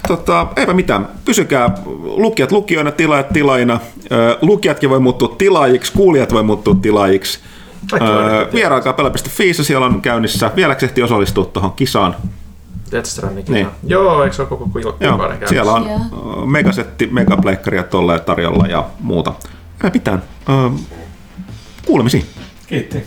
Tota, eipä mitään. Pysykää lukijat lukijoina, tilaajat tilaajina. Ö, lukijatkin voi muuttua tilaajiksi, kuulijat voi muuttua tilaajiksi. Voi Öö, vieraikaa pela.fi, siellä on käynnissä. Vieläkö ehti osallistua tuohon kisaan? Death Stranding. Niin. Joo, eikö se ole koko Joo, kuukauden käynnissä? siellä on Joo. ö, megasetti, megapleikkaria tolleen tarjolla ja muuta. Ei mitään. Kuulemisiin. Kiitti.